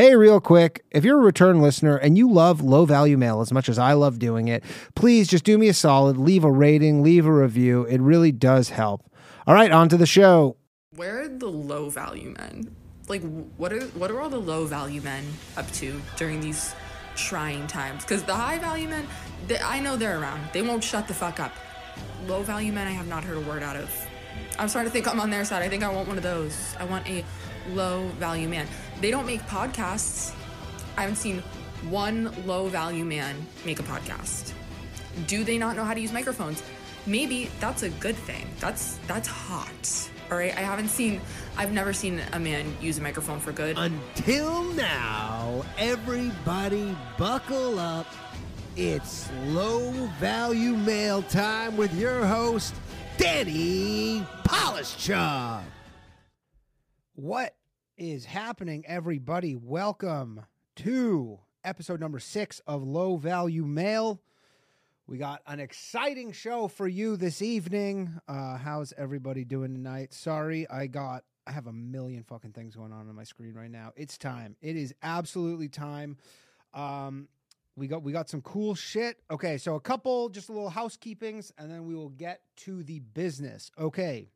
Hey, real quick, if you're a return listener and you love low value mail as much as I love doing it, please just do me a solid, leave a rating, leave a review. It really does help. All right, on to the show. Where are the low value men? Like, what are what are all the low value men up to during these trying times? Because the high value men, they, I know they're around. They won't shut the fuck up. Low value men, I have not heard a word out of. I'm starting to think I'm on their side. I think I want one of those. I want a low value man. They don't make podcasts. I haven't seen one low value man make a podcast. Do they not know how to use microphones? Maybe that's a good thing. That's that's hot. All right, I haven't seen I've never seen a man use a microphone for good. Until now, everybody buckle up. It's low value mail time with your host, Danny Polishchuk. What is happening, everybody? Welcome to episode number six of Low Value Mail. We got an exciting show for you this evening. Uh, how's everybody doing tonight? Sorry, I got I have a million fucking things going on on my screen right now. It's time. It is absolutely time. Um, we got we got some cool shit. Okay, so a couple just a little housekeepings, and then we will get to the business. Okay.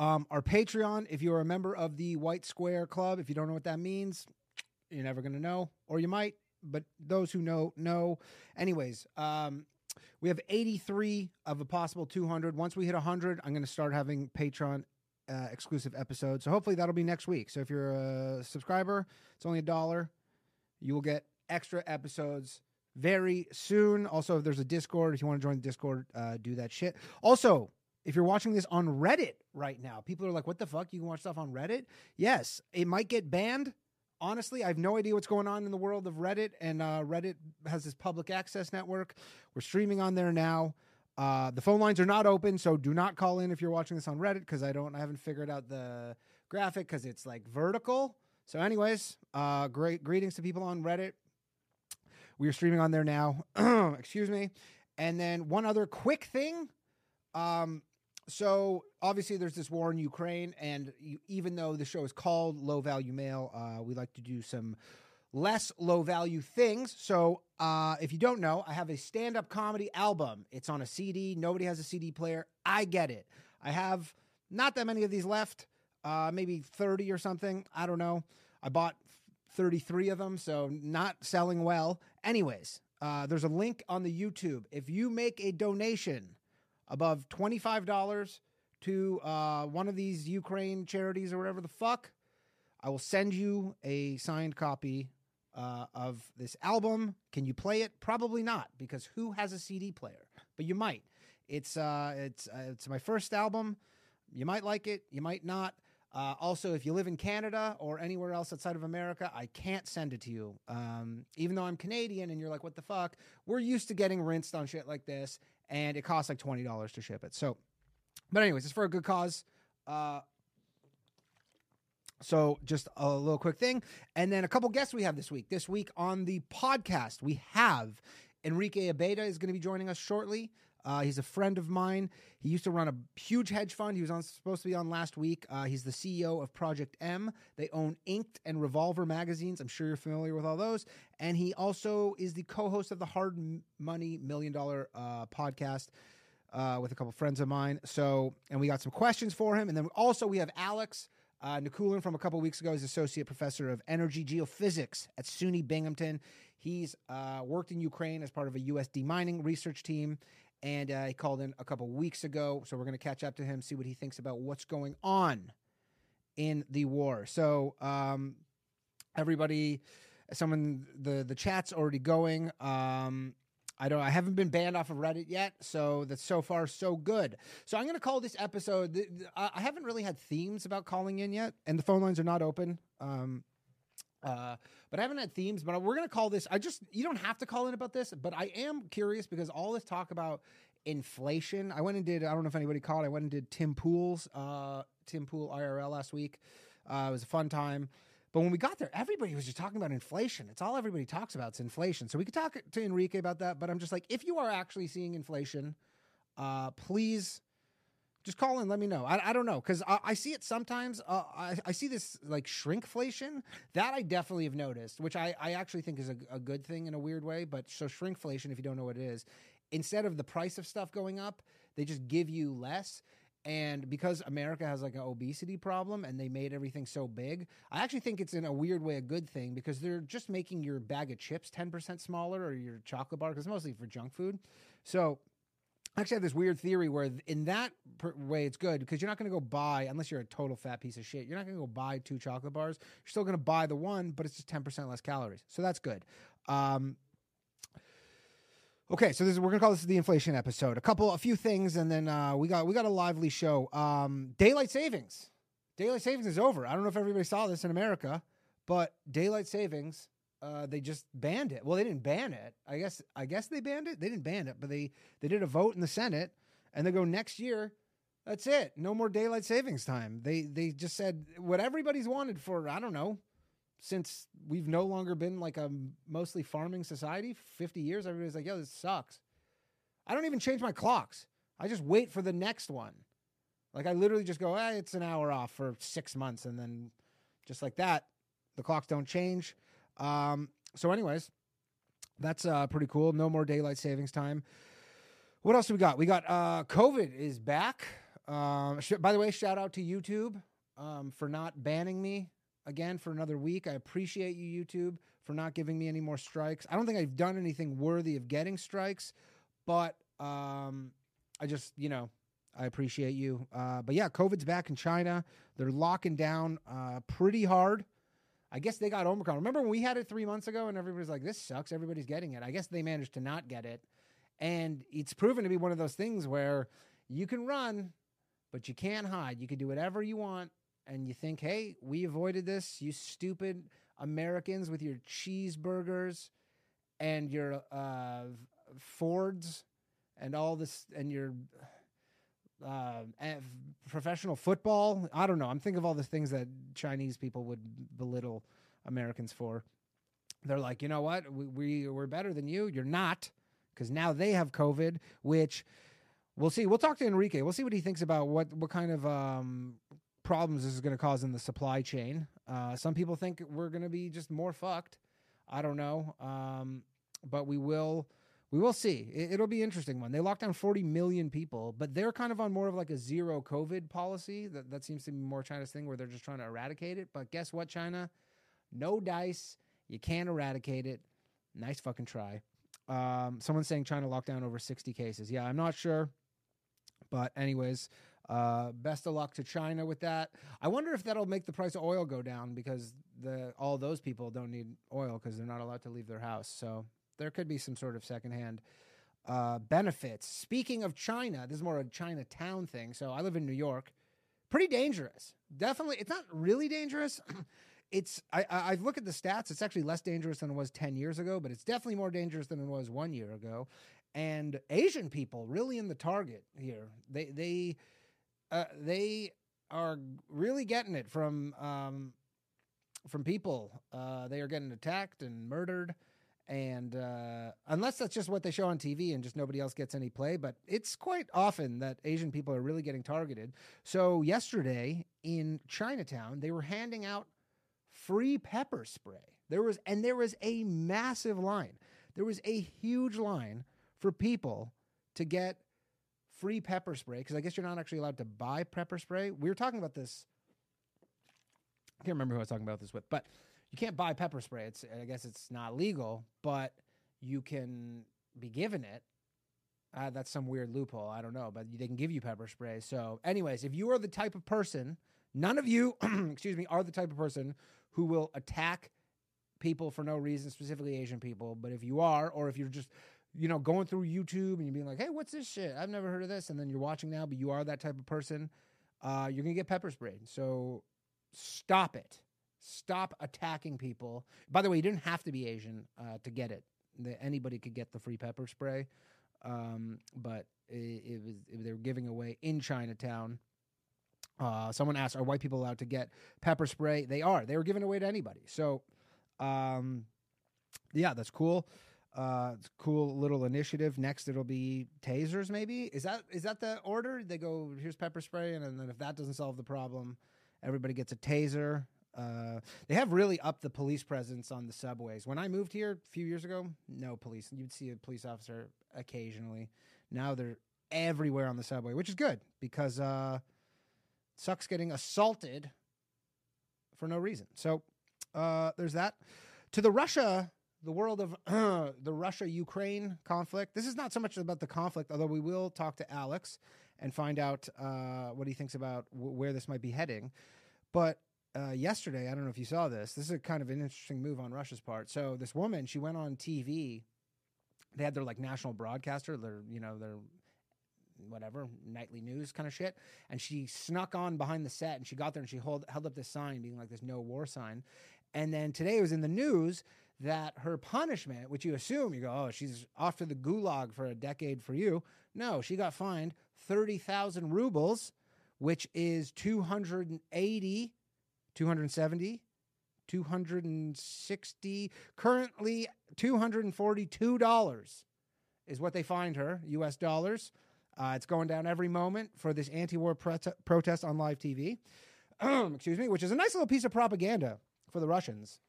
Um, our Patreon, if you're a member of the White Square Club, if you don't know what that means, you're never gonna know, or you might, but those who know know. Anyways, um, we have 83 of a possible 200. Once we hit 100, I'm gonna start having Patreon uh, exclusive episodes. So hopefully that'll be next week. So if you're a subscriber, it's only a dollar. You will get extra episodes very soon. Also, if there's a Discord, if you want to join the Discord, uh, do that shit. Also, if you're watching this on Reddit right now, people are like, what the fuck? You can watch stuff on Reddit? Yes, it might get banned. Honestly, I have no idea what's going on in the world of Reddit, and uh, Reddit has this public access network. We're streaming on there now. Uh, the phone lines are not open, so do not call in if you're watching this on Reddit because I don't, I haven't figured out the graphic because it's like vertical. So, anyways, uh, great greetings to people on Reddit. We are streaming on there now. Excuse me. And then one other quick thing. Um, so obviously there's this war in Ukraine, and you, even though the show is called Low Value Mail, uh, we like to do some less low value things. So uh, if you don't know, I have a stand up comedy album. It's on a CD. Nobody has a CD player. I get it. I have not that many of these left, uh, maybe 30 or something. I don't know. I bought 33 of them, so not selling well. Anyways, uh, there's a link on the YouTube. If you make a donation above $25 to uh, one of these Ukraine charities or whatever the fuck, I will send you a signed copy uh, of this album. Can you play it? Probably not, because who has a CD player? But you might. It's uh, it's uh, it's my first album. You might like it. You might not. Uh, also, if you live in Canada or anywhere else outside of America, I can't send it to you. Um, even though I'm Canadian and you're like, what the fuck? We're used to getting rinsed on shit like this, and it costs like $20 to ship it. So, but, anyways, it's for a good cause. Uh, so, just a little quick thing. And then a couple guests we have this week. This week on the podcast, we have Enrique Abeyta is going to be joining us shortly. Uh, he's a friend of mine. He used to run a huge hedge fund. He was on, supposed to be on last week. Uh, he's the CEO of Project M. They own Inked and Revolver magazines. I'm sure you're familiar with all those. And he also is the co-host of the Hard Money Million Dollar uh, podcast uh, with a couple friends of mine. So, and we got some questions for him. And then also we have Alex uh, Nikulin from a couple weeks ago. He's associate professor of energy geophysics at SUNY Binghamton. He's uh, worked in Ukraine as part of a U.S. demining research team and uh, he called in a couple weeks ago. So we're going to catch up to him, see what he thinks about what's going on in the war. So um, everybody, someone the the chat's already going. Um, I don't. I haven't been banned off of Reddit yet, so that's so far so good. So I'm going to call this episode. I haven't really had themes about calling in yet, and the phone lines are not open. Um, uh, but I haven't had themes. But we're gonna call this. I just you don't have to call in about this, but I am curious because all this talk about inflation. I went and did. I don't know if anybody called. I went and did Tim Pool's uh, Tim Pool IRL last week. Uh, it was a fun time. But when we got there, everybody was just talking about inflation. It's all everybody talks about. It's inflation. So we could talk to Enrique about that. But I'm just like, if you are actually seeing inflation, uh, please Just call in, let me know. I, I don't know because I, I see it sometimes. Uh, I, I see this like shrinkflation that I definitely have noticed, which I, I actually think is a, a good thing in a weird way. But so shrinkflation, if you don't know what it is, instead of the price of stuff going up, they just give you less. And because America has like an obesity problem and they made everything so big, I actually think it's in a weird way a good thing because they're just making your bag of chips 10% smaller or your chocolate bar because mostly for junk food. So actually have this weird theory where in that per- way it's good because you're not going to go buy unless you're a total fat piece of shit. You're not going to go buy two chocolate bars. You're still going to buy the one, but it's just 10% less calories. So that's good. Um, Okay, so this is, we're gonna call this the inflation episode. A couple, a few things, and then uh, we got we got a lively show. Um, daylight savings, daylight savings is over. I don't know if everybody saw this in America, but daylight savings, uh, they just banned it. Well, they didn't ban it. I guess I guess they banned it. They didn't ban it, but they they did a vote in the Senate, and they go next year. That's it. No more daylight savings time. They they just said what everybody's wanted for I don't know since we've no longer been like a mostly farming society 50 years everybody's like yo this sucks i don't even change my clocks i just wait for the next one like i literally just go hey, it's an hour off for six months and then just like that the clocks don't change um, so anyways that's uh, pretty cool no more daylight savings time what else do we got we got uh, covid is back um, sh- by the way shout out to youtube um, for not banning me again for another week. I appreciate you, YouTube, for not giving me any more strikes. I don't think I've done anything worthy of getting strikes, but um, I just, you know, I appreciate you. Uh, but yeah, COVID's back in China. They're locking down uh, pretty hard. I guess they got Omicron. Remember when we had it three months ago and everybody's like, this sucks. Everybody's getting it. I guess they managed to not get it. And it's proven to be one of those things where you can run, but you can't hide. You can do whatever you want and you think, hey, we avoided this, you stupid Americans with your cheeseburgers and your uh, Fords and all this and your uh, professional football. I don't know. I'm thinking of all the things that Chinese people would belittle Americans for. They're like, you know what? We, we we're better than you. You're not, because now they have COVID, which we'll see. We'll talk to Enrique. We'll see what he thinks about what what kind of um, problems this is going to cause in the supply chain. Uh, some people think we're going to be just more fucked. I don't know, um, but we will. We will see. It, will be interesting one. They locked down 40 million people, but they're kind of on more of like a zero COVID policy. That that seems to be more China's thing, where they're just trying to eradicate it. But guess what, China? No dice. You can't eradicate it. Nice fucking try. Um, someone's saying China locked down over 60 cases. Yeah, I'm not sure. But anyways, uh, best of luck to China with that. I wonder if that'll make the price of oil go down because the all those people don't need oil because they're not allowed to leave their house. So there could be some sort of secondhand uh, benefits. Speaking of China, this is more a Chinatown thing. So I live in New York. Pretty dangerous. Definitely, it's not really dangerous. it's I, I I've at the stats. It's actually less dangerous than it was ten years ago, but it's definitely more dangerous than it was one year ago. And Asian people really in the target here. They they uh, they are really getting it from um, from people. Uh, they are getting attacked and murdered, and uh, unless that's just what they show on TV and just nobody else gets any play, but it's quite often that Asian people are really getting targeted. So yesterday in Chinatown, they were handing out free pepper spray. There was and there was a massive line. There was a huge line for people to get free pepper spray because I guess you're not actually allowed to buy pepper spray. We were talking about this. I can't remember who I was talking about this with, but you can't buy pepper spray. It's I guess it's not legal, but you can be given it. Uh, that's some weird loophole. I don't know, but they can give you pepper spray. So, anyways, if you are the type of person, none of you, excuse me, are the type of person who will attack people for no reason, specifically Asian people. But if you are, or if you're just you know, going through YouTube and you're being like, hey, what's this shit? I've never heard of this. And then you're watching now, but you are that type of person, uh, you're going to get pepper sprayed. So stop it. Stop attacking people. By the way, you didn't have to be Asian uh, to get it. The, anybody could get the free pepper spray. Um, but it, it was it, they were giving away in Chinatown. Uh, someone asked, "Are white people allowed to get pepper spray?" They are. They were giving away to anybody. So, um, yeah, that's cool. Uh, it's cool little initiative. Next, it'll be tasers. Maybe is that is that the order? They go here's pepper spray, and then if that doesn't solve the problem, everybody gets a taser. Uh, they have really upped the police presence on the subways. When I moved here a few years ago, no police. You'd see a police officer occasionally. Now they're everywhere on the subway, which is good because uh, sucks getting assaulted for no reason. So uh, there's that. To the Russia, the world of the Russia Ukraine conflict. This is not so much about the conflict, although we will talk to Alex and find out uh, what he thinks about w- where this might be heading. But uh, yesterday, I don't know if you saw this. This is a kind of an interesting move on Russia's part. So this woman, she went on TV. They had their like national broadcaster, their you know their whatever nightly news kind of shit, and she snuck on behind the set and she got there and she hold, held up this sign, being like this no war sign. And then today it was in the news that her punishment, which you assume you go, oh, she's off to the gulag for a decade for you. No, she got fined thirty thousand rubles, which is two hundred and eighty 270 260 currently $242 is what they find her us dollars uh, it's going down every moment for this anti-war prote- protest on live tv excuse me which is a nice little piece of propaganda for the russians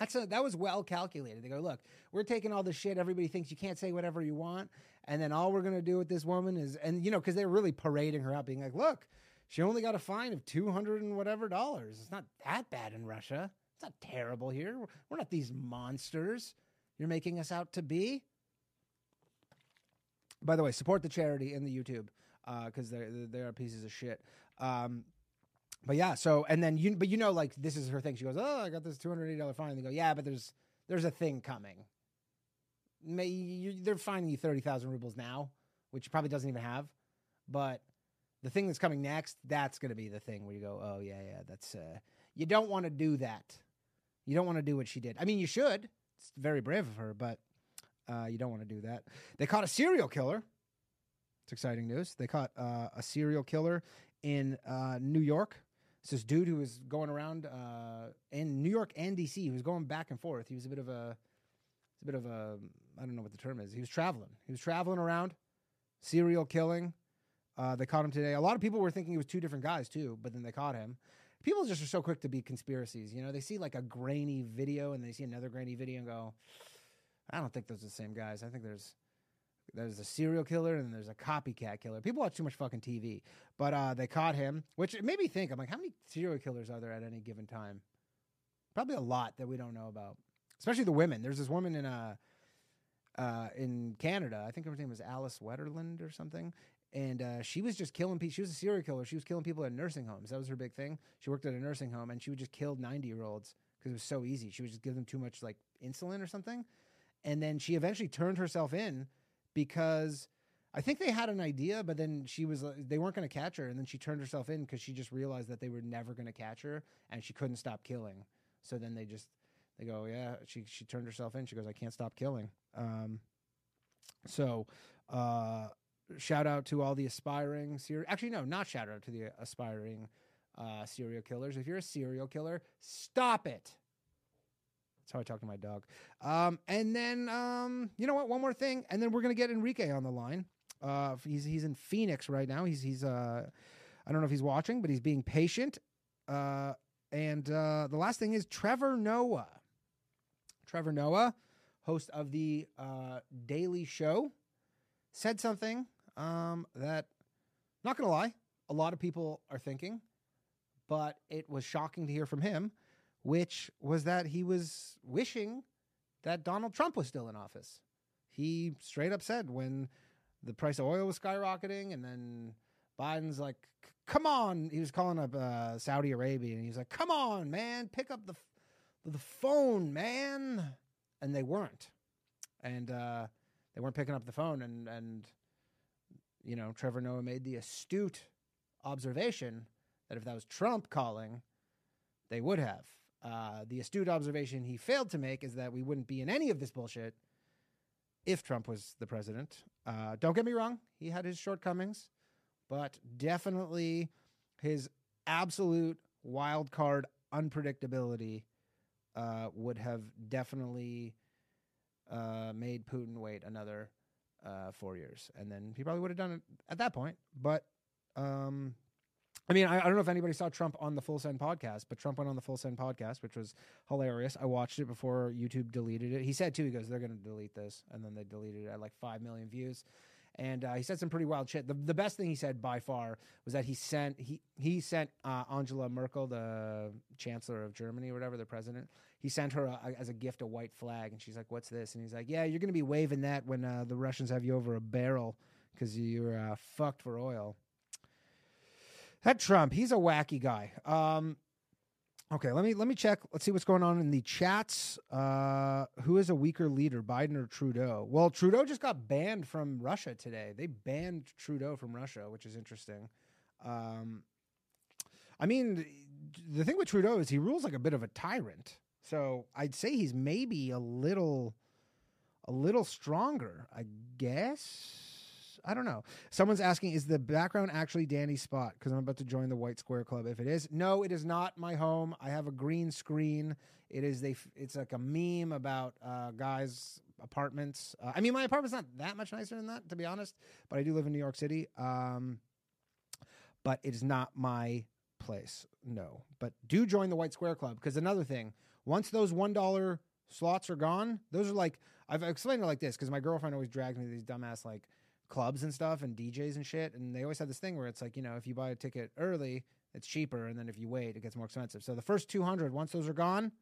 Actually, that was well calculated. They go, look, we're taking all this shit. Everybody thinks you can't say whatever you want, and then all we're gonna do with this woman is, and you know, because they're really parading her out, being like, look, she only got a fine of 200 and whatever dollars. It's not that bad in Russia. It's not terrible here. We're not these monsters you're making us out to be. By the way, support the charity in the YouTube because uh, they're they're pieces of shit. Um, but yeah, so and then you but you know like this is her thing. She goes, "Oh, I got this two hundred eighty dollar fine." And they go, "Yeah, but there's there's a thing coming. May, you, they're fining you thirty thousand rubles now, which you probably doesn't even have, but." The thing that's coming next, that's going to be the thing where you go, oh yeah, yeah, that's uh, you don't want to do that. You don't want to do what she did. I mean, you should. It's very brave of her, but uh, you don't want to do that. They caught a serial killer. It's exciting news. They caught uh, a serial killer in uh, New York. It's this dude who was going around uh, in New York and DC. He was going back and forth. He was a bit of a, a bit of a, I don't know what the term is. He was traveling. He was traveling around, serial killing. Uh, they caught him today. A lot of people were thinking it was two different guys too, but then they caught him. People just are so quick to be conspiracies. You know, they see like a grainy video and they see another grainy video and go, "I don't think those are the same guys. I think there's there's a serial killer and there's a copycat killer." People watch too much fucking TV, but uh, they caught him, which made me think. I'm like, how many serial killers are there at any given time? Probably a lot that we don't know about, especially the women. There's this woman in uh, uh, in Canada. I think her name was Alice Wetterland or something, and uh, she was just killing people. She was a serial killer. She was killing people at nursing homes. That was her big thing. She worked at a nursing home, and she would just kill ninety year olds because it was so easy. She would just give them too much like insulin or something, and then she eventually turned herself in because I think they had an idea, but then she was uh, they weren't going to catch her, and then she turned herself in because she just realized that they were never going to catch her, and she couldn't stop killing. So then they just they go, yeah, she she turned herself in. She goes, I can't stop killing. Um, so. Uh, shout out to all the aspiring serial actually no not shout out to the aspiring uh, serial killers. If you're a serial killer stop it. That's how i talk to my dog. Um, and then um, you know what? One more thing and then we're gonna get enrique on the line. Uh, he's he's in phoenix right now. He's he's uh, i don't know if he's watching but he's being patient. Uh, and uh, the last thing is trevor noah. Trevor noah host of the uh, daily show said something um, that, not going to lie, a lot of people are thinking, but it was shocking to hear from him, which was that he was wishing that Donald Trump was still in office. He straight up said when the price of oil was skyrocketing and then Biden's like, come on. He was calling up uh, Saudi Arabia and he was like, come on, man, pick up the, the phone, man. And they weren't. And uh, they weren't picking up the phone. And, and you know, Trevor Noah made the astute observation that if that was Trump calling, they would have. Uh, the astute observation he failed to make is that we wouldn't be in any of this bullshit if Trump was the president. Uh, don't get me wrong, he had his shortcomings, but definitely his absolute wild card unpredictability uh, would have definitely uh, made Putin wait another uh, four years, and then he probably would have done it at that point. But um, I mean, I, I don't know if anybody saw Trump on the Full Send podcast, but Trump went on the Full Send podcast, which was hilarious. I watched it before YouTube deleted it. He said too, he goes, "They're going to delete this," and then they deleted it at like five million views. And uh, he said some pretty wild shit. The, the best thing he said by far was that he sent he he sent uh, Angela Merkel, the chancellor of Germany or whatever, the president. He sent her a, a- as a gift a white flag, and she's like, "What's this?" And he's like, "Yeah, you're to be waving that when uh, the Russians have you over a barrel because you're uh, fucked for oil." That Trump, he's a wacky guy. Um, okay, let me let me check. Let's see what's going on in the chats. Uh, who is a weaker leader, Biden or Trudeau? Well, Trudeau just got banned from Russia today. They banned Trudeau from Russia, which is interesting. Um, I mean, the thing with Trudeau is he rules like a bit of a tyrant. So I'd say he's maybe a little, a little stronger. I guess. I don't know. Someone's asking, is the background actually Danny's spot? Because I'm about to join the White Square Club. If it is, no, it is not my home. I have a green screen. It is they. It's like a meme about uh, guys' apartments. Uh, I mean, my apartment's not that much nicer than that, to be honest. But I do live in New York City. Um, but it is not my place. No, but do join the White Square Club because another thing. Once those one dollar slots are gone, those are like I've explained it like this because my girlfriend always drags me to these dumbass like clubs and stuff and DJs and shit, and they always have this thing where it's like you know if you buy a ticket early, it's cheaper, and then if you wait, it gets more expensive. So the first two hundred, once those are gone,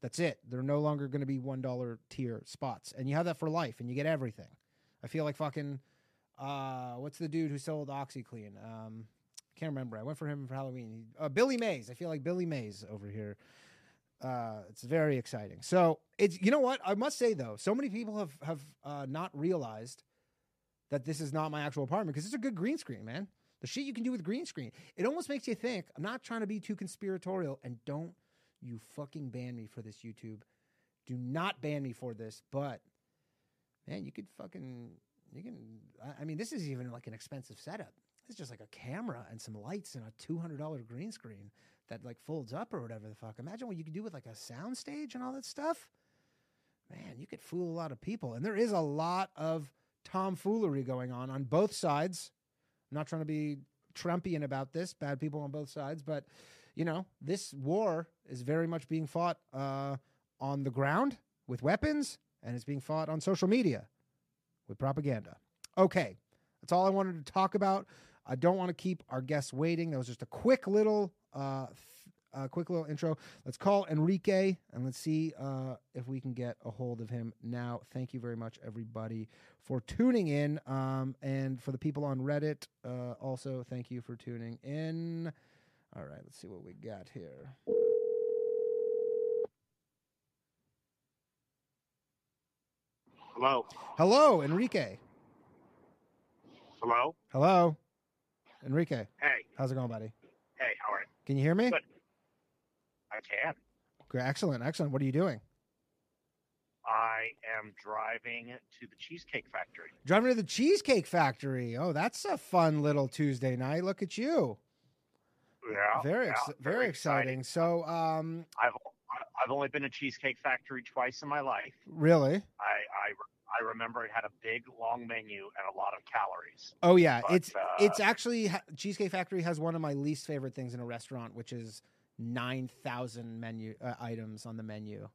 that's it. They're no longer going to be one dollar tier spots, and you have that for life, and you get everything. I feel like fucking. Uh, what's the dude who sold OxiClean? Um, can't remember. I went for him for Halloween. Uh, Billy Mays. I feel like Billy Mays over here. Uh, it's very exciting. So it's you know what I must say though. So many people have have uh, not realized that this is not my actual apartment because it's a good green screen, man. The shit you can do with green screen. It almost makes you think. I'm not trying to be too conspiratorial, and don't you fucking ban me for this, YouTube. Do not ban me for this, but man, you could fucking you can. I- mean, this is even like an expensive setup. It's just like a camera and some lights and a two hundred dollar green screen that like folds up or whatever the fuck. Imagine what you could do with like a sound stage and all that stuff. Man, you could fool a lot of people, and there is a lot of tomfoolery going on on both sides. I'm not trying to be Trumpian about this, bad people on both sides, but you know, this war is very much being fought uh, on the ground with weapons, and it's being fought on social media with propaganda. Okay, that's all I wanted to talk about. I don't want to keep our guests waiting. That was just a quick little, uh, uh, quick little intro. Let's call Enrique and let's see uh, if we can get a hold of him now. Thank you very much, everybody, for tuning in, um, and for the people on Reddit, uh, also thank you for tuning in. All right, let's see what we got here. Hello. Hello, Enrique. Hello. Hello, Enrique. Hey. How's it going, buddy? Hey. How are you? Can you hear me? Good. I can. Excellent, excellent. What are you doing? I am driving to the Cheesecake Factory. Driving to the Cheesecake Factory. Oh, that's a fun little Tuesday night. Look at you. Yeah. very, yeah, ex- very exciting. So, um, I've I've only been to Cheesecake Factory twice in my life. really? I I, I remember it had a big long menu and a lot of calories. Oh yeah, But, it's uh, it's actually Cheesecake Factory has one of my least favorite things in a restaurant, which is nine thousand menu uh, items on the menu,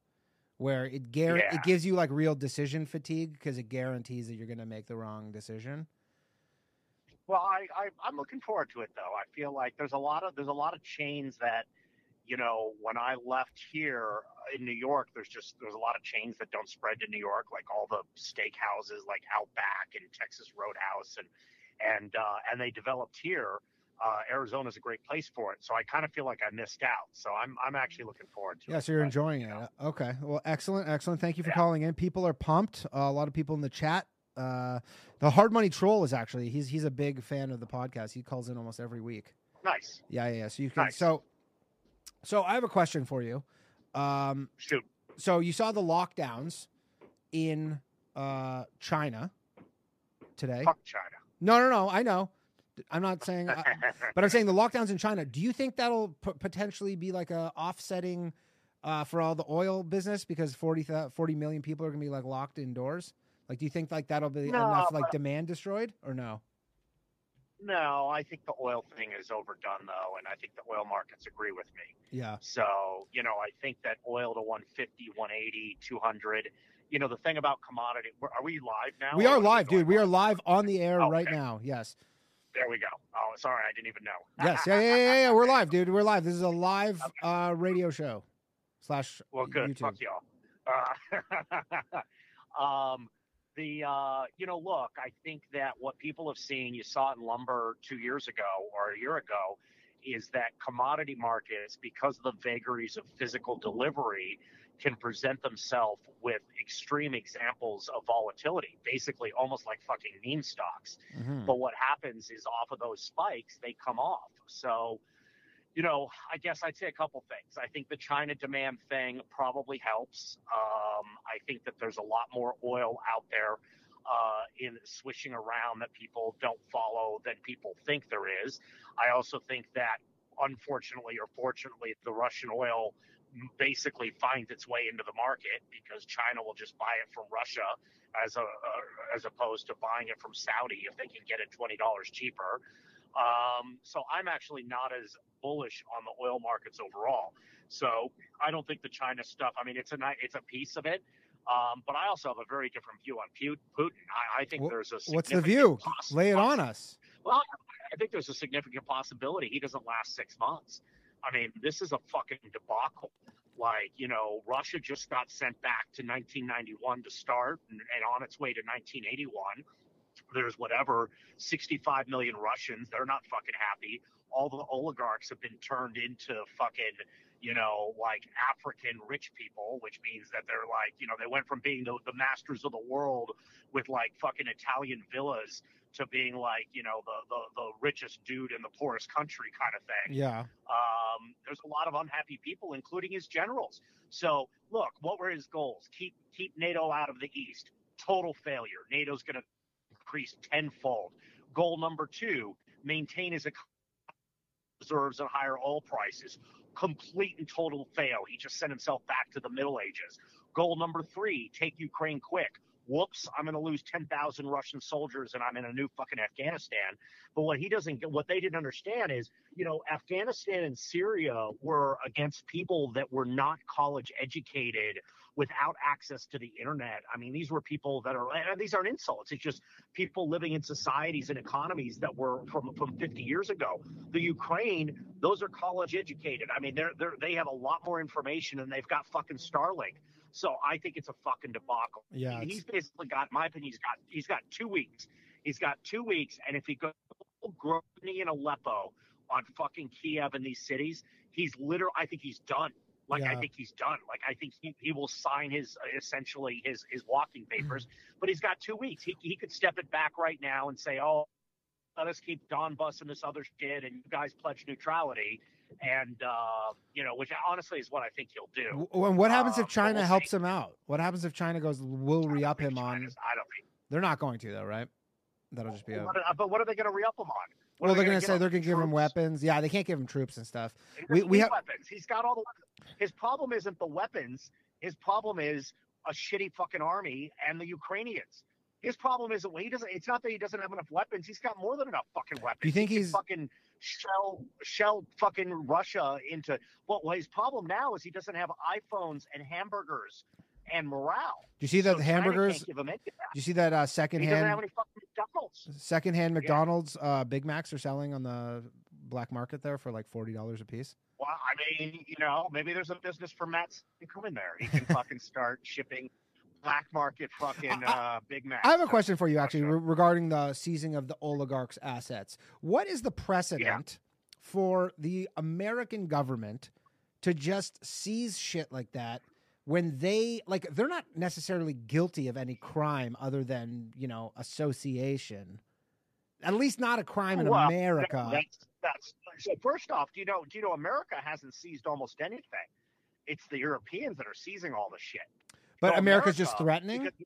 where it gar- Yeah. it gives you like real decision fatigue because it guarantees that you're going to make the wrong decision. Well, I, I I'm looking forward to it though. I feel like there's a lot of there's a lot of chains that, you know, when I left here in New York, there's just there's a lot of chains that don't spread to New York, like all the steakhouses, like Outback and Texas Roadhouse, and and uh, and they developed here. Uh, Arizona's a great place for it, so I kind of feel like I missed out. So I'm I'm actually looking forward to it. Yeah, so you're But, enjoying it. know, Okay. Well, excellent, excellent. Thank you for Yeah. calling in. People are pumped. Uh, a lot of people in the chat. Uh, the Hard Money Troll is actually he's he's a big fan of the podcast. He calls in almost every week. Nice. Yeah, yeah. yeah. So you can. Nice. So, so I have a question for you. Um, Shoot. so you saw the lockdowns in uh China today. Fuck China. No, no, no. I know. I'm not saying. I, but I'm saying the lockdowns in China. Do you think that'll p- potentially be like a offsetting uh, for all the oil business because 40, 40 million people are going to be like locked indoors? Like, do you think like that'll be No, enough like demand destroyed or no? No, I think the oil thing is overdone though, and I think the oil markets agree with me. Yeah. So, you know, I think that oil to 150, 180, 200. You know, the thing about commodity, are we live now? We are live, dude. We are live on the air Oh, right okay. now. Yes. There we go. Oh, sorry, I didn't even know. Yes. Yeah, yeah, yeah, yeah. We're live, dude. We're live. This is a live uh, radio show slash Well, good. YouTube. Fuck y'all. Uh, um, the uh, you know, look, I think that what people have seen, you saw it in lumber two years ago or a year ago, is that commodity markets, because of the vagaries of physical delivery, can present themselves with extreme examples of volatility, basically almost like fucking meme stocks. Mhm. But what happens is off of those spikes, they come off. So, you know, I guess I'd say a couple things. I think the China demand thing probably helps. Um, I think that there's a lot more oil out there uh, in swishing around that people don't follow than people think there is. I also think that, unfortunately or fortunately, the Russian oil basically finds its way into the market because China will just buy it from Russia as a uh, as opposed to buying it from Saudi if they can get it twenty dollars cheaper. Um, so I'm actually not as bullish on the oil markets overall. So I don't think the China stuff. I mean, it's a it's a piece of it, um, but I also have a very different view on Putin. I, I think there's a What's the view? Lay it on us. well, I think there's a significant possibility he doesn't last six months. I mean, this is a fucking debacle. Like, you know, Russia just got sent back to 1991 to start and, and on its way to 1981. There's whatever 65 million Russians. They're not fucking happy. All the oligarchs have been turned into fucking, you know, like African rich people, which means that they're like, you know, they went from being the, the masters of the world with like fucking Italian villas to being like, you know, the, the, the richest dude in the poorest country kind of thing. Yeah. Um, there's a lot of unhappy people, including his generals. So, look, what were his goals? Keep keep NATO out of the East. Total failure. NATO's going to increase tenfold. Goal number two: maintain his reserves and higher oil prices. Complete and total fail. He just sent himself back to the Middle Ages. Goal number three: take Ukraine quick. Whoops, I'm going to lose 10,000 Russian soldiers and I'm in a new fucking Afghanistan. But what he doesn't get, what they didn't understand is, you know, Afghanistan and Syria were against people that were not college educated without access to the internet. I mean, these were people that are, and these aren't insults. It's just people living in societies and economies that were from, from 50 years ago. The Ukraine, those are college educated. I mean, they're, they're, they have a lot more information and they've got fucking Starlink. So I think it's a fucking debacle. Yeah. He's basically got, in my opinion, he's got he's got two weeks. He's got two weeks, and if he goes Grozny and Aleppo on fucking Kiev and these cities, he's literally. I think he's done. Like I think he's done. Like I think he, he will sign his uh, essentially his his walking papers. but he's got two weeks. He he could step it back right now and say, oh, let us keep Donbas and this other shit, and you guys pledge neutrality. And uh, you know, which honestly is what I think he'll do. And what happens Um, if but China we'll helps see. him out? What happens if China goes, we'll re up I think him on? I don't think. They're not going to, though, right? That'll just be a. But what are they going to re up him on? What Well, they're they going to say they're going to give him weapons. Yeah, they can't give him troops and stuff. We- we have- weapons. He's got all the weapons. His problem isn't the weapons. His problem is a shitty fucking army and the Ukrainians. His problem isn't well, he doesn't. It's not that he doesn't have enough weapons. He's got more than enough fucking weapons. Do you think He he's- fucking shell shell fucking Russia into? Well, well, his problem now is he doesn't have iPhones and hamburgers and morale. Do you see that So the hamburgers? Can't give him any of that. Do you see that uh, He doesn't have secondhand McDonald's. secondhand McDonald's uh, Big Macs are selling on the black market there for like forty dollars a piece? Well, I mean, you know, maybe there's a business for Matt to come in there. He can fucking start shipping black market fucking uh, Big Mac. I have a question for you, actually, regarding the seizing of the oligarchs' assets. What is the precedent for the American government to just seize shit like that when they like they're not necessarily guilty of any crime other than you know association? At least not a crime in Well, America. That's, that's so. First off, do you know? Do you know America hasn't seized almost anything? It's the Europeans that are seizing all the shit. But So America's just threatening. because-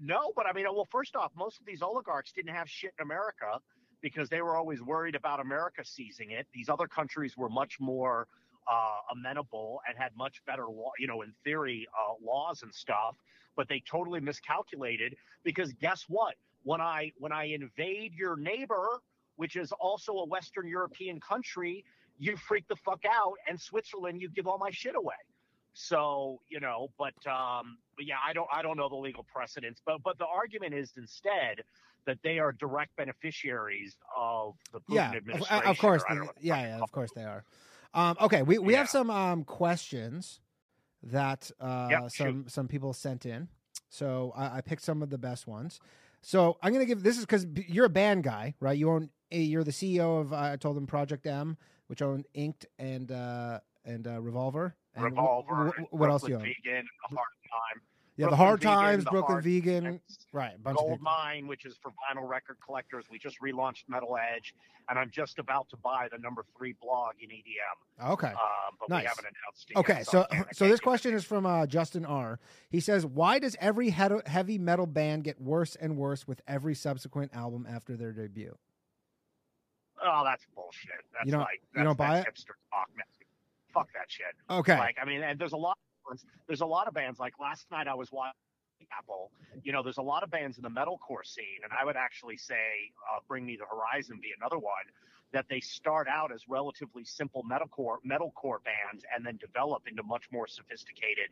no, but I mean, well, first off, most of these oligarchs didn't have shit in America because they were always worried about America seizing it. These other countries were much more uh, amenable and had much better law, you know, in theory, uh, laws and stuff. But they totally miscalculated because guess what? When I when I invade your neighbor, which is also a Western European country, you freak the fuck out, and Switzerland, you give all my shit away. So you know, but um, but yeah, I don't I don't know the legal precedents, but but the argument is instead that they are direct beneficiaries of the Putin yeah, of, administration. of course, or they- know the yeah, yeah, of course they are. Um, okay, we, we have some um, questions that uh, Yep, some some people sent in. So I, I picked some of the best ones. So I'm gonna give this is because you're a band guy, right? You own you're the CEO of uh, I told them Project M, which owned Inked and uh, and uh, Revolver. And Revolver. wh- and what else you have? Vegan, the hard time. Yeah, the Hard Vegan, Times, the Brooklyn Hard Vegan, Times, right? Bunch Gold. Mine, which is for vinyl record collectors. We just relaunched Metal Edge, and I'm just about to buy the number three blog in EDM. Okay. Um, but Nice. we haven't announced it. Okay, yet, so I so this question to is from uh, Justin R. He says, "Why does every heavy metal band get worse and worse with every subsequent album after their debut?" Oh, that's bullshit. That's You don't- like you don't that's- buy it? hipster talk, man. Fuck that shit. Okay, Like, I mean, and there's a lot. Of there's a lot of bands. Like last night, I was watching Apple. You know, there's a lot of bands in the metalcore scene, and I would actually say, uh, "Bring Me the Horizon" be another one that they start out as relatively simple metalcore metalcore bands, and then develop into much more sophisticated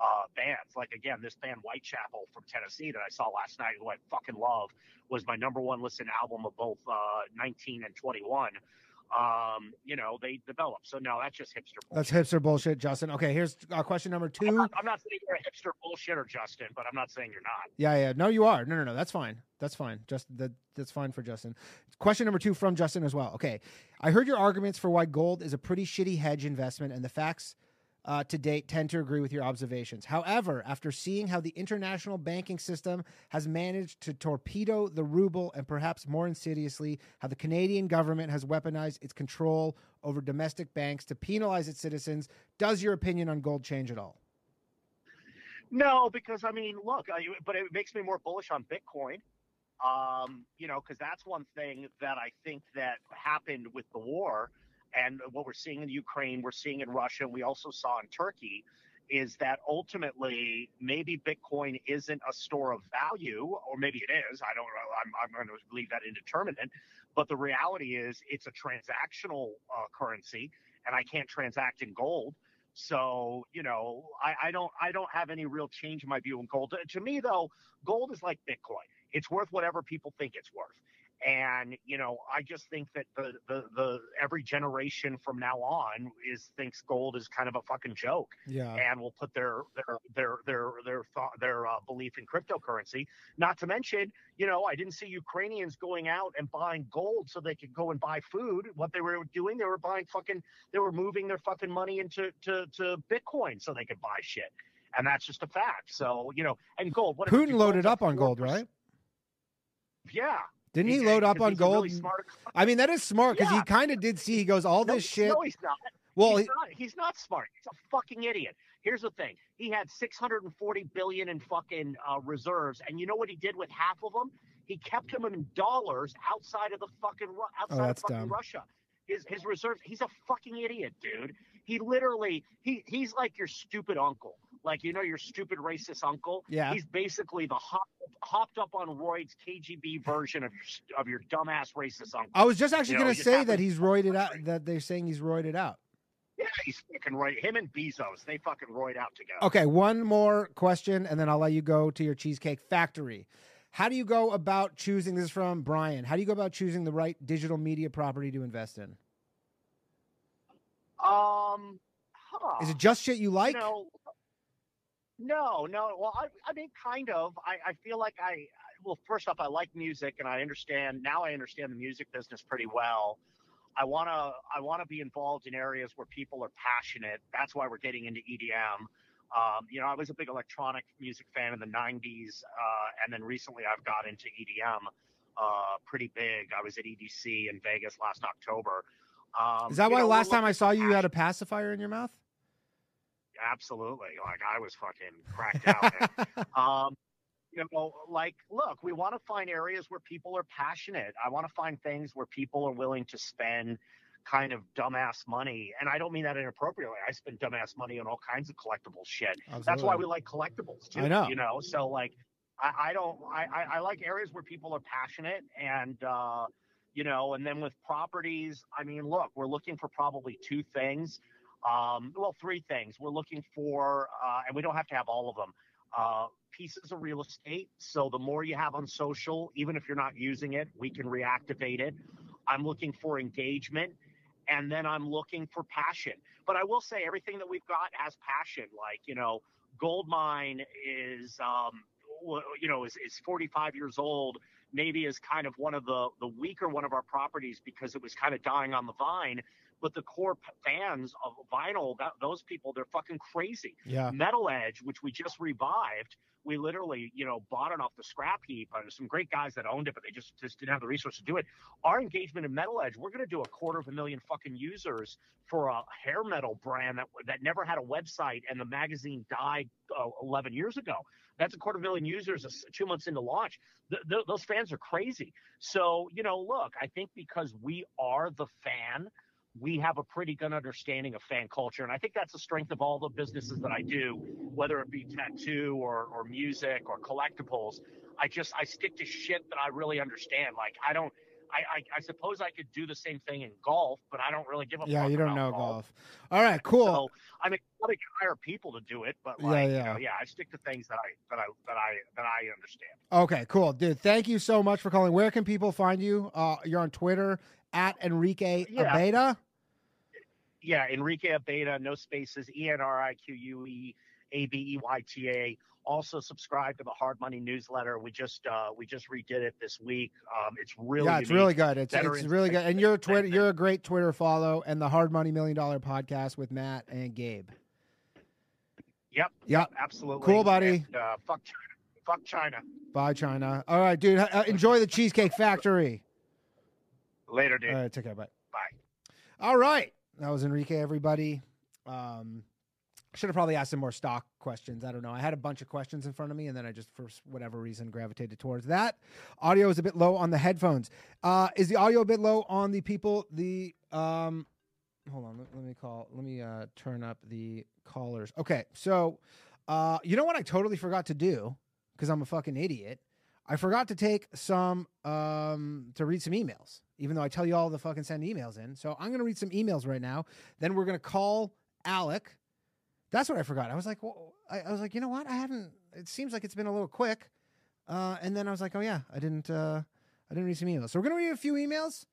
uh, bands. Like again, this band Whitechapel from Tennessee that I saw last night, who I fucking love, was my number one listen album of both uh, 19 and 21. Um, you know, they develop. So no, that's just hipster. that's hipster bullshit, Justin. Okay, here's uh, question number I'm two. not, I'm not saying you're a hipster bullshitter, Justin, but I'm not saying you're not. Yeah, yeah. No, you are. No, no, no. That's fine. That's fine. Just that. That's fine for Justin. Question number two from Justin as well. Okay, I heard your arguments for why gold is a pretty shitty hedge investment, and the facts uh, to date tend to agree with your observations. However, after seeing how the international banking system has managed to torpedo the ruble, and perhaps more insidiously, how the Canadian government has weaponized its control over domestic banks to penalize its citizens, does your opinion on gold change at all? No, because I mean, look, I, but it makes me more bullish on Bitcoin. Um, you know, because that's one thing that I think that happened with the war, and what we're seeing in Ukraine, we're seeing in Russia, and we also saw in Turkey, is that ultimately maybe Bitcoin isn't a store of value, or maybe it is. I don't know. I'm, I'm going to leave that indeterminate. But the reality is, it's a transactional uh, currency, and I can't transact in gold. So you know, I, I don't I don't have any real change in my view on gold. To me, though, gold is like Bitcoin. It's worth whatever people think it's worth. And you know, I just think that the the, the every generation from now on is thinks gold is kind of a fucking joke Yeah. and will put their their their their their thought, their uh, belief in cryptocurrency. Not to mention, you know, I didn't see Ukrainians going out and buying gold so they could go and buy food. What they were doing, they were buying fucking, they were moving their fucking money into to to Bitcoin so they could buy shit. And that's just a fact. So you know, and gold. What Putin loaded up on gold, right? Yeah. Didn't he, load up on gold? Really. I mean, that is smart because Yeah. he kind of did see. He goes, all No, this shit. No, he's not. well, he's he- not. He's not smart. He's a fucking idiot. Here's the thing: he had 640 billion in fucking uh, reserves, and you know what he did with half of them? He kept them in dollars outside of the fucking Ru- outside Oh, that's of fucking dumb. Russia. His his reserves. He's a fucking idiot, dude. He literally he he's like your stupid uncle. Like you know your stupid racist uncle. yeah. He's basically the hop, hopped up on roids KGB version of your of your dumbass racist uncle. I was just actually you know, going to say that he's roided out. That they're saying he's roided out. Yeah, he's fucking right. Him and Bezos, they fucking roid out together. Okay, one more question, and then I'll let you go to your cheesecake factory. How do you go about choosing? This is from Brian. How do you go about choosing the right digital media property to invest in? Um, huh. Is it just shit you like? You know, no, no. Well, I, I mean, kind of. I, I feel like I, I- well, first off, I like music, and I understand now. I understand the music business pretty well. I wanna, I wanna be involved in areas where people are passionate. That's why we're getting into EDM. Um, you know, I was a big electronic music fan in the '90s, uh, and then recently I've got into EDM. Uh, pretty big. I was at EDC in Vegas last October. Um, Is that why know, last time I saw you, you had a pacifier in your mouth? Absolutely like i was fucking cracked out um you know like look we want to find areas where people are passionate i want to find things where people are willing to spend kind of dumbass money. And I don't mean that inappropriately. I spend dumbass money on all kinds of collectible shit. That's why we like collectibles too. I know. You know, so like I, I don't I, I, I like areas where people are passionate and uh you know, and then with properties, I mean, look, we're looking for probably two things. Um, well, three things. We're looking for, uh, and we don't have to have all of them, uh, pieces of real estate. So the more you have on social, even if you're not using it, we can reactivate it. I'm looking for engagement and then I'm looking for passion. But I will say everything that we've got has passion. Like, you know, Goldmine is, um, you know, is, is 45 years old, maybe is kind of one of the, the weaker one of our properties because it was kind of dying on the vine. But the core p- fans of vinyl, that, those people, they're fucking crazy. Yeah. Metal Edge, which we just revived, we literally, you know, bought it off the scrap heap. Uh, There's some great guys that owned it, but they just just didn't have the resources to do it. Our engagement in Metal Edge, we're going to do a quarter of a million fucking users for a hair metal brand that that never had a website, and the magazine died uh, 11 years ago. That's a quarter of a million users uh, two months into launch. Th- th- those fans are crazy. So, you know, look, I think because we are the fan, we have a pretty good understanding of fan culture. And I think that's the strength of all the businesses that I do, whether it be tattoo or, or music or collectibles. I just, I stick to shit that I really understand. Like, I don't, I, I, I suppose I could do the same thing in golf, but I don't really give a Yeah, you don't know golf. golf. All right, cool. So I mean, I can hire people to do it, but Yeah, like, yeah. you know, yeah, I stick to things that I that I that I that I understand. Okay, cool, dude. Thank you so much for calling. Where can people find you? Uh, you're on Twitter at Enrique Yeah. Abeyta. Yeah, Enrique Abeyta, no spaces, E N R I Q U E A B E Y T A. Also subscribe to the Hard Money newsletter. We just uh, we just redid it this week. Um, it's really yeah, it's really good. It's it's really good. And you're a Twitter. You're a great Twitter follow, and the Hard Money Million Dollar Podcast with Matt and Gabe. Yep, Yep. absolutely. Cool, buddy. And, uh, fuck China. Fuck China. Bye, China. All right, dude. Uh, enjoy the Cheesecake Factory. Later, dude. All right, take care. Bye. Bye. All right. That was Enrique, everybody. Um, should have probably asked some more stock questions. I don't know. I had a bunch of questions in front of me, and then I just, for whatever reason, gravitated towards that. Audio is a bit low on the headphones. Uh, is the audio a bit low on the people? The um, hold on. Let, let me call. Let me uh, turn up the callers. Okay, so uh, you know what? I totally forgot to do because I'm a fucking idiot. I forgot to take some um to read some emails, even though I tell you all to fucking send emails in. So I'm gonna read some emails right now. Then we're gonna call Alex. That's what I forgot. I was like, well, I, I was like, you know what? I haven't. It seems like it's been a little quick. Uh, and then I was like, oh yeah, I didn't. Uh, I didn't read some emails. So we're gonna read a few emails.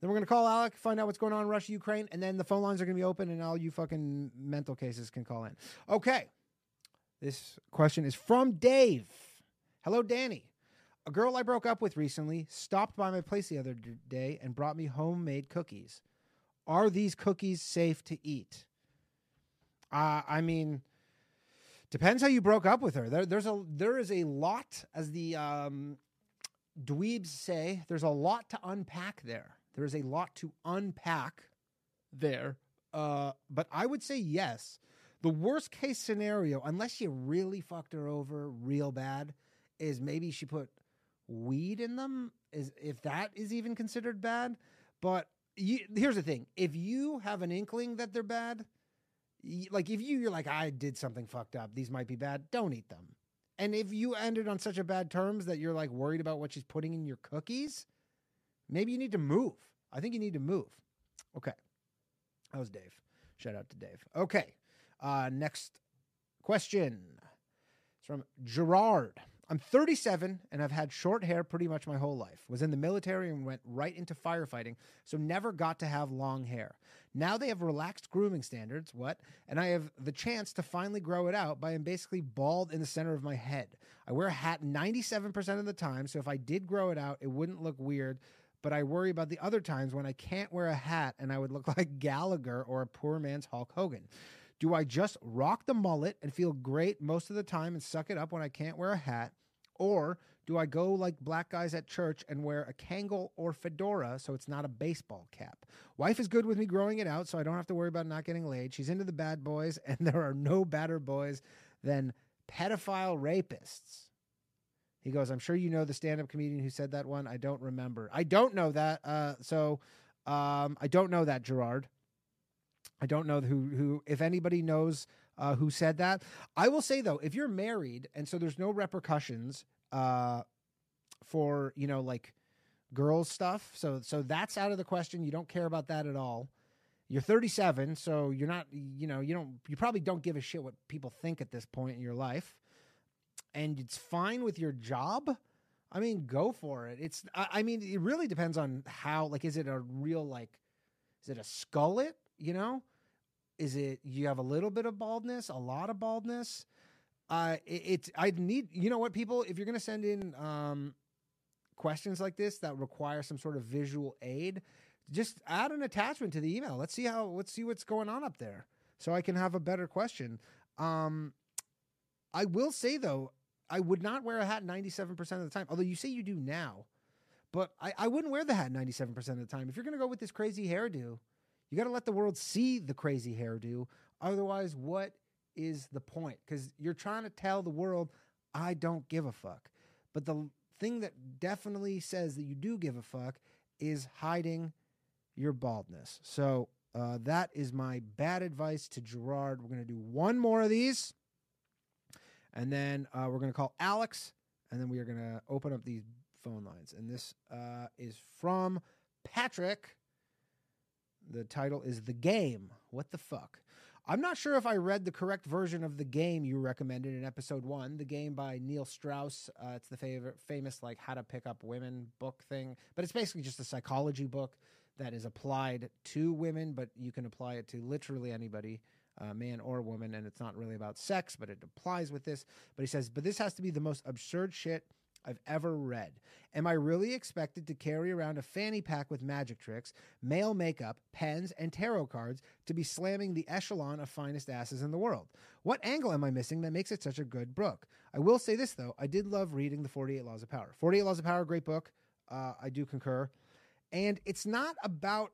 Then we're gonna call Alex, find out what's going on in Russia, Ukraine, and then the phone lines are gonna be open, and all you fucking mental cases can call in. Okay. This question is from Dave. Hello, Danny. A girl I broke up with recently stopped by my place the other day and brought me homemade cookies. Are these cookies safe to eat? Uh, I mean, depends how you broke up with her. There, there's a there is a lot, as the um, dweebs say. There's a lot to unpack there. There is a lot to unpack there. Uh, but I would say yes. The worst case scenario, unless you really fucked her over real bad, is maybe she put weed in them. Is if that is even considered bad. But you, here's the thing: if you have an inkling that they're bad, y- like if you you're like I did something fucked up, these might be bad. Don't eat them. And if you ended on such a bad terms that you're like worried about what she's putting in your cookies, maybe you need to move. I think you need to move. Okay. That was Dave. Shout out to Dave. Okay. Uh, next question. It's from Gerard. I'm 37 and I've had short hair pretty much my whole life. Was in the military and went right into firefighting, so never got to have long hair. Now they have relaxed grooming standards, what? And I have the chance to finally grow it out by I'm basically bald in the center of my head. I wear a hat 97% of the time, so if I did grow it out, it wouldn't look weird, but I worry about the other times when I can't wear a hat and I would look like Gallagher or a poor man's Hulk Hogan. Do I just rock the mullet and feel great most of the time and suck it up when I can't wear a hat? Or do I go like black guys at church and wear a Kangol or fedora so it's not a baseball cap? Wife is good with me growing it out so I don't have to worry about not getting laid. She's into the bad boys, and there are no badder boys than pedophile rapists. He goes, I'm sure you know the stand up comedian who said that one. I don't remember. I don't know that. Uh, so Um, I don't know that Gerard. I don't know who who if anybody knows uh, who said that. I will say though, if you're married and so there's no repercussions uh, for you know like girls stuff, so so that's out of the question. You don't care about that at all. You're 37, so you're not you know you don't you probably don't give a shit what people think at this point in your life, and it's fine with your job. I mean, go for it. It's I, I mean, it really depends on how like is it a real like is it a skullet, you know? Is it you have a little bit of baldness, a lot of baldness? Uh it, it's I need you know what people if you're to send in um questions like this that require some sort of visual aid, just add an attachment to the email. Let's see how let's see what's going on up there so I can have a better question. Um I will say though, I would not wear a hat 97% of the time. Although you say you do now. But I, I wouldn't wear the hat 97% of the time. If you're going to go with this crazy hairdo, you got to let the world see the crazy hairdo. Otherwise, what is the point? Because you're trying to tell the world, I don't give a fuck. But the thing that definitely says that you do give a fuck is hiding your baldness. So uh, that is my bad advice to Gerard. We're going to do one more of these. And then uh, we're going to call Alex, and then we are going to open up these phone lines. And this uh, is from Patrick. The title is The Game. What the fuck? I'm not sure if I read the correct version of the game you recommended in episode one, the game by Neil Strauss. Uh, it's the famous like how to pick up women book thing, but it's basically just a psychology book that is applied to women, but you can apply it to literally anybody uh, man or woman, and it's not really about sex, but it applies with this. But he says, but this has to be the most absurd shit I've ever read. Am I really expected to carry around a fanny pack with magic tricks, male makeup, pens, and tarot cards to be slamming the echelon of finest asses in the world? What angle am I missing that makes it such a good book? I will say this, though. I did love reading The 48 Laws of Power. 48 Laws of Power, great book. Uh, I do concur. And it's not about,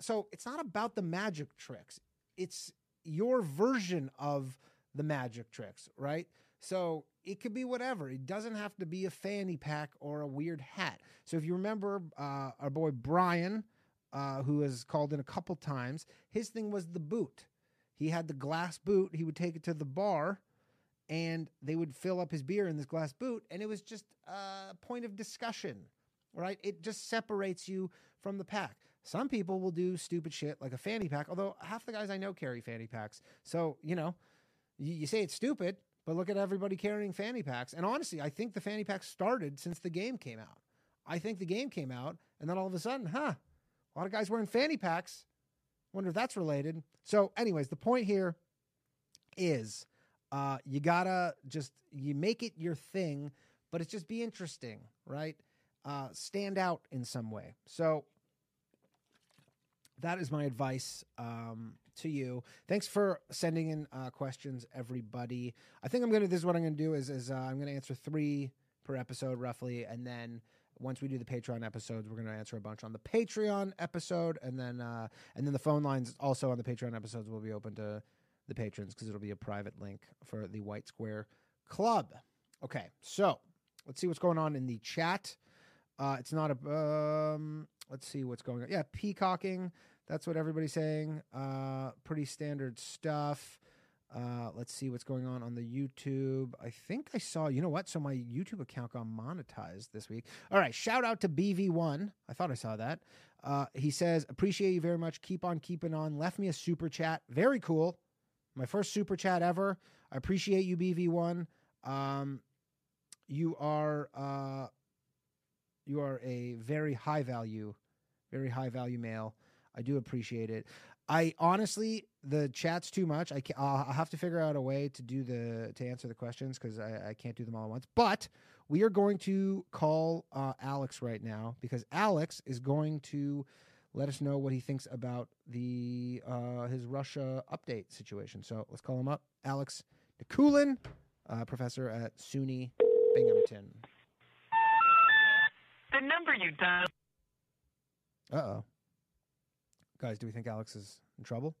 so it's not about the magic tricks. It's your version of the magic tricks, right? So it could be whatever. It doesn't have to be a fanny pack or a weird hat. So if you remember uh, our boy Brian, uh, who has called in a couple times, his thing was the boot. He had the glass boot. He would take it to the bar and they would fill up his beer in this glass boot. And it was just a point of discussion, right? It just separates you from the pack. Some people will do stupid shit like a fanny pack, although half the guys I know carry fanny packs. So, you know, you, you say it's stupid, but look at everybody carrying fanny packs. And honestly, I think the fanny pack started since the game came out. I think the game came out, and then all of a sudden, huh, a lot of guys wearing fanny packs. Wonder if that's related. So, anyways, the point here is uh, you gotta just you make it your thing, but it's just be interesting, right? Uh, stand out in some way. So that is my advice um, to you. Thanks for sending in uh, questions, everybody. I think I'm gonna. This is what I'm gonna do is is uh, I'm gonna answer three per episode roughly, and then once we do the Patreon episodes, we're gonna answer a bunch on the Patreon episode, and then uh, and then the phone lines also on the Patreon episodes will be open to the patrons because it'll be a private link for the White Square Club. Okay, so let's see what's going on in the chat. Uh, it's not a. Um, let's see what's going on. Yeah, peacocking. That's what everybody's saying. Uh, pretty standard stuff. Uh, let's see what's going on on the YouTube. I think I saw, you know what? So my YouTube account got monetized this week. All right. Shout out to BV1. I thought I saw that. Uh, he says, appreciate you very much. Keep on keeping on. Left me a super chat. Very cool. My first super chat ever. I appreciate you, BV1. Um, you are, uh, you are a very high value, very high value male. I do appreciate it. I honestly, the chat's too much. I can, I'll have to figure out a way to do the to answer the questions because I, I can't do them all at once. But we are going to call uh, Alex right now because Alex is going to let us know what he thinks about the uh, his Russia update situation. So let's call him up, Alex Nikulin, uh, professor at SUNY Binghamton. The number you dialed. Uh oh. Guys, do we think Alex is in trouble?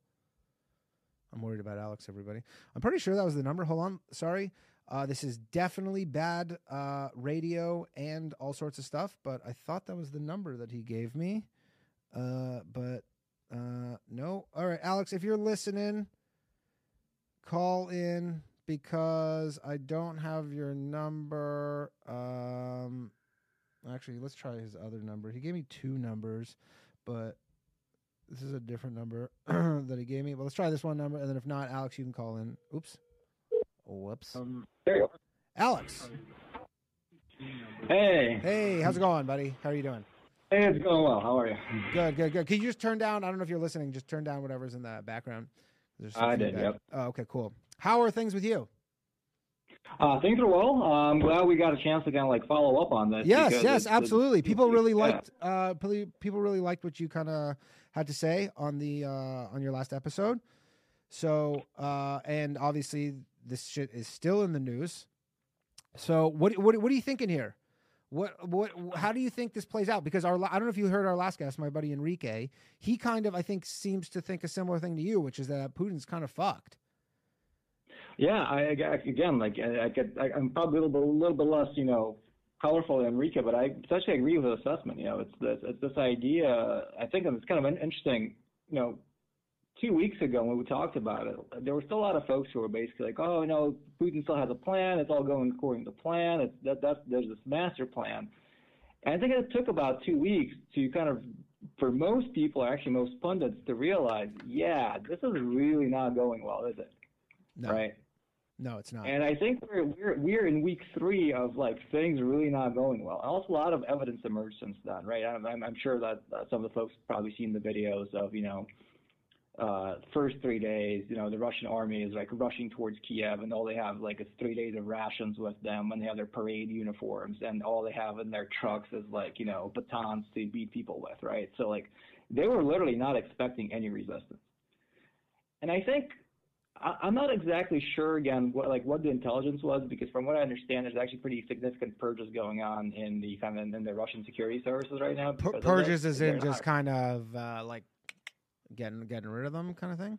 I'm worried about Alex, everybody. I'm pretty sure that was the number. Hold on. Sorry. Uh, this is definitely bad uh, radio and all sorts of stuff, but I thought that was the number that he gave me. Uh, but uh, no. All right, Alex, if you're listening, call in because I don't have your number. Um, actually, let's try his other number. He gave me two numbers, but this is a different number that he gave me. But let's try this one number, and then if not, Alex, you can call in. Oops. Whoops. Um, there you go. Alex. Hey. Hey, how's it going, buddy? How are you doing? Hey, it's going well. How are you? Good, good, good. Can you just turn down? I don't know if you're listening. Just turn down whatever's in the background. There's some I did, feedback. yep. Oh, okay, cool. How are things with you? Uh, things are well. Uh, I'm glad we got a chance to kind of like follow up on this. Yes, yes, it's- it's- absolutely. People really yeah. liked. Uh, people really liked what you kind of had to say on the uh, on your last episode. So, uh, and obviously, this shit is still in the news. So, what what what are you thinking here? What what how do you think this plays out? Because our I don't know if you heard our last guest, my buddy Enrique. He kind of I think seems to think a similar thing to you, which is that Putin's kind of fucked. Yeah, I, again, like I, I could, I, I'm probably a little bit, a little bit less, you know, colorful Enrique, but I essentially agree with the assessment. You know, it's this, it's this idea. I think it's kind of an interesting. You know, two weeks ago when we talked about it, there were still a lot of folks who were basically like, "Oh, no, Putin still has a plan. It's all going according to plan. It's that that there's this master plan." And I think it took about two weeks to kind of, for most people, actually most pundits, to realize, yeah, this is really not going well, is it? No, Right. No, it's not. And I think we're we're we're in week three of like things really not going well. Also a lot of evidence emerged since then, right? I'm I'm, sure that uh, some of the folks probably seen the videos of you know. Uh, first three days, you know, the Russian army is like rushing towards Kiev, and all they have like is three days of rations with them, and they have their parade uniforms, and all they have in their trucks is like you know batons to beat people with, right? So like they were literally not expecting any resistance. And I think I'm not exactly sure again what like what the intelligence was because from what I understand, there's actually pretty significant purges going on in the kind of in the Russian security services right now. Pur- purges is in just not- kind of uh, like getting getting rid of them, kind of thing.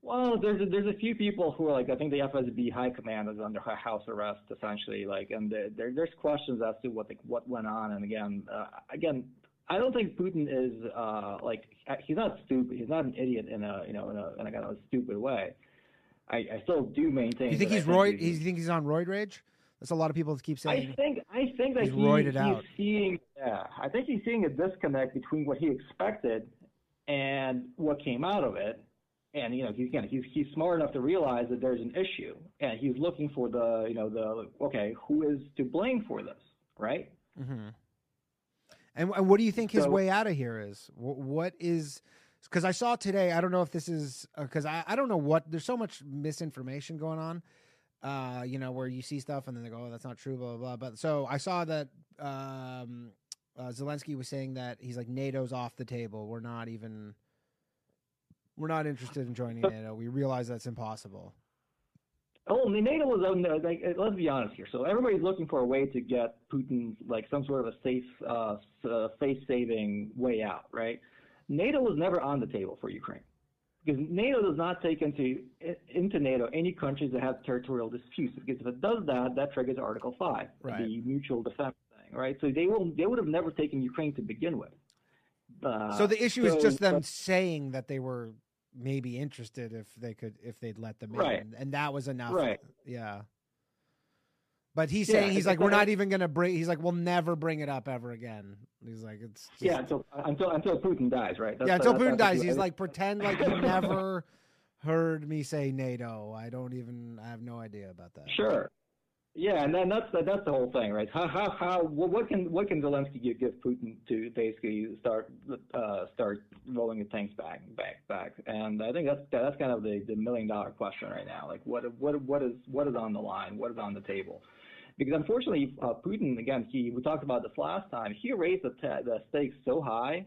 Well, there's a, there's a few people who are like I think the FSB high command is under house arrest essentially, like, and there there- there's questions as to what the, what went on. And again, uh, again, I don't think Putin is uh, like he's not stupid. He's not an idiot in a you know in a in a kind of a stupid way. I, I still do maintain. You think he's roid? he's- You think he's on roid rage? That's a lot of people keep saying. I think I think that He's he, roided he's out. seeing yeah, I think he's seeing a disconnect between what he expected and what came out of it. And you know, he's again he's he's smart enough to realize that there's an issue and he's looking for the you know the okay, who is to blame for this, right? hmm And, and what do you think his So- way out of here is? Wh- What is? Because I saw today. I don't know if this is because I, I don't know what. There's so much misinformation going on. Uh, you know, where you see stuff and then they go, "Oh, that's not true," blah blah blah. But so I saw that um, uh, Zelensky was saying that he's like NATO's off the table. We're not even. We're not interested in joining NATO. We realize that's impossible. Oh, NATO was on the, like, uh, let's be honest here. So everybody's looking for a way to get Putin like some sort of a safe, uh, uh, face-saving way out, right? NATO was never on the table for Ukraine because NATO does not take into into NATO any countries that have territorial disputes. Because if it does that, that triggers Article Five, Right. the mutual defense thing, right? So they will they would have never taken Ukraine to begin with. Uh, So the issue is just them saying that they were maybe interested if they could if they'd let them Right. in, and that was enough. Right. Yeah. But he's Yeah, saying he's like we're not even gonna bring. He's like we'll never bring it up ever again. He's like it's just, Yeah, until until until Putin dies, right? yeah until that's- Putin that's- dies. He's like pretend like you never heard me say NATO. I don't even. I have no idea about that. Sure. Yeah, and then that's that's the whole thing, right? How how how what can what can Zelensky give, give Putin to basically start uh, start rolling the tanks back back back? And I think that's that's kind of the, the million dollar question right now. Like what what what is what is on the line? What is on the table? Because unfortunately, uh, Putin again, he we talked about this last time. He raised the ta- the stakes so high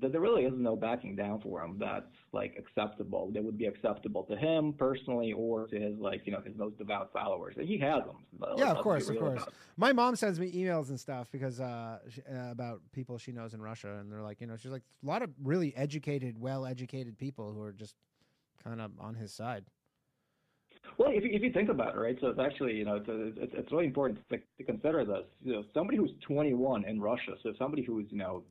that there really is no backing down for him that's like acceptable that would be acceptable to him personally or to his like you know his most devout followers and he has them Yeah, of course, of course. My mom sends me emails and stuff because uh, sh- uh, about people she knows in Russia, and they're like, you know, she's like a lot of really educated, well-educated people who are just kind of on his side. well if you, if you think about it right so it's actually you know it's it's, it's really important to, to consider this you know somebody who's 21 in russia so somebody who's you know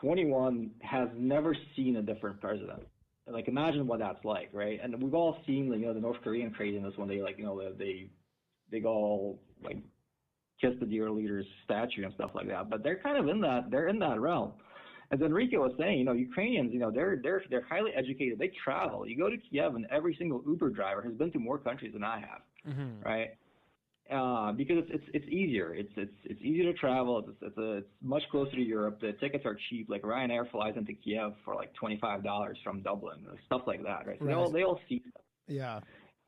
21 has never seen a different president. Like imagine what that's like, right? And we've all seen, you know, the North Korean craziness when they like, you know, they they go all like kiss the dear leader's statue and stuff like that. But they're kind of in that they're in that realm. As Enrique was saying, you know, Ukrainians, you know, they're they're they're highly educated. They travel. You go to Kiev, and every single Uber driver has been to more countries than I have, Mhm. right? Uh, because it's, it's it's easier. It's it's it's easier to travel. It's it's, a, it's much closer to Europe. The tickets are cheap. Like Ryanair flies into Kiev for like twenty five dollars from Dublin, stuff like that, right? So they all they all see Yeah.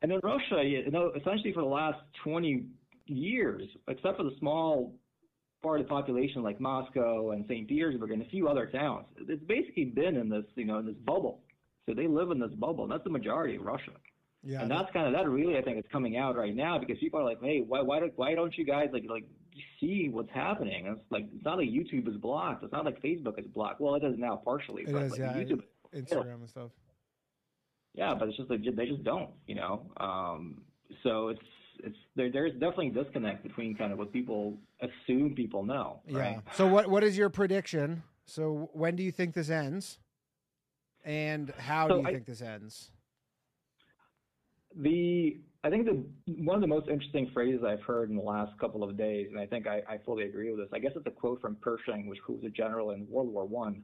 and in Russia, you know, essentially for the last 20 years, except for the small part of the population like Moscow and St. Petersburg and a few other towns, it's basically been in this, you know, in this bubble. So they live in this bubble, and that's the majority of Russia. Yeah. and that's kind of that really I think is coming out right now because people are like, hey, why why don't why don't you guys like like see what's happening? And it's like it's not like YouTube is blocked. It's not like Facebook is blocked. Well, it is now partially, It but is, like yeah. YouTube Instagram and stuff. yeah, but it's just like they just don't, you know. Um, so it's it's there. There's definitely a disconnect between kind of what people assume people know. Right? Yeah. So what what is your prediction? So when do you think this ends? And how So do you I- think this ends? The I think the one of the most interesting phrases I've heard in the last couple of days, and I think I, I fully agree with this. I guess it's a quote from Pershing, which was a general in World War One,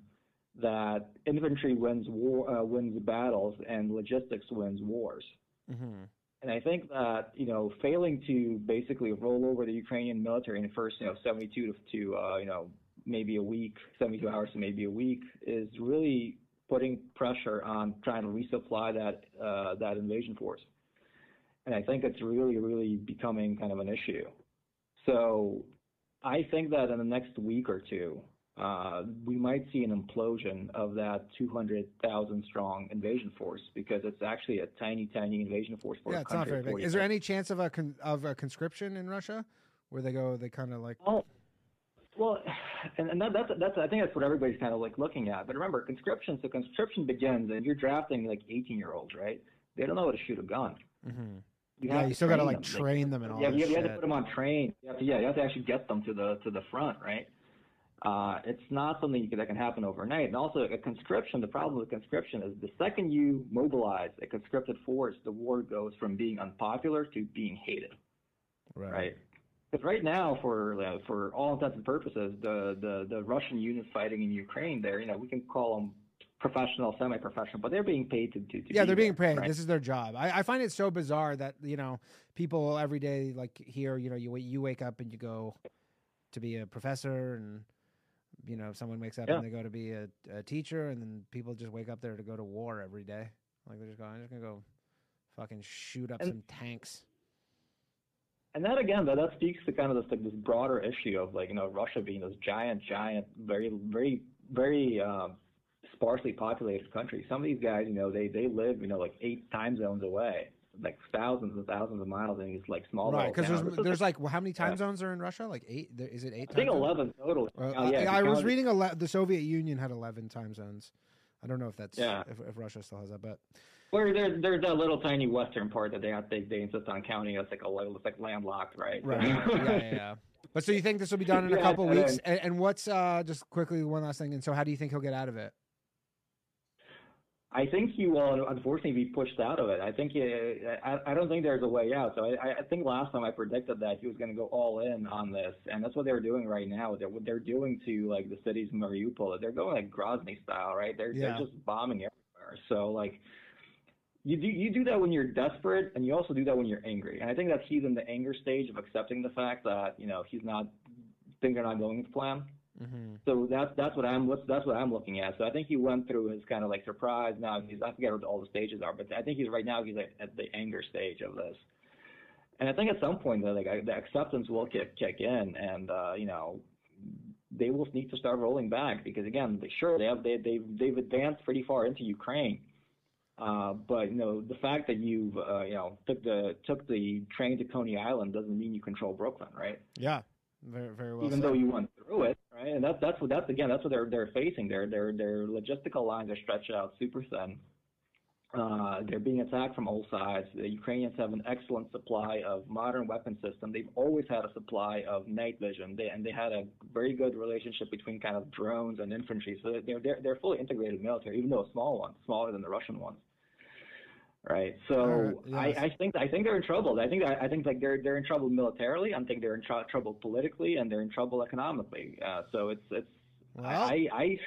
that infantry wins war uh, wins battles and logistics wins wars. Mm-hmm. And I think that you know, failing to basically roll over the Ukrainian military in the first you know 72 to, to uh, you know maybe a week, 72 hours to maybe a week, is really putting pressure on trying to resupply that uh, that invasion force. And I think it's really, really becoming kind of an issue. So I think that in the next week or two, uh, we might see an implosion of that 200,000 strong invasion force because it's actually a tiny, tiny invasion force for Yeah, it's not very big. Is there any chance of a con- of a conscription in Russia, where they go, they kind of like, Well, well, and, and that, that's that's I think that's what everybody's kind of like looking at. But remember, conscription. So conscription begins, and you're drafting like 18 year olds, right? They don't know how to shoot a gun. Mhm. You yeah, you still got to like them. Train them and all yeah, you, you have to put them on train. You have to, yeah, you have to actually get them to the to the front, right? Uh, it's not something you can, that can happen overnight. And also, a conscription. The problem with conscription is the second you mobilize a conscripted force, the war goes from being unpopular to being hated right? Because right now, for uh, for all intents and purposes, the, the the Russian units fighting in Ukraine, there, you know, we can call them professional, semi-professional, but they're being paid to, to Yeah, be they're being there, paid. right? This is their job. I, I find it so bizarre that you know people every day like here. You know, you you wake up and you go to be a professor, and you know someone wakes up Yeah. and they go to be a, a teacher, and then people just wake up there to go to war every day. Like they're just going, I'm just gonna go fucking shoot up And- some tanks. And that again, that, that speaks to kind of this like this broader issue of like you know Russia being this giant, giant, very, very, very um, sparsely populated country. Some of these guys, you know, they they live you know like eight time zones away, like thousands and thousands of miles in these like small Right, because there's there's like how many time yeah. zones are in Russia? Like eight? There, is it eight? I think time zones? eleven total. Uh, Oh, yeah, I, I was reading ele- the Soviet Union had eleven time zones. I don't know if that's Yeah. if, if Russia still has that, but Where there, there's that little tiny western part that they have, they, they insist on counting as like a it's like landlocked, right? Right. yeah, yeah, yeah. But so you think this will be done in a couple weeks? And, and what's uh just quickly one last thing? And so how do you think he'll get out of it? I think he will unfortunately be pushed out of it. I think he, I, I don't think there's a way out. So I, I think last time I predicted that he was going to go all in on this, and that's what they're doing right now. They're, what they're doing to like the cities in Mariupol, they're going like Grozny style, right? They're Yeah. they're just bombing everywhere. So like. You do you do that when you're desperate, and you also do that when you're angry. And I think that he's in the anger stage of accepting the fact that you know he's not things are not going to plan. Mm-hmm. So that's that's what I'm what's that's what I'm looking at. So I think he went through his kind of like surprise. Now he's I forget what all the stages are, but I think he's right now he's at, at the anger stage of this. And I think at some point the like the acceptance will kick kick in, and uh, you know they will need to start rolling back because again, they, sure they have they they they've advanced pretty far into Ukraine. Uh, but you know the fact that you've uh, you know took the took the train to Coney Island doesn't mean you control Brooklyn, right? Yeah. Very very well even said. though you went through it, right? And that's that's what that's again that's what they're they're facing. Their their their logistical lines are stretched out super thin, Uh, they're being attacked from all sides. The Ukrainians have an excellent supply of modern weapon system. They've always had a supply of night vision, they, and they had a very good relationship between kind of drones and infantry. So they're they're, they're fully integrated military, even though a small one, smaller than the Russian ones. Right. So Alright, yes. I, I think I think they're in trouble. I think I think like they're they're in trouble militarily. I think they're in tr- trouble politically, and they're in trouble economically. Uh, so it's it's Well, I, I I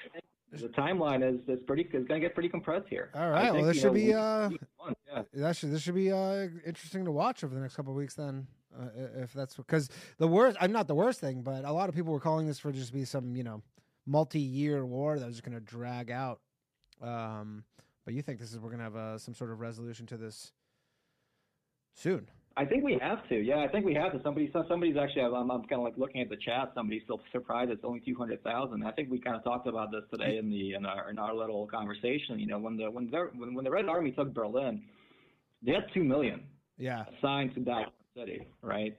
the timeline is is pretty is going to get pretty compressed here. All right, right. Well, this should know, be uh, yeah. that should this should be uh interesting to watch over the next couple of weeks. Then, uh, if that's because the worst, I'm not the worst thing, but a lot of people were calling this for just be some you know multi-year war that was going to drag out. Um, but you think this is we're going to have uh, some sort of resolution to this soon? I think we have to. Yeah, I think we have to. Somebody, somebody's actually. I'm, I'm kind of like looking at the chat. Somebody's still surprised it's only 200,000. I think we kind of talked about this today in the in our in our little conversation. You know, when the when the when, when the Red Army took Berlin, they had two million Yeah. assigned to that city, right?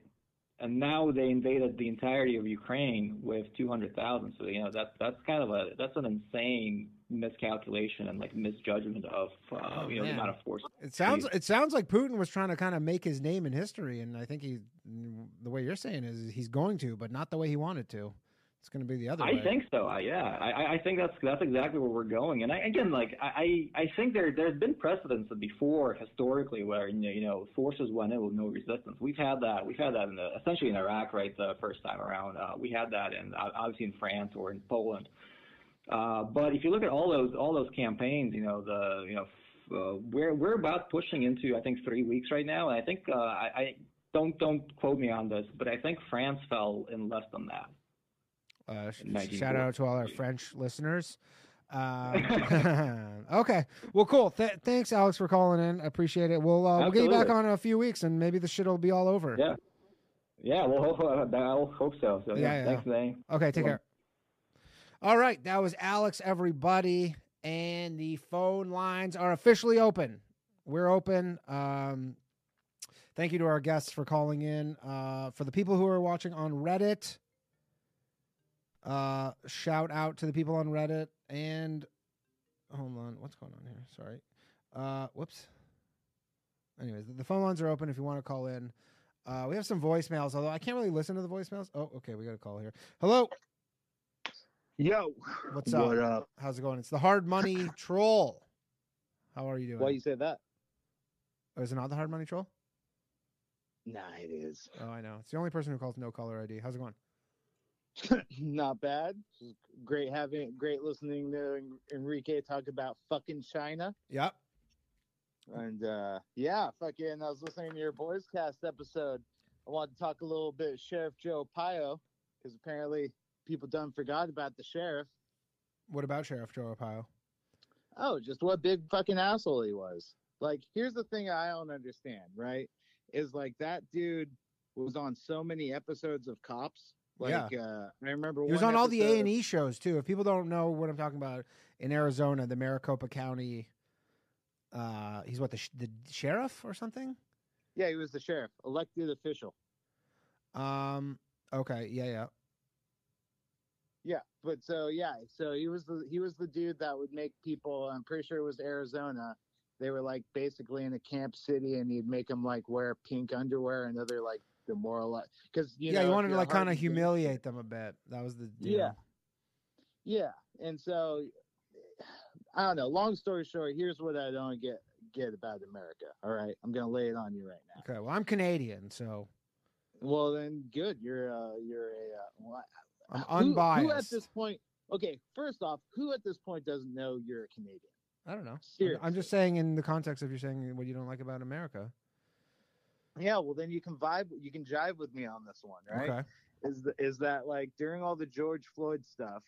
And now they invaded the entirety of Ukraine with 200,000. So you know that's that's kind of a that's an insane miscalculation and like misjudgment of uh, Oh, you know the amount of force. It sounds it sounds like Putin was trying to kind of make his name in history, and I think he, the way you're saying is he's going to, but not the way he wanted to. It's going to be the other I way. think so. I, yeah, I, I- think that's that's exactly where we're going. And I, again, like I, I think there there's been precedents before historically where you know, you know forces went in with no resistance. We've had that. We've had that in the, essentially in Iraq, right, the first time around. Uh, we had that in uh, obviously in France or in Poland. Uh, but if you look at all those all those campaigns, you know the you know uh, we're we're about pushing into I think three weeks right now, and I think uh, I, I don't don't quote me on this, but I think France fell in less than that. Uh, shout out to all our French listeners. Um, okay, well, cool. Th- thanks, Alex, for calling in. I appreciate it. We'll uh, we'll get you back on in a few weeks, and maybe the shit will be all over. Yeah. Yeah, well, hope, uh, I'll hope so. So, Yeah, yeah, yeah. thanks, Danny. Okay, take Well- care. All right, that was Alex, everybody, and the phone lines are officially open. We're open. Um, thank you to our guests for calling in. Uh, for the people who are watching on Reddit, uh, shout out to the people on Reddit. And hold on, what's going on here? Sorry. Uh, whoops. Anyways, the, phone lines are open if you want to call in. Uh, we have some voicemails, although I can't really listen to the voicemails. Oh, okay, we got a call here. Hello. Yo, What's up? what up? How's it going? It's the hard money troll. How are you doing? Why you say that? Oh, is it not the hard money troll? Nah, it is Oh, I know. It's the only person who calls no caller ID. How's it going? not bad. Great having, great listening to Enrique talk about fucking China. Yep. And uh yeah, fucking, I was listening to your Boys Cast episode. I wanted to talk a little bit Sheriff Joe Pio because apparently people done forgot about the sheriff. What about Sheriff Joe Arpaio? Oh, just what big fucking asshole he was. Like, here's the thing I don't understand, right? Is like that dude was on so many episodes of Cops. Like, uh, I remember He was on all the A and E shows too. If people don't know what I'm talking about, in Arizona, the Maricopa County, uh, he's what the sh- the sheriff or something. Yeah, he was the sheriff, elected official. Um. Okay. Yeah. Yeah. Yeah, but so yeah, so he was the he was the dude that would make people. I'm pretty sure it was Arizona. They were like basically in a camp city, and he'd make them like wear pink underwear and other like demoralize because you yeah. know he wanted to like kind of humiliate them a bit. That was the deal. Yeah. Yeah, and so I don't know. Long story short, here's what I don't get get about America. All right, I'm gonna lay it on you right now. Okay. Well, I'm Canadian, so Well, then good. You're uh, you're a uh, well, I'm who- unbiased. Who, at this point? Okay, first off, who at this point doesn't know you're a Canadian? I don't know. I'm- I'm just saying in the context of you're saying what you don't like about America. Yeah, well then you can vibe, you can jive with me on this one, right? Okay. Is th- is that like during all the George Floyd stuff,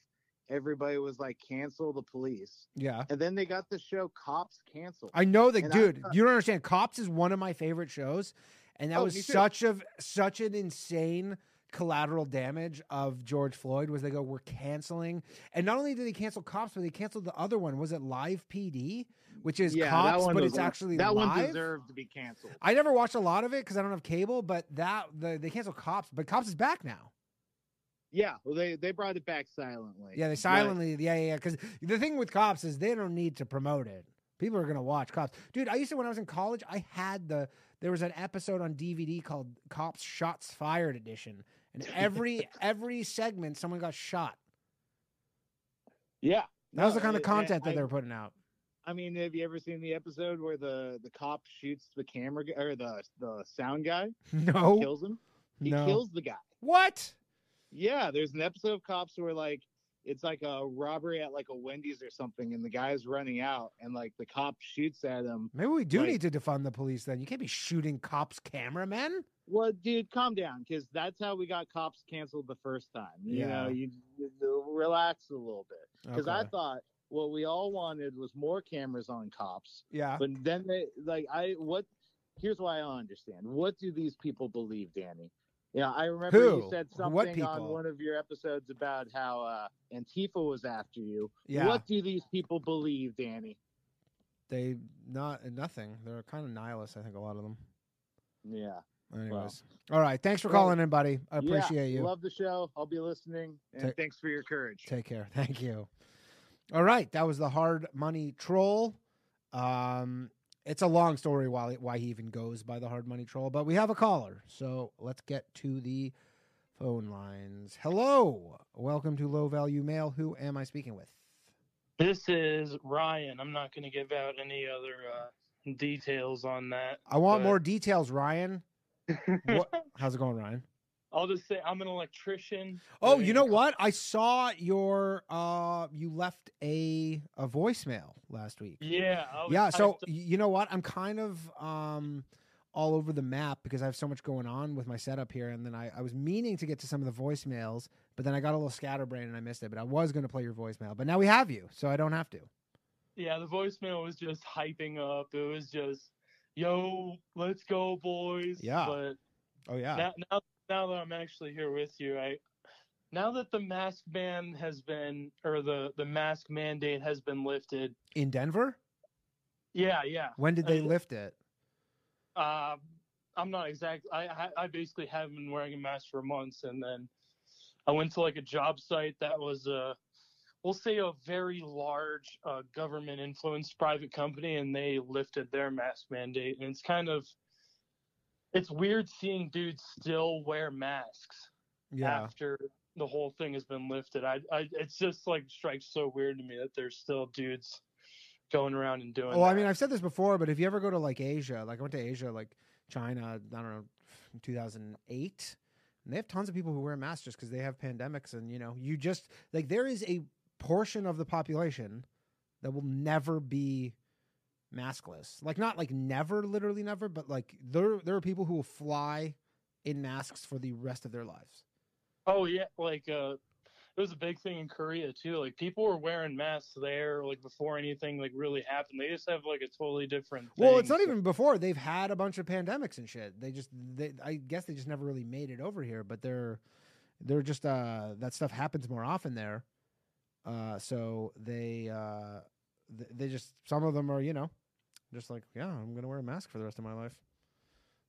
everybody was like cancel the police, Yeah. and then they got the show Cops canceled. I know that, And I dude. you don't understand. Cops is one of my favorite shows, and that Oh, was such a such an insane collateral damage of George Floyd. Was they go, we're canceling, and not only did they cancel Cops, but they canceled the other one. Was it Live PD, which is yeah, Cops, but it's actually that live? one deserved to be canceled. I never watched a lot of it because I don't have cable, but that the, they canceled Cops, but Cops is back now. Yeah, well they they brought it back silently. Yeah, they But- silently. Yeah, yeah, yeah. Because the thing with Cops is they don't need to promote it. People are gonna watch cops, dude. I used to when I was in college. I had the there was an episode on DVD called "Cops Shots Fired Edition," and every every segment someone got shot. Yeah. That was the kind of content that they were putting out. I mean, have you ever seen the episode where the the cop shoots the camera guy, or the the sound guy, No, kills him? He no. kills the guy. What? Yeah, there's an episode of Cops where like it's like a robbery at like a Wendy's or something, and the guy's running out, and like the cop shoots at him. Maybe we do Like- need to defund the police. Then you can't be shooting cops, cameramen. Well, dude, calm down, because that's how we got Cops canceled the first time. You Yeah. know, you, you relax a little bit, because I thought what we all wanted was more cameras on cops. yeah. But then they like I what here's why I don't understand. What do these people believe, Danny? Yeah, I remember Who? you said something on one of your episodes about how uh, Antifa was after you. Yeah. What do these people believe, Danny? They not nothing. They're kind of nihilists. I think a lot of them. Yeah. Anyways, all right. Thanks for calling in, buddy. I Yeah, appreciate you. Love the show. I'll be listening. And Ta- thanks for your courage. Take care. Thank you. All right, that was the hard money troll. Um, it's a long story why why he even goes by the hard money troll, but we have a caller, so let's get to the phone lines. Hello, welcome to Low Value Mail. Who am I speaking with? This is Ryan. I'm not going to give out any other uh, details on that. I want but- more details, Ryan. What? How's it going, Ryan? I'll just say I'm an electrician. Oh, you know what? I saw your uh you left a a voicemail last week. Yeah. Yeah so y- you know what i'm kind of um all over the map because i have so much going on with my setup here and then i, I was meaning to get to some of the voicemails but then i got a little scatterbrained and i missed it but i was going to play your voicemail but now we have you so i don't have to yeah, the voicemail was just hyping up. It was just, "Yo, let's go, boys." Yeah. But oh yeah now, now, now that I'm actually here with you, I now that the mask ban has been or the the mask mandate has been lifted. in denver Yeah, yeah. when did they Uh, lift it Uh, I'm not exact. I I- I basically haven't been wearing a mask for months, and then I went to like a job site that was uh we'll say a very large uh, government influenced private company, and they lifted their mask mandate, and it's kind of it's weird seeing dudes still wear masks yeah after the whole thing has been lifted. I, I it's just like strikes so weird to me that there's still dudes going around and doing. well i mean i've said this before but if you ever go to like asia like i went to asia like china i don't know 2008 and they have tons of people who wear masks just because they have pandemics and you know you just like there is a portion of the population that will never be maskless like not like never literally never but like there there are people who will fly in masks for the rest of their lives Oh yeah, like uh it was a big thing in Korea too. Like people were wearing masks there like before anything like really happened. They just have like a totally different thing. well it's not even before they've had a bunch of pandemics and shit they just they, i guess they just never really made it over here but they're they're just uh that stuff happens more often there uh so they uh th- they just some of them are you know just like yeah i'm gonna wear a mask for the rest of my life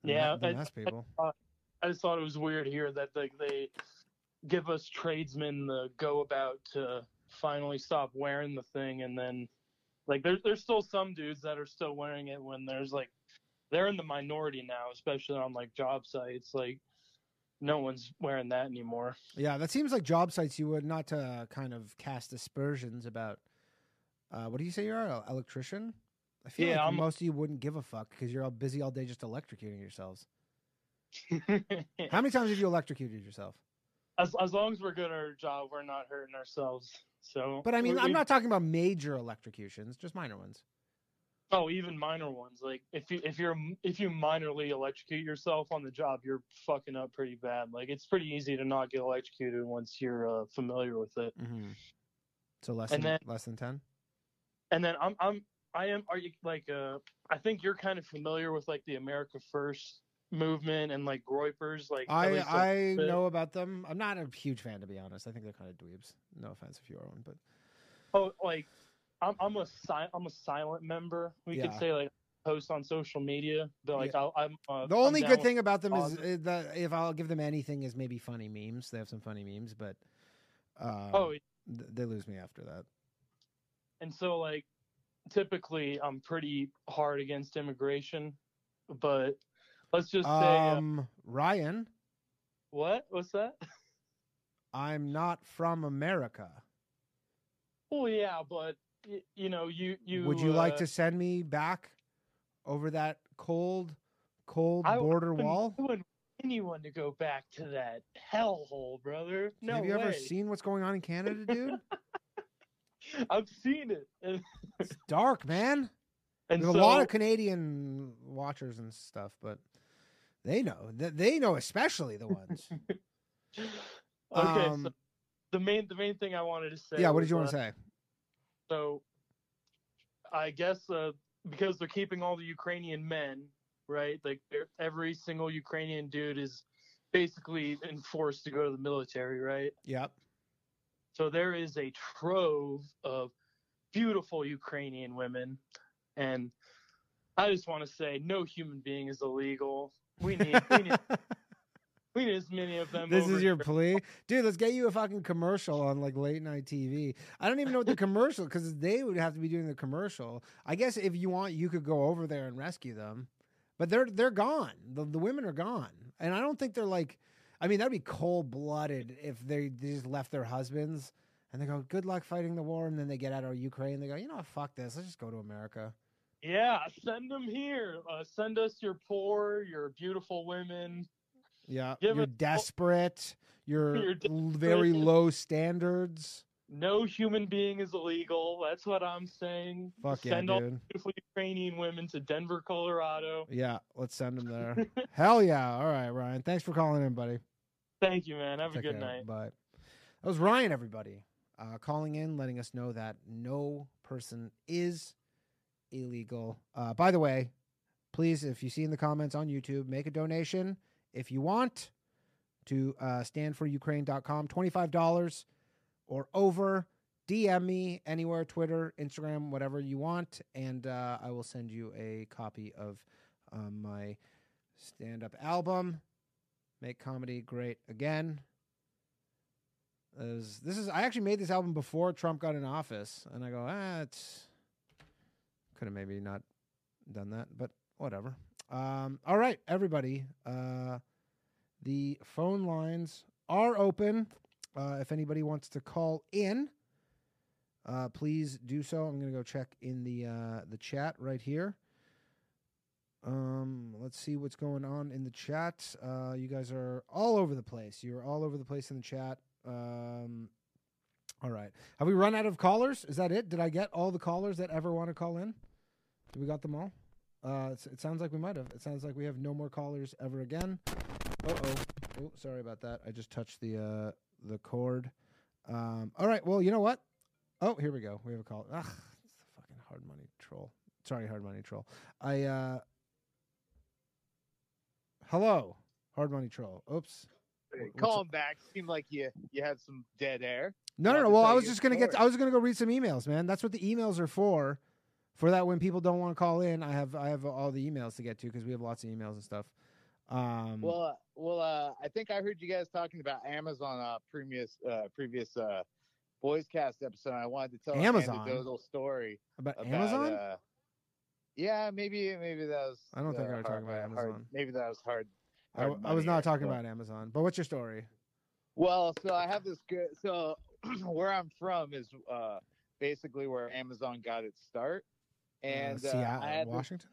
ma- Yeah, I- mask people I just thought it was weird here that like they give us tradesmen the go about to finally stop wearing the thing and then like there, there's still some dudes that are still wearing it when there's like they're in the minority now, especially on like job sites. Like no one's wearing that anymore. yeah that seems like job sites you would not to kind of cast aspersions about uh what do you say you're an electrician i feel Yeah, like I'm- most of you wouldn't give a fuck because you're all busy all day just electrocuting yourselves how many times have you electrocuted yourself as as long as we're good at our job, we're not hurting ourselves. So, But I mean, we- I'm we- not talking about major electrocutions, just minor ones. Oh, even minor ones. Like if you if you're if you minorly electrocute yourself on the job, you're fucking up pretty bad. Like it's pretty easy to not get electrocuted once you're uh, familiar with it. Mm-hmm. So less And than then- less than ten. And then I'm I'm I am. Are you like uh? I think you're kind of familiar with like the America First movement and like Groypers. Like I I bit. know about them. I'm not a huge fan to be honest. I think they're kind of dweebs. No offense if you are one, but Oh, like I'm I'm a si- I'm a silent member. We Yeah. could say like post on social media, but like I'll, I'm uh, the only good thing about them is uh, that if I'll give them anything is maybe funny memes. They have some funny memes, but um, Oh, th- they lose me after that. and so like typically I'm pretty hard against immigration, but let's just say uh, Um, Ryan, what? What's that? I'm not from America. Oh yeah, but y- you know, you you Would you like uh, to send me back over that cold, cold I border wall? I wouldn't want anyone to go back to that hellhole, brother. No Have you way. ever seen what's going on in Canada, dude? I've seen it, it's dark, man. and There's so a lot of Canadian watchers and stuff, but they know. Th- They know, especially the ones. okay. Um, so the main the main thing I wanted to say. yeah. What did you want uh, to say? So, I guess uh, because they're keeping all the Ukrainian men, right? Like every single Ukrainian dude is basically enforced to go to the military, right? Yep. So there is a trove of beautiful Ukrainian women, and I just want to say, no human being is illegal. We need, we need, we need as many of them. This is your here. plea, dude. Let's get you a fucking commercial on like late night TV. I don't even know what the commercial because they would have to be doing the commercial. I guess if you want, you could go over there and rescue them, but they're they're gone. The the women are gone, and I don't think they're like. I mean, that'd be cold blooded if they, they just left their husbands and they go, "Good luck fighting the war," and then they get out of Ukraine. They go, "You know what? Fuck this. Let's just go to America." Yeah, send them here. Uh, send us your poor, your beautiful women. Yeah, Give you're it- desperate. You're, You're l- very low standards. No human being is illegal. That's what I'm saying. Fuck yeah, Send all dude. beautiful Ukrainian women to Denver, Colorado. Yeah, let's send them there. Hell yeah. All right, Ryan. Thanks for calling in, buddy. Thank you, man. Have a Take good care. night. Bye. That was Ryan, everybody, uh, calling in, letting us know that no person is illegal. Uh, by the way, please, if you see in the comments on YouTube, make a donation if you want to uh, standforukraine.com, $25 or over. DM me anywhere, Twitter, Instagram, whatever you want, and uh, I will send you a copy of um, my stand up album, Make Comedy Great Again. This is I actually made this album before Trump got in office, and I go, ah, it's could have maybe not done that, but whatever. Um, all right, everybody. Uh, the phone lines are open. Uh, if anybody wants to call in, uh, please do so. I'm going to go check in the uh, the chat right here. Um, let's see what's going on in the chat. Uh, you guys are all over the place. You're all over the place in the chat. Um, all right. Have we run out of callers? Is that it? Did I get all the callers that ever want to call in? Did we got them all? Uh, it sounds like we might have. It sounds like we have no more callers ever again. Uh oh. Oh, sorry about that. I just touched the uh, the cord. Um, all right. Well, you know what? Oh, here we go. We have a call. Ugh, it's the fucking hard money troll. Sorry, hard money troll. I uh, hello, hard money troll. Oops. Hey, Call him back. Seemed like you you had some dead air. No, no, no. Well, I was just gonna get. story. I was gonna go read some emails, man. That's what the emails are for. For that, when people don't want to call in, I have I have all the emails to get to because we have lots of emails and stuff. Um, Well, uh, well, uh, I think I heard you guys talking about Amazon uh, previous uh, previous uh, Boys Cast episode. I wanted to tell Amazon? an anecdotal story about, about Amazon. Uh, yeah, maybe maybe that was. I don't think uh, I was talking hard- about hard- Amazon. maybe that was hard. I, hard I was not talking about Amazon. But what's your story? Well, so I have this good. So where I'm from is uh, basically where Amazon got its start, and uh, uh, Seattle, I had Washington,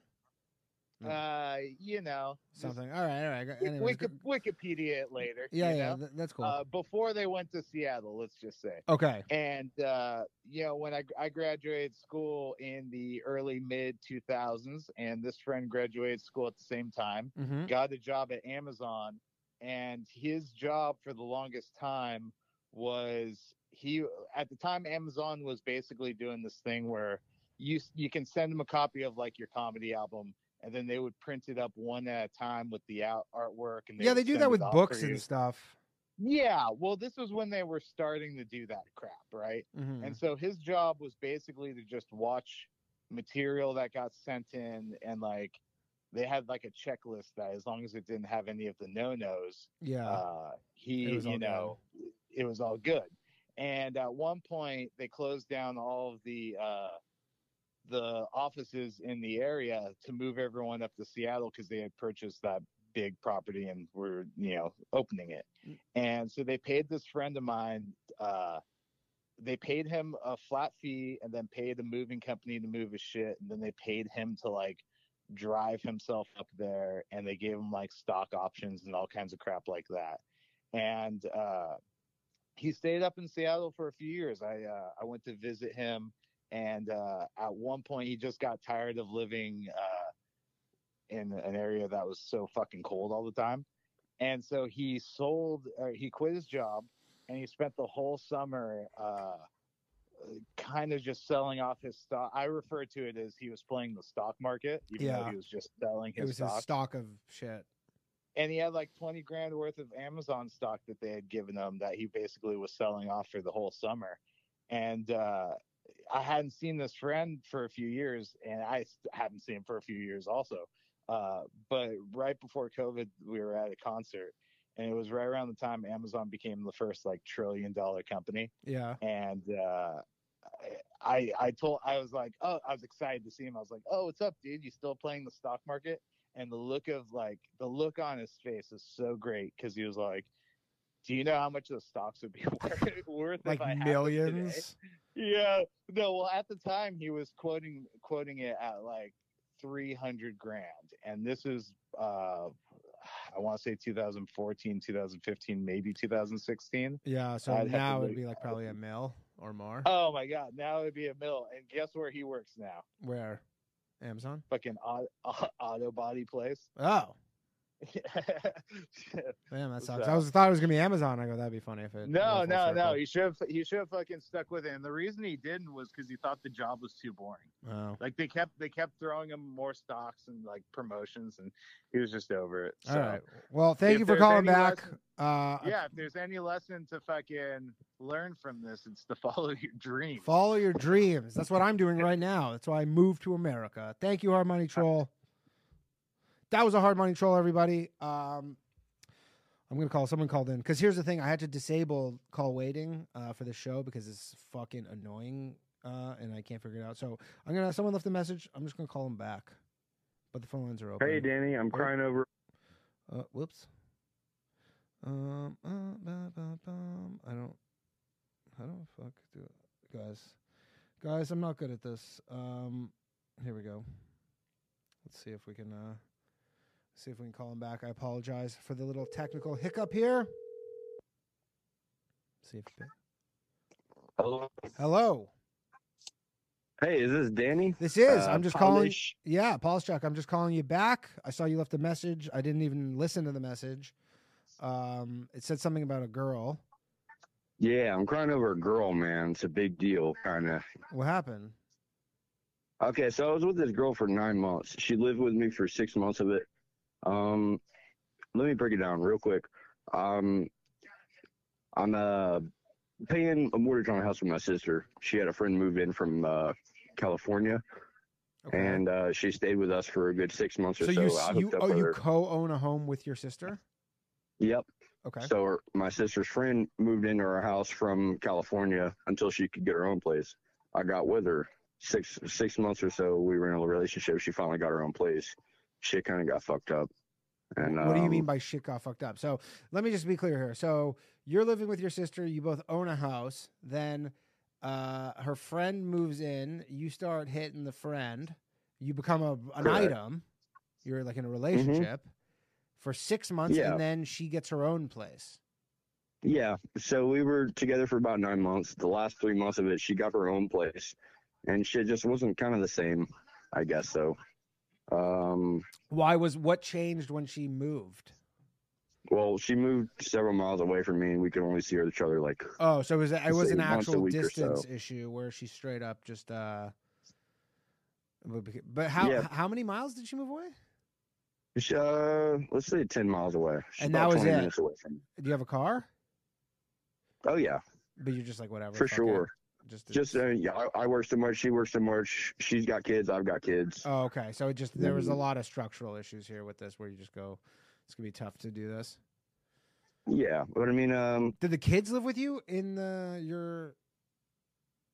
No. uh, you know, something. All right, all right. Anyways, Wiki, go- Wikipedia it later. yeah, yeah. know? that's cool. Uh, before they went to Seattle, let's just say. okay. And uh, you know, when I I graduated school in the early mid 2000s, and this friend graduated school at the same time, Mm-hmm. got a job at Amazon, and his job for the longest time was he at the time Amazon was basically doing this thing where you you can send them a copy of like your comedy album. And then they would print it up one at a time with the out artwork. And Yeah, they do that with books and stuff. Yeah, well, this was when they were starting to do that crap, right? Mhm. And so his job was basically to just watch material that got sent in and like they had like a checklist that as long as it didn't have any of the no-nos, Yeah. uh, he, you know, it was all good. And at one point they closed down all of the uh, the offices in the area to move everyone up to Seattle because they had purchased that big property and were you know opening it. And so they paid this friend of mine. Uh, they paid him a flat fee and then paid a moving company to move his shit, and then they paid him to like drive himself up there, and they gave him like stock options and all kinds of crap like that. And uh, he stayed up in Seattle for a few years. I uh, I went to visit him, and uh, at one point he just got tired of living uh, in an area that was so fucking cold all the time, and so he sold. Or he quit his job, and he spent the whole summer. Uh, kind of just selling off his stock. I refer to it as he was playing the stock market, even though he was just selling his, It was stock his stock of shit. and he had like 20 grand worth of Amazon stock that they had given him that he basically was selling off for the whole summer. And uh, I hadn't seen this friend for a few years, and I haven't seen him for a few years also. Uh, but right before COVID, we were at a concert, and it was right around the time Amazon became the first like trillion dollar company Yeah. and uh, I I told I was like, oh, I was excited to see him. I was like, oh, what's up, dude? You still playing the stock market? And the look of like the look on his face is so great because he was like, do you know how much the stocks would be worth? worth Like if I had millions. Yeah, no. Well, at the time he was quoting quoting it at like three hundred grand, and this is uh, I want to say 2014, 2015, maybe 2016. Yeah. So I'd now it'd be like probably a mil or more. Oh my god, now it'd be a mill. And guess where he works now? Where? Amazon? Fucking auto, auto body place. Oh. Damn, that sucks. I was thought it was gonna be Amazon. I go, that'd be funny if it. no, no, no. circle. He should have he should have fucking stuck with it. And the reason he didn't was because he thought the job was too boring. Oh. Like they kept they kept throwing him more stocks and like promotions, and he was just over it. So All right. Well, thank you for calling back. lesson- Uh, yeah, if there's any lesson to fucking learn from this, it's to follow your dreams. Follow your dreams. That's what I'm doing right now. That's why I moved to America. Thank you, Hard Money Troll. That was a Hard Money Troll, everybody. Um, I'm gonna call. Someone called in because here's the thing: I had to disable call waiting uh, for the show because it's fucking annoying, uh, and I can't figure it out. So I'm gonna. Someone left a message. I'm just gonna call them back, but the phone lines are open. Hey, Danny, I'm Oh. crying over. Uh, whoops. Um, uh, ba, ba, bum. I don't. How do I fuck do it, guys? Guys, I'm not good at this. Um, here we go. Let's see if we can. Uh, see if we can call him back. I apologize for the little technical hiccup here. See if. Hello. Hello. Hey, is this Danny? This is. Uh, I'm just calling. Yeah, Paul's Chuck. I'm just calling you back. I saw you left a message. I didn't even listen to the message. Um, it said something about a girl. Yeah, I'm crying over a girl, man. It's a big deal, kind of. What happened? Okay, so I was with this girl for nine months. She lived with me for six months of it. Um, let me break it down real quick. Um, I'm uh paying a mortgage on a house with my sister. She had a friend move in from uh, California, Okay. and uh, she stayed with us for a good six months or so so. you I you oh you co-own a home with your sister? Yep. Okay. So her, my sister's friend moved into our house from California until she could get her own place. I got with her six six months or so. We were in a relationship. She finally got her own place. Shit kind of got fucked up. And what do you um, mean by shit got fucked up? So let me just be clear here. So you're living with your sister. You both own a house. Then uh, her friend moves in. You start hitting the friend. You become a, an Correct. item. You're like in a relationship for six months, Yeah. and then she gets her own place. Yeah. So we were together for about nine months. The last three months of it, she got her own place, and shit just wasn't kind of the same. I guess so. Um, Why was what changed when she moved? well, she moved several miles away from me, and we could only see each other like Oh, so it was it was an actual distance so. issue where she straight up just uh. But how Yeah. how many miles did she move away? Uh, let's say ten miles away. She's And that was 20 it? minutes away from me. Do you have a car? Oh yeah, But you're just like whatever. for sure. it. Just Just uh, yeah, I, I work so much. She works so much. She's got kids. I've got kids. oh, okay. So it just there was a Mhm. lot of structural issues here with this, where you just go, it's gonna be tough to do this. Yeah, but I mean, um, Did the kids live with you in the your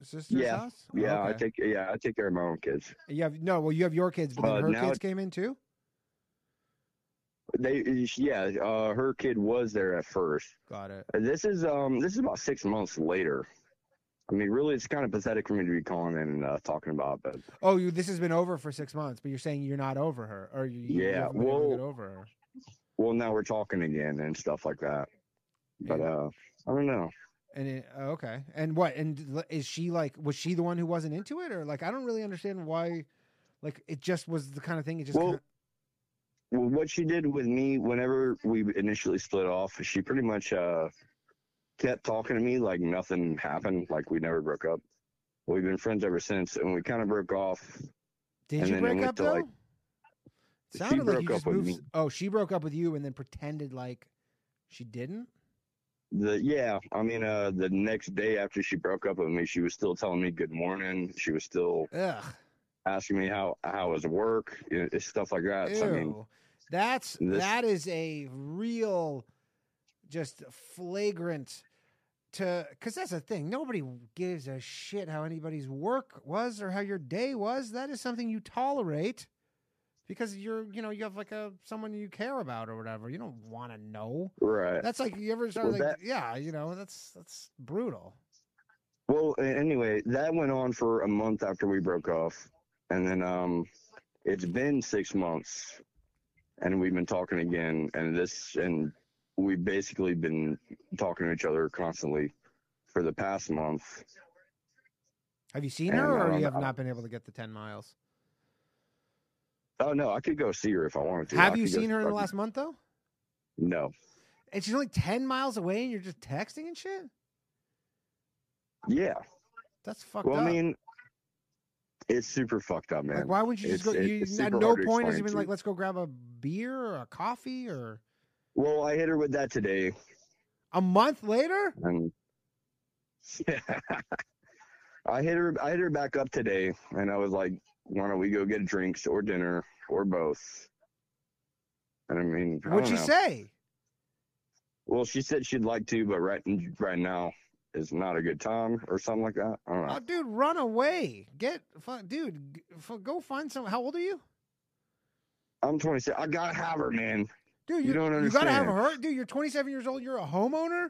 sister's Yeah. house? Yeah, I Okay. take yeah I take care of my own kids. You have no. Well, you have your kids, but then Uh, her kids it- came in too. They yeah, uh, her kid was there at first. Got it. This is um this is about six months later. I mean, really, it's kind of pathetic for me to be calling and uh, talking about, but Oh, you. This has been over for six months, but you're saying you're not over her, or you, you Yeah, haven't been able to get well- over her. well, now we're talking again and stuff like that. But Yeah. uh, I don't know. And it, oh, okay, and what? And is she like? Was she the one who wasn't into it, or like? I don't really understand why. Like, it just was the kind of thing. It just. Well, kinda- Well, what she did with me whenever we initially split off, she pretty much uh kept talking to me like nothing happened, like we never broke up. We've been friends ever since, and we kind of broke off. did you break went up to, though? like- Sounded like you broke just up with moved. me. Oh, she broke up with you and then pretended like she didn't. The yeah, I mean, uh, the next day after she broke up with me, she was still telling me good morning. She was still Ugh. asking me how how was work, you know, stuff like that. So, I mean, That's this- that is a real, just flagrant. To because that's the thing. Nobody gives a shit how anybody's work was or how your day was. That is something you tolerate because you're you know you have like a someone you care about or whatever. You don't want to know. right. That's like you ever start Well, like that- yeah you know that's that's brutal. Well, anyway, that went on for a month after we broke off, and then um, it's been six months, and we've been talking again, and this, and we've basically been talking to each other constantly for the past month. Have you seen And, her or um, you have not been able to get the ten miles? Oh no, I could go see her if I wanted to. I Have you seen her in the last month though? No. And she's only ten miles away, and you're just texting and shit. Yeah. That's fucked Well, up. I mean, it's super fucked up, man. like, why wouldn't you just It's- go? You, at no point has he been like, let's go grab a beer or a coffee or Well, I hit her with that today, a month later. and I hit her. I hit her back up today, and I was like, "Why don't we go get drinks or dinner or both?" And I mean, I What'd she know. say? Well, she said she'd like to, but right right now is not a good time or something like that. I don't know. Oh, dude, run away! Get, dude, go find some. How old are you, I'm 26. I gotta have her, man. Dude? You don't understand. You gotta have understand. her, dude. You're 27 years old. You're a homeowner.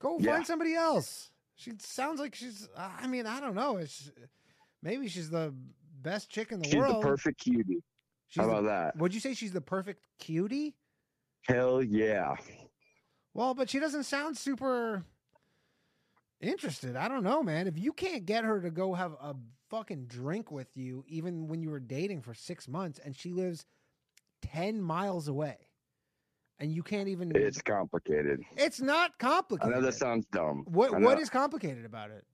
Go Yeah. find somebody else. She sounds like she's. I mean, I don't know. It's maybe she's the best chick in the She's world. the perfect cutie. She's How the- about that? Would you say she's the perfect cutie? Hell yeah. Well, but she doesn't sound super interested. I don't know, man. If you can't get her to go have a fucking drink with you, even when you were dating for six months, and she lives 10 miles away, and you can't even. It's complicated. It's not complicated I know that sounds dumb. What what is complicated about it?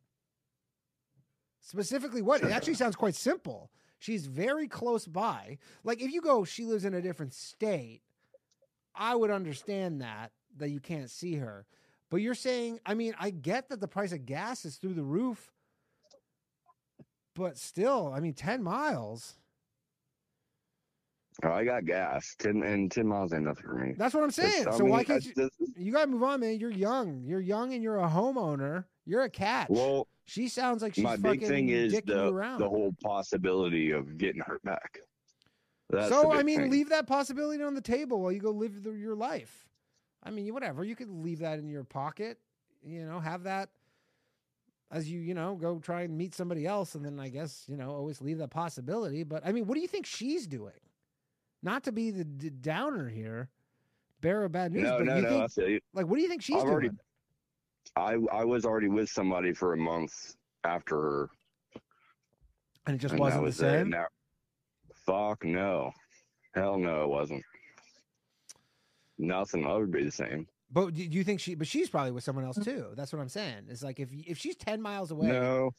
Specifically, what? It actually sounds quite simple. She's very close by. Like if you go, she lives in a different state. I would understand that that you can't see her. But you're saying, I mean, I get that the price of gas is through the roof, but still, I mean, ten miles. Oh, I got gas. Ten and ten miles ain't nothing for me. That's what I'm saying. So why mean, can't you? this- You gotta move on, man. You're young. You're young, and you're a homeowner. You're a catch. Well, she sounds like she's my fucking big thing is the around. the whole possibility of getting her back. That's so I mean, thing. leave that possibility on the table while you go live the, your life. I mean, whatever. You could leave that in your pocket. You know, have that as you you know go try and meet somebody else, and then I guess you know always leave that possibility. But I mean, what do you think she's doing? Not to be the d- downer here, bearer of bad news. No, but no, you no. think I feel you. like what do you think she's I've doing? already, I I was already with somebody for a month after her. and it just and wasn't the was it. same. Now- fuck no, hell no, it wasn't. Nothing. Would be the same. But do you think she? But she's probably with someone else too. That's what I'm saying. It's like if if she's ten miles away. No.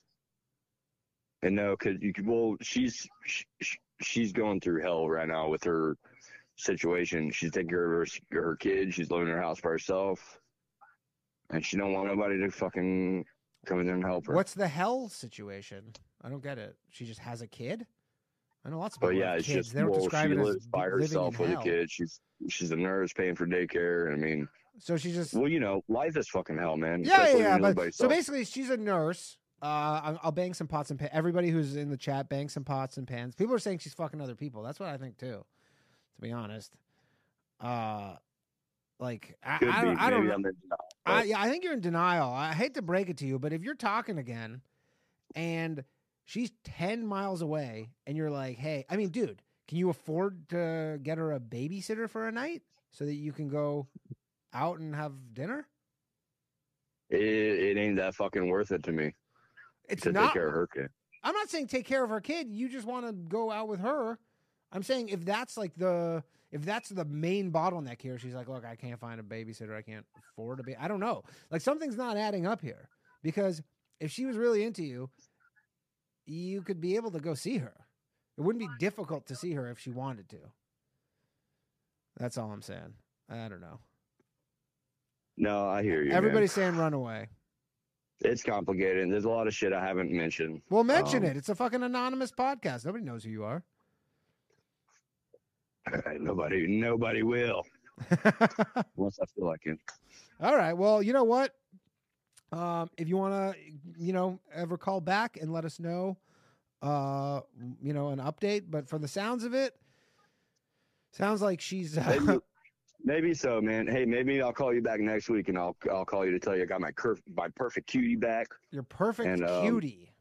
And no, cause you. Well, she's sh- sh- she's going through hell right now with her situation. She's taking care of her her kid. She's living in her house by herself, and she don't want nobody to fucking come in there and help her. What's the hell situation? I don't get it. She just has a kid. I know lots of people. But yeah, it's kids. just They don't well, describe she it lives by herself with a hell. kid. She's she's a nurse paying for daycare. I mean, So she's just well, you know, life is fucking hell, man. yeah, especially yeah, yeah. But so basically, she's a nurse. Uh, I'll, I'll bang some pots and pans. Everybody who's in the chat, bang some pots and pans. People are saying she's fucking other people. That's what I think too. To be honest, uh, like I, I, don't, I don't know. I'm denial, I, yeah, I think you're in denial. I hate to break it to you, but if you're talking again, and she's ten miles away, and you're like, "Hey, I mean, dude, can you afford to get her a babysitter for a night so that you can go out and have dinner?" it, it ain't that fucking worth it to me It's to not. take care of her kid. I'm not saying take care of her kid. You just want to go out with her. I'm saying if that's like the if that's the main bottleneck here, she's like, look, I can't find a babysitter. I can't afford a baby. I don't know. Like something's not adding up here because if she was really into you, you could be able to go see her. It wouldn't be difficult to see her if she wanted to. That's all I'm saying. I don't know. No, I hear you. man. Everybody's saying run away. It's complicated. and There's a lot of shit I haven't mentioned. Well, mention Um, it. It's a fucking anonymous podcast. Nobody knows who you are. Nobody, nobody will unless I feel like it. All right. Well, you know what? Um, if you want to, you know, ever call back and let us know, uh, you know, an update. But from the sounds of it, sounds like she's. Uh, Maybe, so, man. Hey, maybe I'll call you back next week, and I'll I'll call you to tell you I got my curf- my perfect cutie back. your perfect And, um, cutie.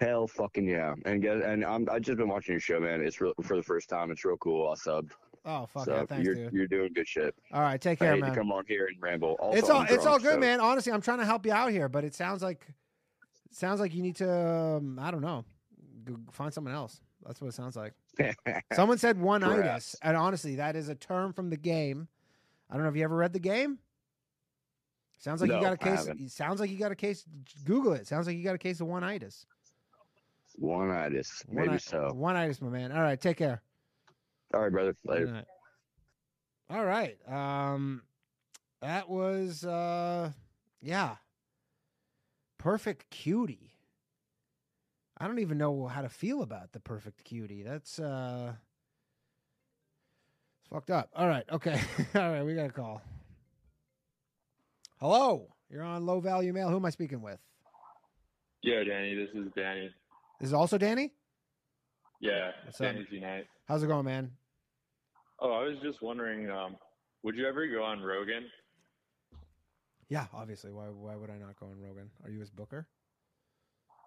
Hell, fucking yeah! And get and I'm I just been watching your show, man. It's real for the first time. It's real cool. I subbed. Oh fuck so yeah! Thanks, you're dude. you're doing good shit. All right, take care, I hate man. to come on here and ramble. Also, it's all I'm it's all good, so- man. Honestly, I'm trying to help you out here, but it sounds like sounds like you need to. Um, I don't know. Find someone else. That's what it sounds like. Someone said one-itis, and honestly, that is a term from the game. I don't know if you ever read the game. Sounds like you got a case. it Sounds like you got a case. Google it. Sounds like you got a case of one-itis. One itis, maybe One-i- so. One-itis, my man. All right, take care. All right, brother. Later. All right. Um, that was uh, yeah. Perfect cutie. I don't even know how to feel about the perfect cutie. That's uh, it's fucked up. All right. Okay. All right. We got a call. Hello. You're on low value mail. Who am I speaking with? Yeah, Danny, this is Danny. This is also Danny. Yeah, What's up? Danny's Unite. How's it going, man? Oh, I was just wondering, um, would you ever go on Rogan? Yeah, obviously. Why? Why would I not go on Rogan? Are you his booker?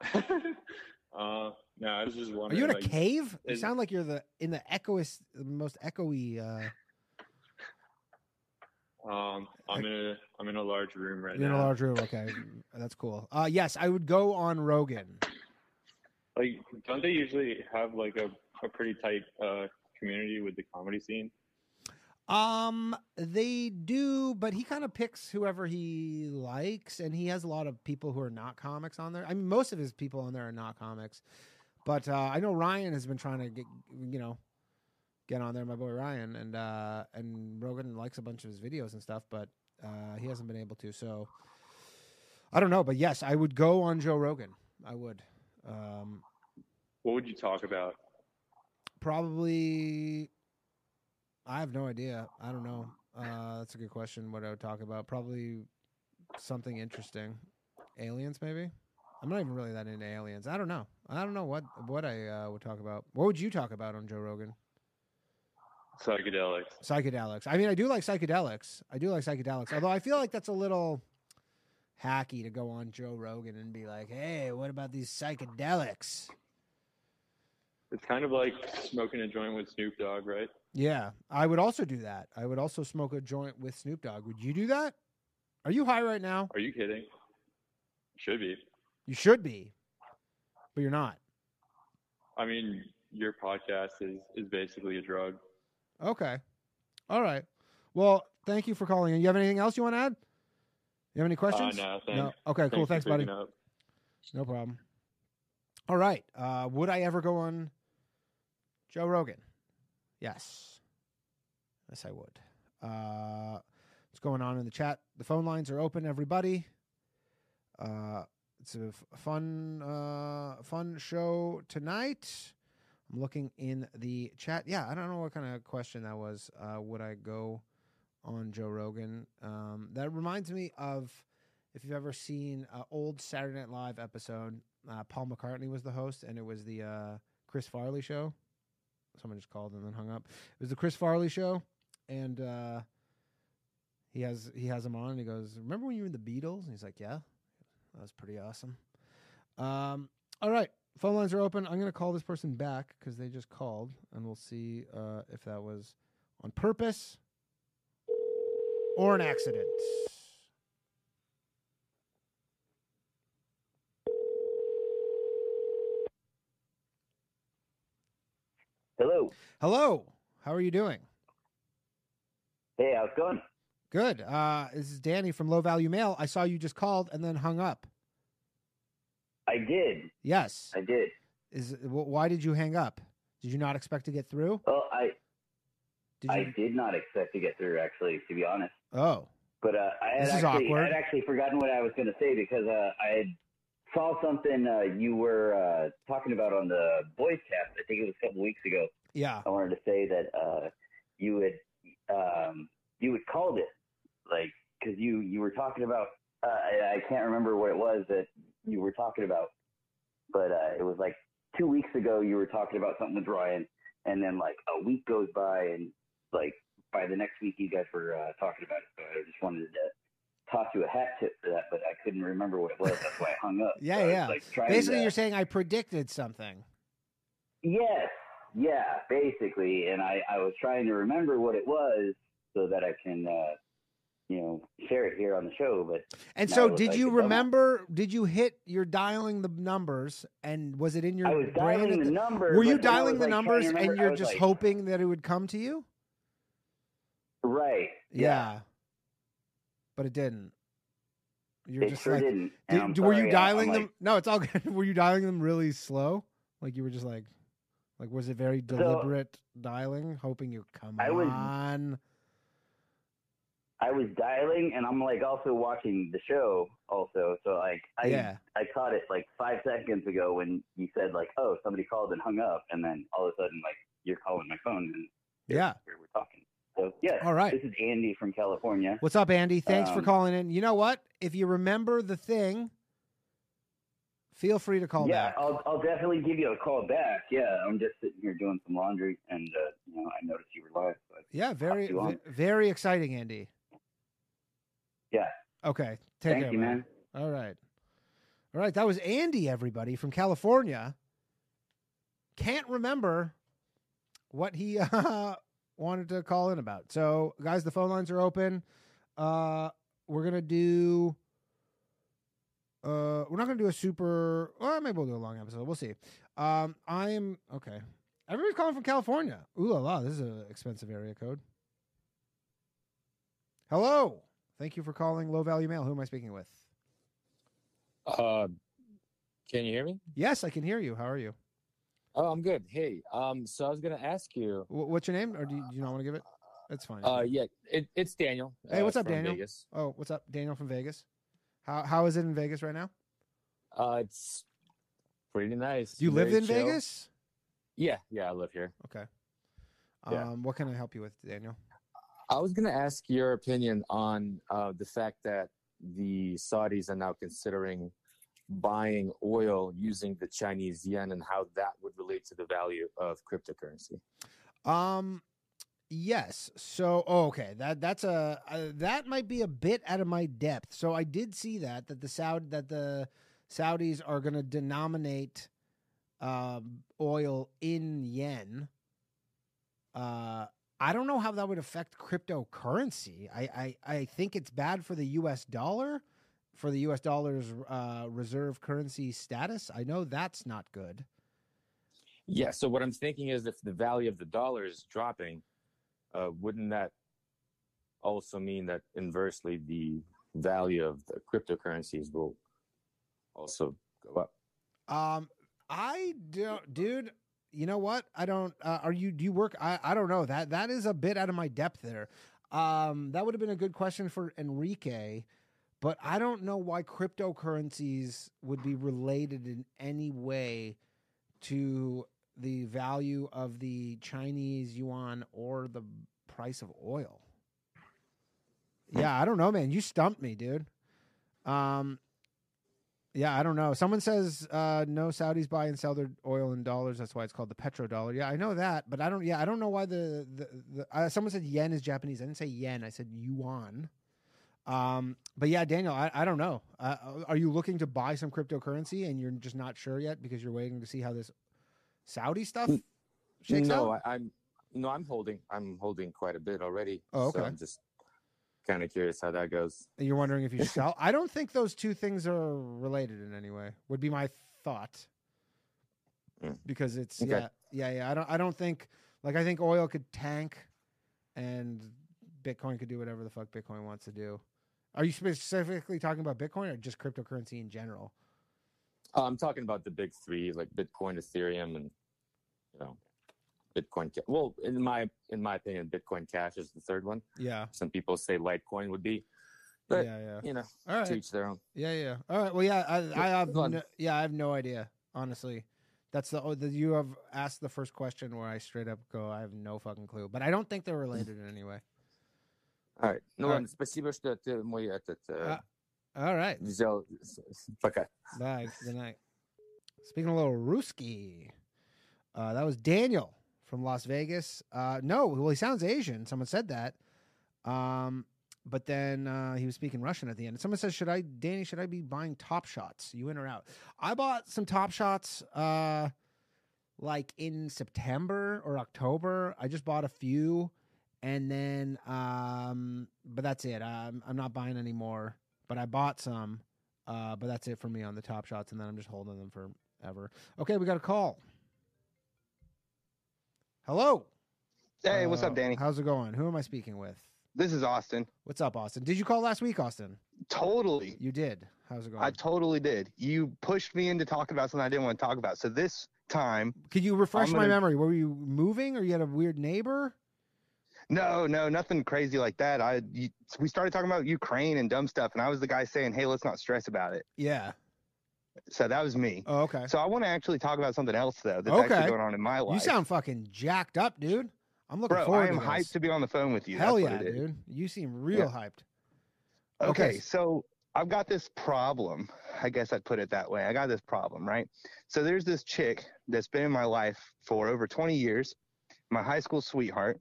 uh, no, I was just wondering. Are you in a like, cave? You sound like you're the in the echoest, the most echoey. Uh, Um, I'm in a I'm in a large room right you're in a large room. Okay, that's cool. Uh, yes, I would go on Rogan. Like, don't they usually have like a, a pretty tight uh, community with the comedy scene? Um, they do, but he kind of picks whoever he likes, and he has a lot of people who are not comics on there. I mean, most of his people on there are not comics, but uh, I know Ryan has been trying to get, you know, get on there. My boy Ryan, and uh, and Rogan likes a bunch of his videos and stuff, but uh, he hasn't been able to. So I don't know, but yes, I would go on Joe Rogan. I would. Um, What would you talk about? Probably. I have no idea. I don't know. Uh, that's a good question. What I would talk about? Probably something interesting. Aliens, maybe. I'm not even really that into aliens. I don't know. I don't know what what I uh, would talk about. What would you talk about on Joe Rogan? Psychedelics. Psychedelics. I mean, I do like psychedelics. I do like psychedelics. Although I feel like that's a little hacky to go on Joe Rogan and be like, "Hey, what about these psychedelics?" It's kind of like smoking a joint with Snoop Dogg, right? Yeah, I would also do that. I would also smoke a joint with Snoop Dogg. Would you do that? Are you high right now? Are you kidding? Should be. You should be, but you're not. I mean, your podcast is is basically a drug. Okay. All right. Well, thank you for calling in. You have anything else you want to add? You have any questions? Uh, no, thanks. Okay, cool. Thanks, Thanks buddy. up. No problem. All right. Uh, would I ever go on Joe Rogan? Yes. Yes, I would. Uh, what's going on in the chat? The phone lines are open, everybody. Uh, it's a f- fun, uh, fun show tonight I'm looking in the chat. Yeah, I don't know what kind of question that was. Uh, would I go on Joe Rogan? Um, that reminds me of if you've ever seen an old Saturday Night Live episode. Uh, Paul McCartney was the host, and it was the uh, Chris Farley show. Someone just called and then hung up. It was the Chris Farley show, and uh, he has he has him on. And he goes, "Remember when you were in the Beatles?" And he's like, "Yeah, that was pretty awesome." Um, all right, phone lines are open. I'm going to call this person back because they just called, and we'll see uh, if that was on purpose or an accident. Hello. How are you doing? Hey, how's it going? Good. Uh, this is Danny from Low Value Mail. I saw you just called and then hung up. I did. Yes. I did. Is why did you hang up? Did you not expect to get through? Well, I Did I did not expect to get through actually, to be honest. Oh. But uh, I had This is actually awkward. I'd actually forgotten what I was going to say because uh, I had saw something uh, you were uh, talking about on the Boys Cast. I think it was a couple weeks ago. Yeah. I wanted to say that uh, you had um, you had called it like because you you were talking about uh, I, I can't remember what it was that you were talking about, but uh, it was like two weeks ago you were talking about something with Ryan, and then like a week goes by and like by the next week you guys were uh, talking about it. So I just wanted to toss you a hat tip for that, but I couldn't remember what it was. That's why I hung up. Yeah, So was, yeah. like, Basically, to- you're saying I predicted something. Yes, yeah, basically. And I, I was trying to remember what it was so that I can, uh, you know, share it here on the show. But And so, did like you remember? Did you hit? You're dialing the numbers, and was it in your I was brain? dialing the the- number, Were you but then I dialing the like, numbers, remember- and you're just like- hoping that it would come to you? Right. Yeah. But it didn't. You're It just sure like, didn't, did- were you sorry, I'm- dialing I'm them? no, it's all good. were you dialing them really slow? Like you were just like, like was it very deliberate dialing, hoping you come I was- on? I was dialing, and I'm like also watching the show also. So like I Yeah. I caught it like five seconds ago when you said like, oh, somebody called and hung up, and then all of a sudden like you're calling my phone and Yeah. here we're talking. So yeah. All right. This is Andy from California. What's up, Andy? Thanks for Um, calling in. You know what? If you remember the thing, feel free to call yeah, back. I'll I'll definitely give you a call back. Yeah, I'm just sitting here doing some laundry, and uh, you know I noticed you were live. So Yeah, very, ve- very exciting, Andy. Yeah. Okay. Take Thank care, you, man. man. All right. All right. That was Andy, everybody from California. Can't remember what he uh, wanted to call in about. So, guys, the phone lines are open. Uh, we're gonna do. Uh, we're not gonna do a super. Well, maybe we'll do a long episode. We'll see. Um, I am okay. Everybody's calling from California. Ooh la la! This is an expensive area code. Hello. Thank you for calling Low Value Mail. Who am I speaking with? Uh, can you hear me? Yes, I can hear you. How are you? Oh, I'm good. Hey, um, so I was gonna ask you. Wh- What's your name, or do you, do you not want to give it? That's fine. Uh, yeah, it, it's Daniel. hey, uh, what's up, from Daniel? Vegas. Oh, what's up, Daniel from Vegas? How how is it in Vegas right now? Uh, it's pretty nice. Do you live in chill. Vegas? Yeah, yeah, I live here. Okay. Yeah. Um, what can I help you with, Daniel? I was gonna ask your opinion on uh, the fact that the Saudis are now considering buying oil using the Chinese yen and how that would relate to the value of cryptocurrency. Um, yes. So, oh, okay, that that's a uh, that might be a bit out of my depth. So I did see that that the Saud that the Saudis are going to denominate um, oil in yen. Uh, I don't know how that would affect cryptocurrency. I, I I think it's bad for the U.S. dollar, for the U.S. dollar's uh, reserve currency status. I know that's not good. Yeah. So what I'm thinking is, if the value of the dollar is dropping, uh, wouldn't that also mean that inversely the value of the cryptocurrencies will also go up? Um, I don't, dude. You know what? I don't. Uh, are you? Do you work? I I don't know. That that is a bit out of my depth there. Um, that would have been a good question for Enrique, but I don't know why cryptocurrencies would be related in any way to the value of the Chinese yuan or the price of oil. Yeah, I don't know, man. You stumped me, dude. Um, yeah, I don't know. Someone says uh, no Saudis buy and sell their oil in dollars. That's why it's called the petrodollar. Yeah, I know that, but I don't. Yeah, I don't know why the the, the uh, someone said yen is Japanese. I didn't say yen. I said yuan. Um, but yeah, Daniel, I, I don't know. Uh, are you looking to buy some cryptocurrency and you're just not sure yet because you're waiting to see how this Saudi stuff shakes no, out? I, I'm no, I'm holding. I'm holding quite a bit already. Oh, So okay. I'm just kind of curious how that goes. And you're wondering if you sell. I don't think those two things are related in any way. Would be my thought. Mm. Because it's Okay. yeah, yeah, yeah. I don't I don't think like I think oil could tank and Bitcoin could do whatever the fuck Bitcoin wants to do. Are you specifically talking about Bitcoin or just cryptocurrency in general? Uh, I'm talking about the big three, like Bitcoin, Ethereum, and you know, Bitcoin. Ca- Well, in my in my opinion, Bitcoin Cash is the third one. Yeah. Some people say Litecoin would be, but yeah, yeah. you know, All right. to each their own. Yeah, yeah. All right. Well, yeah, I, I have go on. no, yeah, I have no idea. Honestly, that's the, oh, the you have asked the first question where I straight up go, I have no fucking clue. But I don't think they're related in any way. All right. Ну All ладно, спасибо, что ты мой этот э, All right. взял. С- с- Пока. Bye. Good night. Speaking a little Ruski, uh, that was Daniel from Las Vegas. Uh, no, well, he sounds Asian. Someone said that. Um, but then uh, he was speaking Russian at the end. Someone says, "Should I, Danny? Should I be buying Top Shots? You in or out?" I bought some Top Shots, uh, like in September or October. I just bought a few, and then, um, but that's it. I'm I'm not buying any more. But I bought some. Uh, but that's it for me on the top shots, and then I'm just holding them forever. Okay, we got a call. Hello. Hey, what's Uh, up, Danny? How's it going? Who am I speaking with? This is Austin. What's up, Austin? Did you call last week, Austin? Totally. You did. How's it going? I totally did. You pushed me into talking about something I didn't want to talk about. So this time, Could you refresh I'm my memory? Were you moving, or you had a weird neighbor? No, no, nothing crazy like that. I you, we started talking about Ukraine and dumb stuff, and I was the guy saying, "Hey, let's not stress about it." Yeah. So that was me. Oh, okay. So I want to actually talk about something else though that's Okay. actually going on in my life. You sound fucking jacked up, dude. I'm looking Bro, forward I am to hyped to be on the phone with you. Hell That's yeah, what it is. dude. You seem real Yeah. hyped. Okay, Okay. so I've got this problem. I guess I'd put it that way. I got this problem, right? So there's this chick that's been in my life for over 20 years, my high school sweetheart.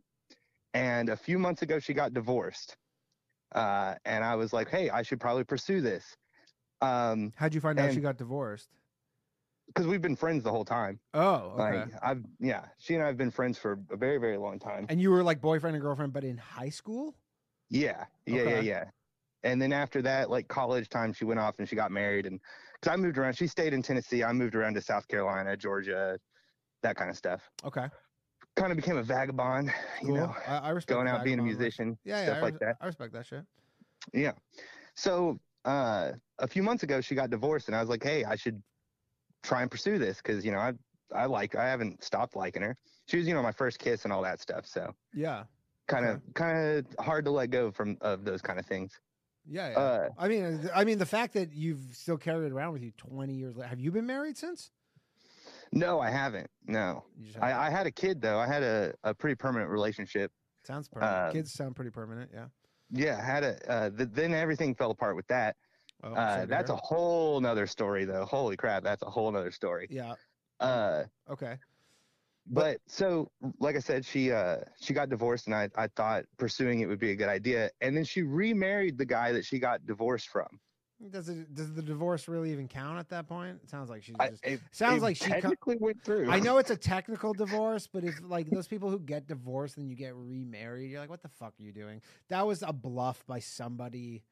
And a few months ago, she got divorced. Uh, and I was like, hey, I should probably pursue this. Um, How'd you find out she got divorced? because we've been friends the whole time. Oh, okay. Like I've, yeah, she and I have been friends for a very, very long time. and you were like boyfriend and girlfriend, but in high school? Yeah, yeah, Okay. yeah, yeah. And then after that, like college time, she went off and she got married. And because I moved around, she stayed in Tennessee. I moved around to South Carolina, Georgia, that kind of stuff. Okay. Kind of became a vagabond, you Cool. know, I, I respect going out being a musician, Yeah, yeah, stuff I, like that. I respect that shit. Yeah. So uh, a few months ago, she got divorced, and I was like, hey, I should try and pursue this because you know I I like I haven't stopped liking her. She was you know my first kiss and all that stuff. So Yeah. kind of kind of hard to let go from of those kind of things. Yeah, yeah. Uh, I mean, I mean, the fact that you've still carried it around with you 20 years later. Have you been married since? No, I haven't. No, I, I had a kid though. I had a, a pretty permanent relationship. Sounds permanent. Uh, Kids sound pretty permanent. Yeah. Yeah, I had a. Uh, th- then everything fell apart with that. Oh, uh, that's a whole nother story though. Holy crap, that's a whole nother story. Yeah. Uh, Okay. but so like I said, she uh she got divorced, and I I thought pursuing it would be a good idea. And then she remarried the guy that she got divorced from. Does it? Does the divorce really even count at that point? It sounds like she I- just. it- sounds it like she technically went through. I know it's a technical divorce, but if like those people who get divorced and you get remarried, you're like, what the fuck are you doing? That was a bluff by somebody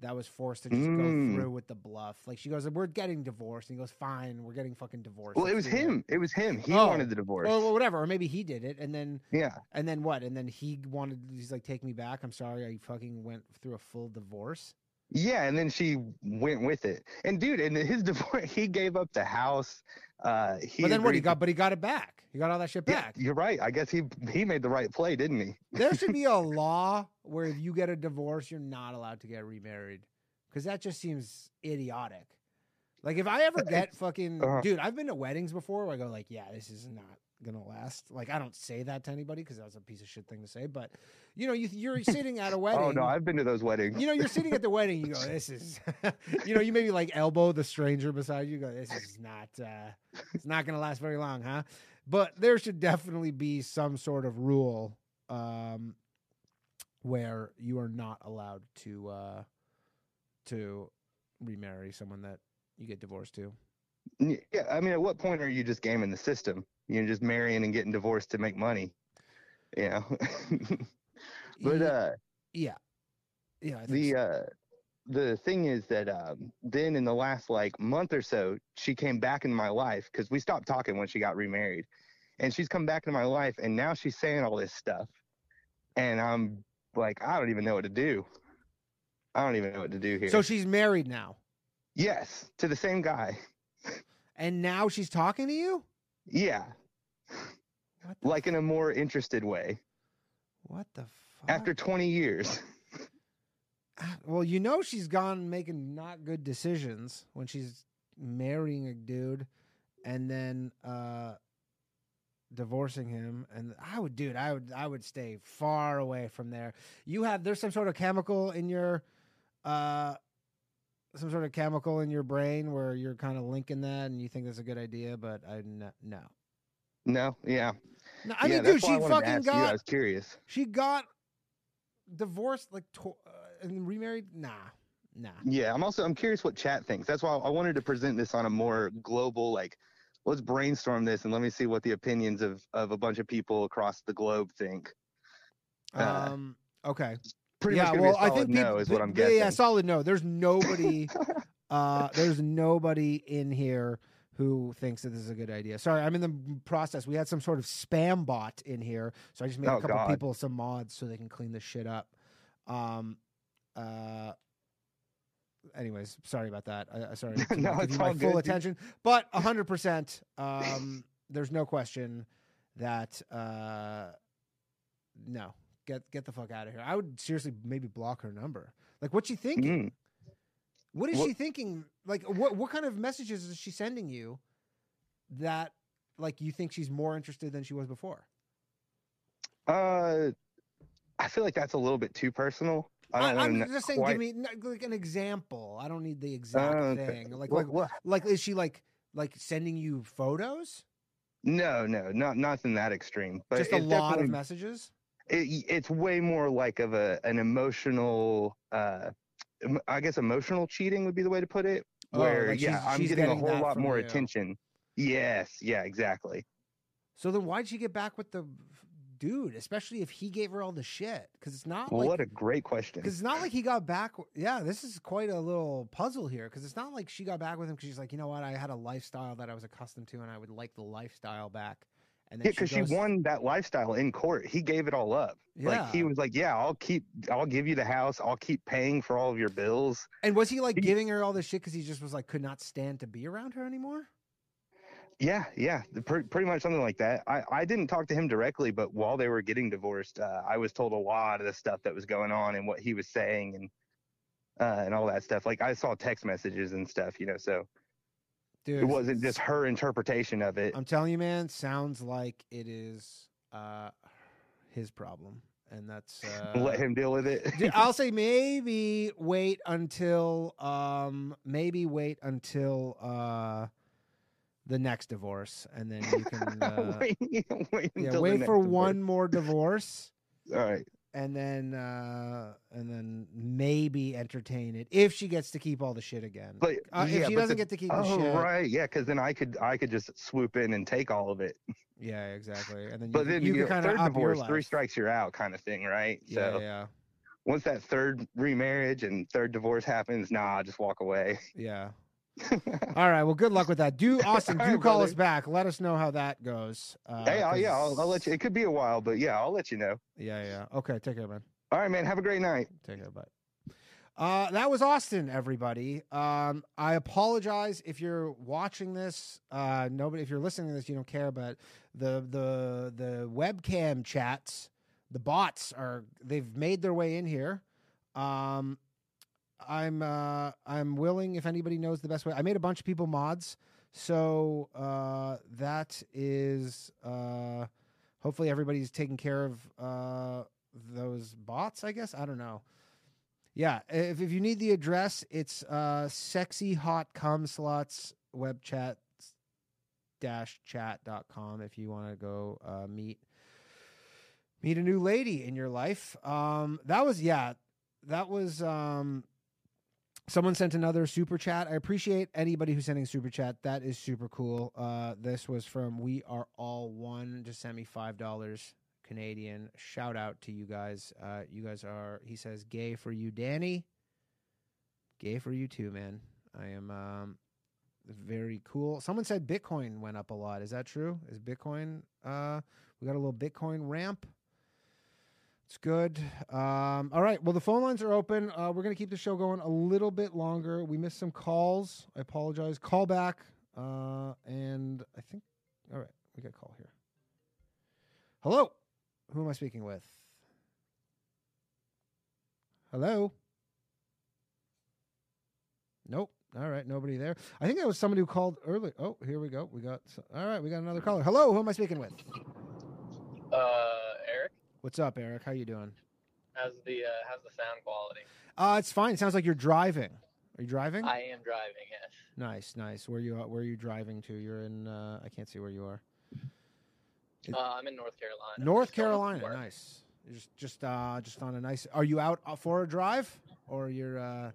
that was forced to just Mm. go through with the bluff. Like she goes, "We're getting divorced," and he goes, "Fine, we're getting fucking divorced." Well, it was do it." him. It was him. He Oh. wanted the divorce. Well, whatever. Or maybe he did it, and then Yeah. and then what? And then he wanted. He's like, "Take me back. I'm sorry. I fucking went through a full divorce." Yeah, and then she went with it. And dude, and his divorce, he gave up the house. Uh, he but then what? He got, but he got it back. He got all that shit Yeah, back. you're right. I guess he he made the right play, didn't he? there should be a law where if you get a divorce, you're not allowed to get remarried because that just seems idiotic. Like if I ever get fucking Uh-huh. dude, I've been to weddings before where I go like, yeah, this is not gonna last. Like I don't say that to anybody because that's a piece of shit thing to say. But you know, you you're sitting at a wedding. Oh no, I've been to those weddings. you know, you're sitting at the wedding. You go, this is, you know, you maybe like elbow the stranger beside you. Go, this is not, uh, it's not to last very long, huh? But there should definitely be some sort of rule um, where you are not allowed to uh, to remarry someone that you get divorced to. Yeah, I mean, at what point are you just gaming the system? You're just marrying and getting divorced to make money. You know. but Ye- uh, yeah, yeah. I think the so. uh, the thing is that um, then in the last like month or so, she came back into my life because we stopped talking when she got remarried, and she's come back into my life, and now she's saying all this stuff, and I'm like, I don't even know what to do. I don't even know what to do here. so she's married now, yes, to the same guy. And now she's talking to you. Yeah. Like in a more interested way. What the fuck? After 20 years. Well, you know she's gone making not good decisions when she's marrying a dude and then uh divorcing him and I would dude, I would I would stay far away from there. You have there's some sort of chemical in your uh some sort of chemical in your brain where you're kind of linking that and you think that's a good idea, but I no. no. No, yeah. No, I Yeah, mean, dude, she fucking ask you. I got was curious. she got divorced like to, uh, and remarried. Nah, nah. Yeah, I'm also I'm curious what chat thinks. That's why I wanted to present this on a more global like let's brainstorm this and let me see what the opinions of of a bunch of people across the globe think. Uh, Um. Okay. Pretty yeah. much well, a I think no peop- is what I'm yeah, Yeah, solid no. There's nobody. uh, there's nobody in here who thinks that this is a good idea. Sorry, I'm in the process. We had some sort of spam bot in here, so I just made a Oh, couple God. people some mods so they can clean this shit up. Um. Uh. Anyways, sorry about that. I, I sorry to No, give you my all full good, dude. attention, but hundred percent. Um. There's no question that. Uh. No, get get the fuck out of here. I would seriously maybe block her number. Like, what's she thinking? Mm. What is What- she thinking? Like, what what kind of messages is she sending you that like you think she's more interested than she was before? Uh I feel like that's a little bit too personal. I don't I'm just saying, give me like an example. I don't need the exact okay. thing. Like, Wha- like, what- like, is she like like sending you photos? No, no, not nothing that extreme. But Just a lot of messages. It, it's way more like of a an emotional uh i guess emotional cheating would be the way to put it Oh, where like yeah she's- i'm she's getting, getting a whole lot more you. attention yes yeah exactly So then, why'd she get back with the dude? Especially if he gave her all the shit, because it's not well, like what a great question Because it's not like he got back. Yeah, this is quite a little puzzle here. Because it's not like she got back with him because she's like, you know what, I had a lifestyle that I was accustomed to, and I would like the lifestyle back. And yeah because she, goes- won that lifestyle in court he gave it all up Yeah. like he was like yeah i'll keep i'll give you the house i'll keep paying for all of your bills And was he like giving her all this shit because he just was like could not stand to be around her anymore? Yeah, yeah, pre- pretty much something like that. I, I didn't talk to him directly, but while they were getting divorced, uh, I was told a lot of the stuff that was going on and what he was saying and uh, and all that stuff. Like I saw text messages and stuff, you know. So Dude, it wasn't just her interpretation of it. I'm telling you, man, sounds like it is uh his problem, and that's uh, Let him deal with it. Dude, I'll say maybe wait until um maybe wait until uh the next divorce and then you can uh, wait, wait, yeah, wait for divorce. one more divorce All right. And then uh and then maybe entertain it if she gets to keep all the shit again. But uh, yeah, if she doesn't the- get to keep the oh, shit, right, yeah, because then I could I could just swoop in and take all of it. yeah, exactly. And then you, But can- then you you know, kind of third divorce, three strikes you're out, kind of thing, right? Yeah, so yeah, once that third remarriage and third divorce happens, nah, just walk away. yeah. All right. Well, good luck with that. Do Austin, do right, call us back. Let us know how that goes. Uh, hey, I'll, yeah, I'll, I'll let you. It could be a while, but yeah, I'll let you know. Yeah, yeah. Okay, take care, man. All right, man. Have a great night. Take care. Bye. Uh, that was Austin, everybody. Um, I apologize if you're watching this. Uh, nobody, if you're listening to this, you don't care. But the the the webcam chats, the bots are they've made their way in here. Um, I'm uh, I'm willing if anybody knows the best way. I made a bunch of people mods, so uh, that is uh, hopefully everybody's taking care of uh, those bots. I guess I don't know. Yeah, if if you need the address, it's uh, sexy hot cum slots web chat dash chat.com if you want to go uh, meet meet a new lady in your life. Um, that was yeah, that was um, someone sent another super chat. I appreciate anybody who's sending super chat. That is super cool. Uh, this was from We Are All One. Just send me five dollars Canadian. Shout out to you guys. Uh, you guys are. He says, "Gay for you, Danny." Gay for you too, man. I am um, very cool. Someone said Bitcoin went up a lot. Is that true? Is Bitcoin? Uh, we got a little Bitcoin ramp. It's good. Um, all right. Well, the phone lines are open. Uh, we're going to keep the show going a little bit longer. We missed some calls. I apologize. Call back. Uh, and I think, all right, we got a call here. Hello. Who am I speaking with? Hello. Nope. All right, nobody there. I think that was somebody who called early. Oh, here we go. We got. All right, we got another caller. Hello. Who am I speaking with? Uh, What's up, Eric? How you doing? how's the uh, how's the sound quality? Uh, it's fine. It sounds like you're driving. Are you driving? I am driving. Yes. Nice, nice. Where you where are you driving to? You're in. Uh, I can't see where you are. It- Uh, I'm in North Carolina. North Just going to Carolina. Nice. You're Just just uh just on a nice. Are you out uh, for a drive or you're uh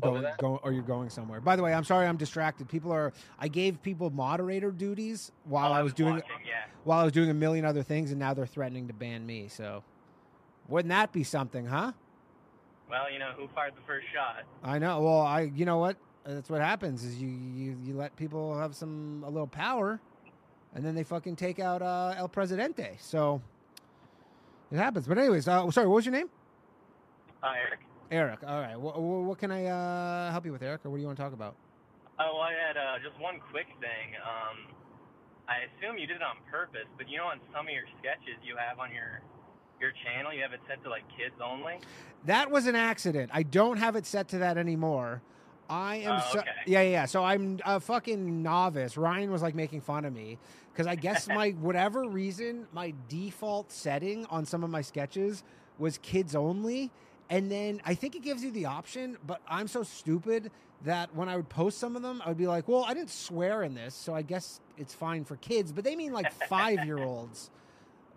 going, or you're going somewhere? By the way, I'm sorry I'm distracted. People are I gave people moderator duties while I was doing watching, yeah. while I was doing a million other things and now they're threatening to ban me. So wouldn't that be something, huh? Well, you know who fired the first shot. I know. Well, I you know what? That's what happens is you you, you let people have some a little power, and then they fucking take out uh, El Presidente. So it happens. But anyways, uh, sorry, what was your name? Uh, Eric. Eric. All right. What, what can I uh, help you with, Eric, or what do you want to talk about? Oh, I had uh, just one quick thing. Um, I assume you did it on purpose, but you know, on some of your sketches you have on your your channel, you have it set to like kids only. That was an accident. I don't have it set to that anymore. I am Oh, so, okay. yeah, yeah. So I'm a fucking novice. Ryan was like making fun of me because I guess my whatever reason my default setting on some of my sketches was kids only, and then I think it gives you the option. But I'm so stupid that when I would post some of them, I would be like, "Well, I didn't swear in this, so I guess it's fine for kids." But they mean like five year olds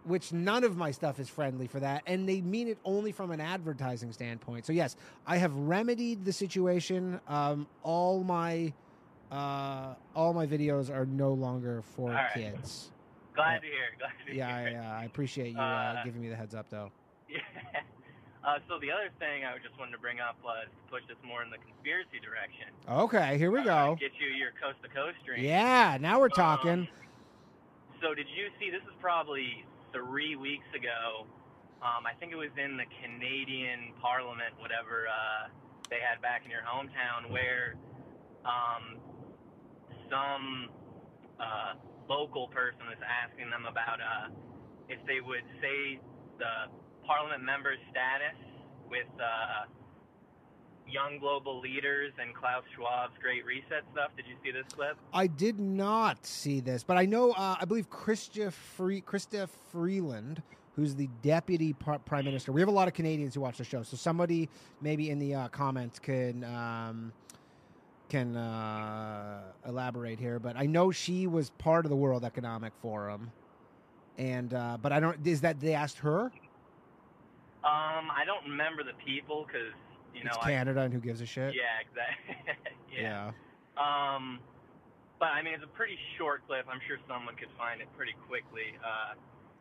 which none of my stuff is friendly for that and they mean it only from an advertising standpoint so yes i have remedied the situation um, all my uh, all my videos are no longer for right. kids Glad to hear. Glad to yeah hear. I, uh, I appreciate you uh, Uh, giving me the heads up though Yeah. Uh, so the other thing I just wanted to bring up was to push this more in the conspiracy direction. okay here we go Get you your coast to coast stream. yeah now we're talking So did you see? This is probably three weeks ago. Um, I think it was in the Canadian Parliament, whatever uh, they had back in your hometown, where um, some uh, local person was asking them about uh, if they would say the Parliament member status with uh, young global leaders and Klaus Schwab's Great Reset stuff. Did you see this clip? I did not see this, but I know. Uh, I believe Krista Free Chrystia Freeland, who's the deputy prime minister. We have a lot of Canadians who watch the show, so somebody maybe in the uh, comments can um, can uh, elaborate here. But I know she was part of the World Economic Forum, and uh, but I don't. Is that they asked her? Um, I don't remember the people because you know it's I- Canada, and who gives a shit? Yeah, exactly. yeah. yeah. Um, but I mean, it's a pretty short clip. I'm sure someone could find it pretty quickly. Uh,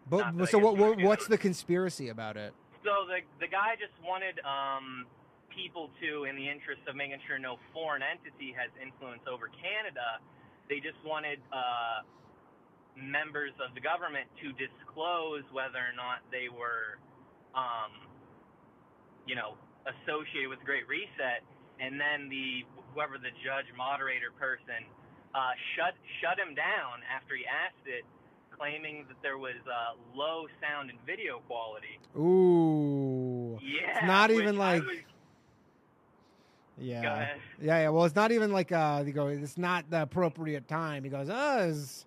But, Not but that so what, what? What's the conspiracy about it? so the the guy just wanted um, people to, in the interest of making sure no foreign entity has influence over Canada, they just wanted uh, members of the government to disclose whether or not they were, um, you know, associated with Great Reset, and then the whoever the judge moderator person uh, shut shut him down after he asked it, claiming that there was uh, low sound and video quality. Ooh. Yeah, It's not even like. was- Yeah. Yeah, yeah. Well, it's not even like uh, you go. It's not the appropriate time. He goes, oh, is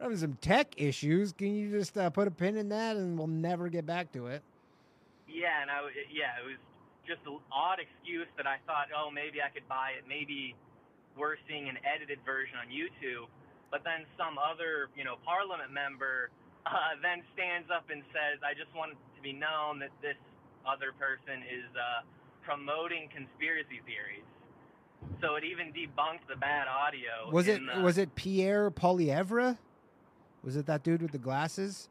having some tech issues. Can you just uh, put a pin in that, and we'll never get back to it. Yeah, and I w- yeah, it was just an odd excuse that I thought, oh, maybe I could buy it. Maybe we're seeing an edited version on YouTube. But then some other, you know, Parliament member uh, then stands up and says, I just want it to be known that this other person is uh, promoting conspiracy theories. So it even debunked the bad audio. Was it the- was it Pierre Poilievre? Was it that dude with the glasses?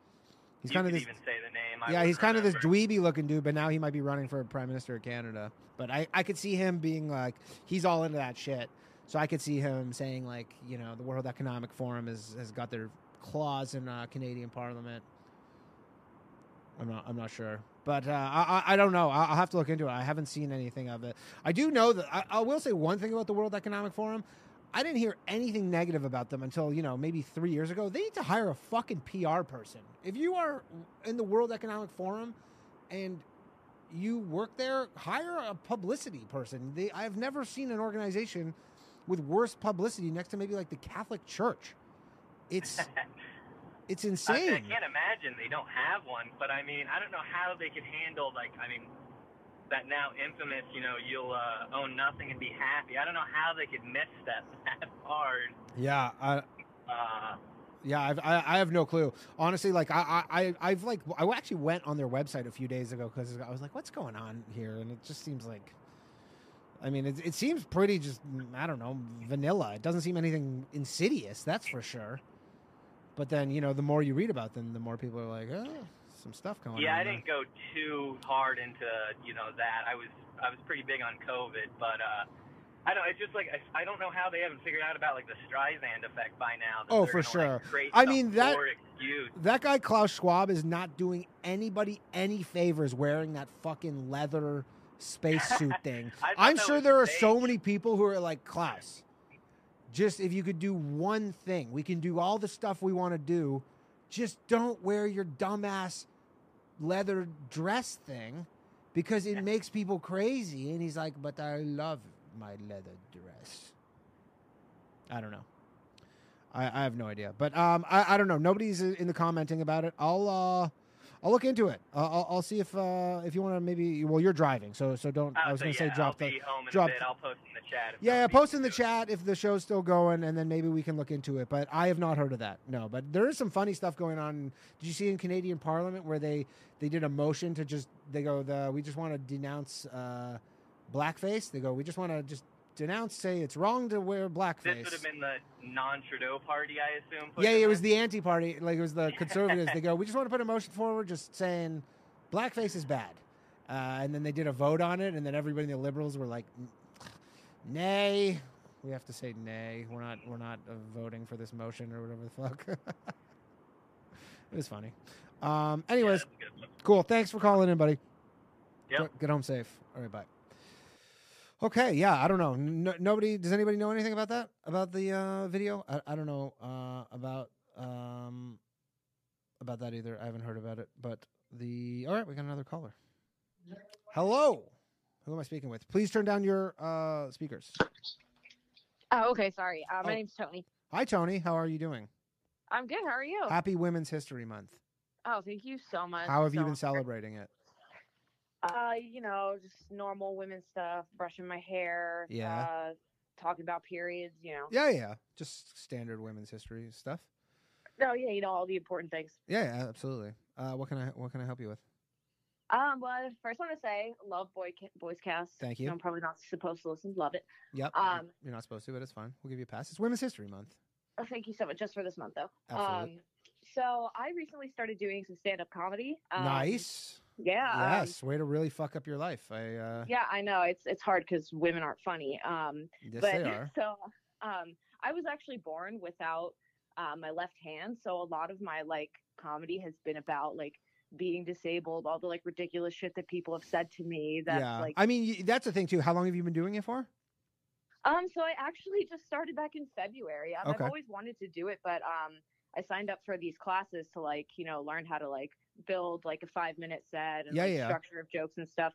He's kind of this. even say the name. I Yeah, he's kind of this dweeby looking dude, but now he might be running for prime minister of Canada. But I, I could see him being like, he's all into that shit. So I could see him saying like, you know, the World Economic Forum has has got their claws in uh, Canadian Parliament. I'm not, I'm not sure, but uh, I, I don't know. I'll, I'll have to look into it. I haven't seen anything of it. I do know that I, I will say one thing about the World Economic Forum. I didn't hear anything negative about them until you know maybe three years ago. They need to hire a fucking PR person. If you are in the World Economic Forum and you work there, hire a publicity person. They, I've never seen an organization with worse publicity next to maybe like the Catholic Church. It's it's I, insane. I can't imagine they don't have one, but I mean, I don't know how they could handle like I mean that now infamous, you know, you'll uh, own nothing and be happy. I don't know how they could miss that hard. Yeah, I, Uh, Yeah, I've, I I have no clue. Honestly, like I I I- I've like I actually went on their website a few days ago because I was like, what's going on here? And it just seems like, I mean, it it seems pretty just I don't know vanilla. It doesn't seem anything insidious, that's for sure. But then you know, the more you read about them, the more people are like, oh, some stuff going yeah, on. Yeah, I didn't go too hard into you know that. I was I was pretty big on COVID, but uh, I don't. It's just like I, I don't know how they haven't figured out about like the Streisand effect by now. Oh, for sure. Like, I mean, that- That guy Klaus Schwab is not doing anybody any favors wearing that fucking leather spacesuit thing. I'm sure there are so many people who are like Klaus. Just if you could do one thing, we can do all the stuff we want to do. Just don't wear your dumbass leather dress thing because it makes people crazy. And he's like, but I love my leather dress. I don't know. I, I have no idea, but um, I, I don't know. Nobody's in the commenting about it. I'll uh, I'll look into it. Uh, I'll, I'll see if uh, if you want to maybe. Well, you're driving, so so don't. I Uh, was so going to yeah, say drop I'll the drop. I'll post in the chat. if yeah, yeah, post in the chat if the show's still going, and then maybe we can look into it. But I have not heard of that. No, but there is some funny stuff going on. Did you see in Canadian Parliament where they they did a motion to just they go the we just want to denounce uh, blackface. They go we just want to just denounce say it's wrong to wear blackface. This would have been the non-Trudeau party, I assume. Yeah, it was the anti-party. Like it was the conservatives. they go, we just want to put a motion forward, just saying blackface is bad. Uh, and then they did a vote on it, and then everybody in the liberals were like, nay. We have to say nay. We're not. We're not uh, voting for this motion or whatever the fuck. it was funny. Um, anyways, cool. Thanks for calling in, buddy. Yep. Get home safe. All right, bye. Okay, yeah, I don't know. No, nobody does anybody know anything about that? About the uh, video? I, I don't know uh, about um, about that either. I haven't heard about it. But the all right, we got another caller. Hello, who am I speaking with? Please turn down your uh, speakers. Oh, okay. Sorry. Uh, my Oh. name's Tony. Hi, Tony. How are you doing? I'm good. How are you? Happy Women's History Month. Oh, thank you so much. How have you been celebrating it? Uh, you know, just normal women stuff, brushing my hair. Yeah. Uh, talking about periods. You know. Yeah, yeah, just standard women's history stuff. No, yeah, you know all the important things. Yeah, yeah, absolutely. Uh, what can I what can I help you with? Um, well, I first want to say, love boy ca- boys cast. Thank you. I'm probably not supposed to listen. Love it. Yep. Um, you're not supposed to, but it's fine. We'll give you a pass. It's Women's History Month. oh, thank you so much, just for this month though. Absolutely. Um, so I recently started doing some stand-up comedy. Um, nice. Yeah. um, Yes. Way to really fuck up your life. I. Uh, Yeah, I know it's it's hard because women aren't funny. Um, Yes, but they are. so um, I was actually born without uh, my left hand, so a lot of my like comedy has been about like being disabled, all the like ridiculous shit that people have said to me. That's yeah. like, I mean, that's the thing too. How long have you been doing it for? um, so I actually just started back in February. Um, Okay. I've always wanted to do it, but um, I signed up for these classes to like, you know, learn how to like build like a five minute set and Yeah, like yeah. structure of jokes and stuff.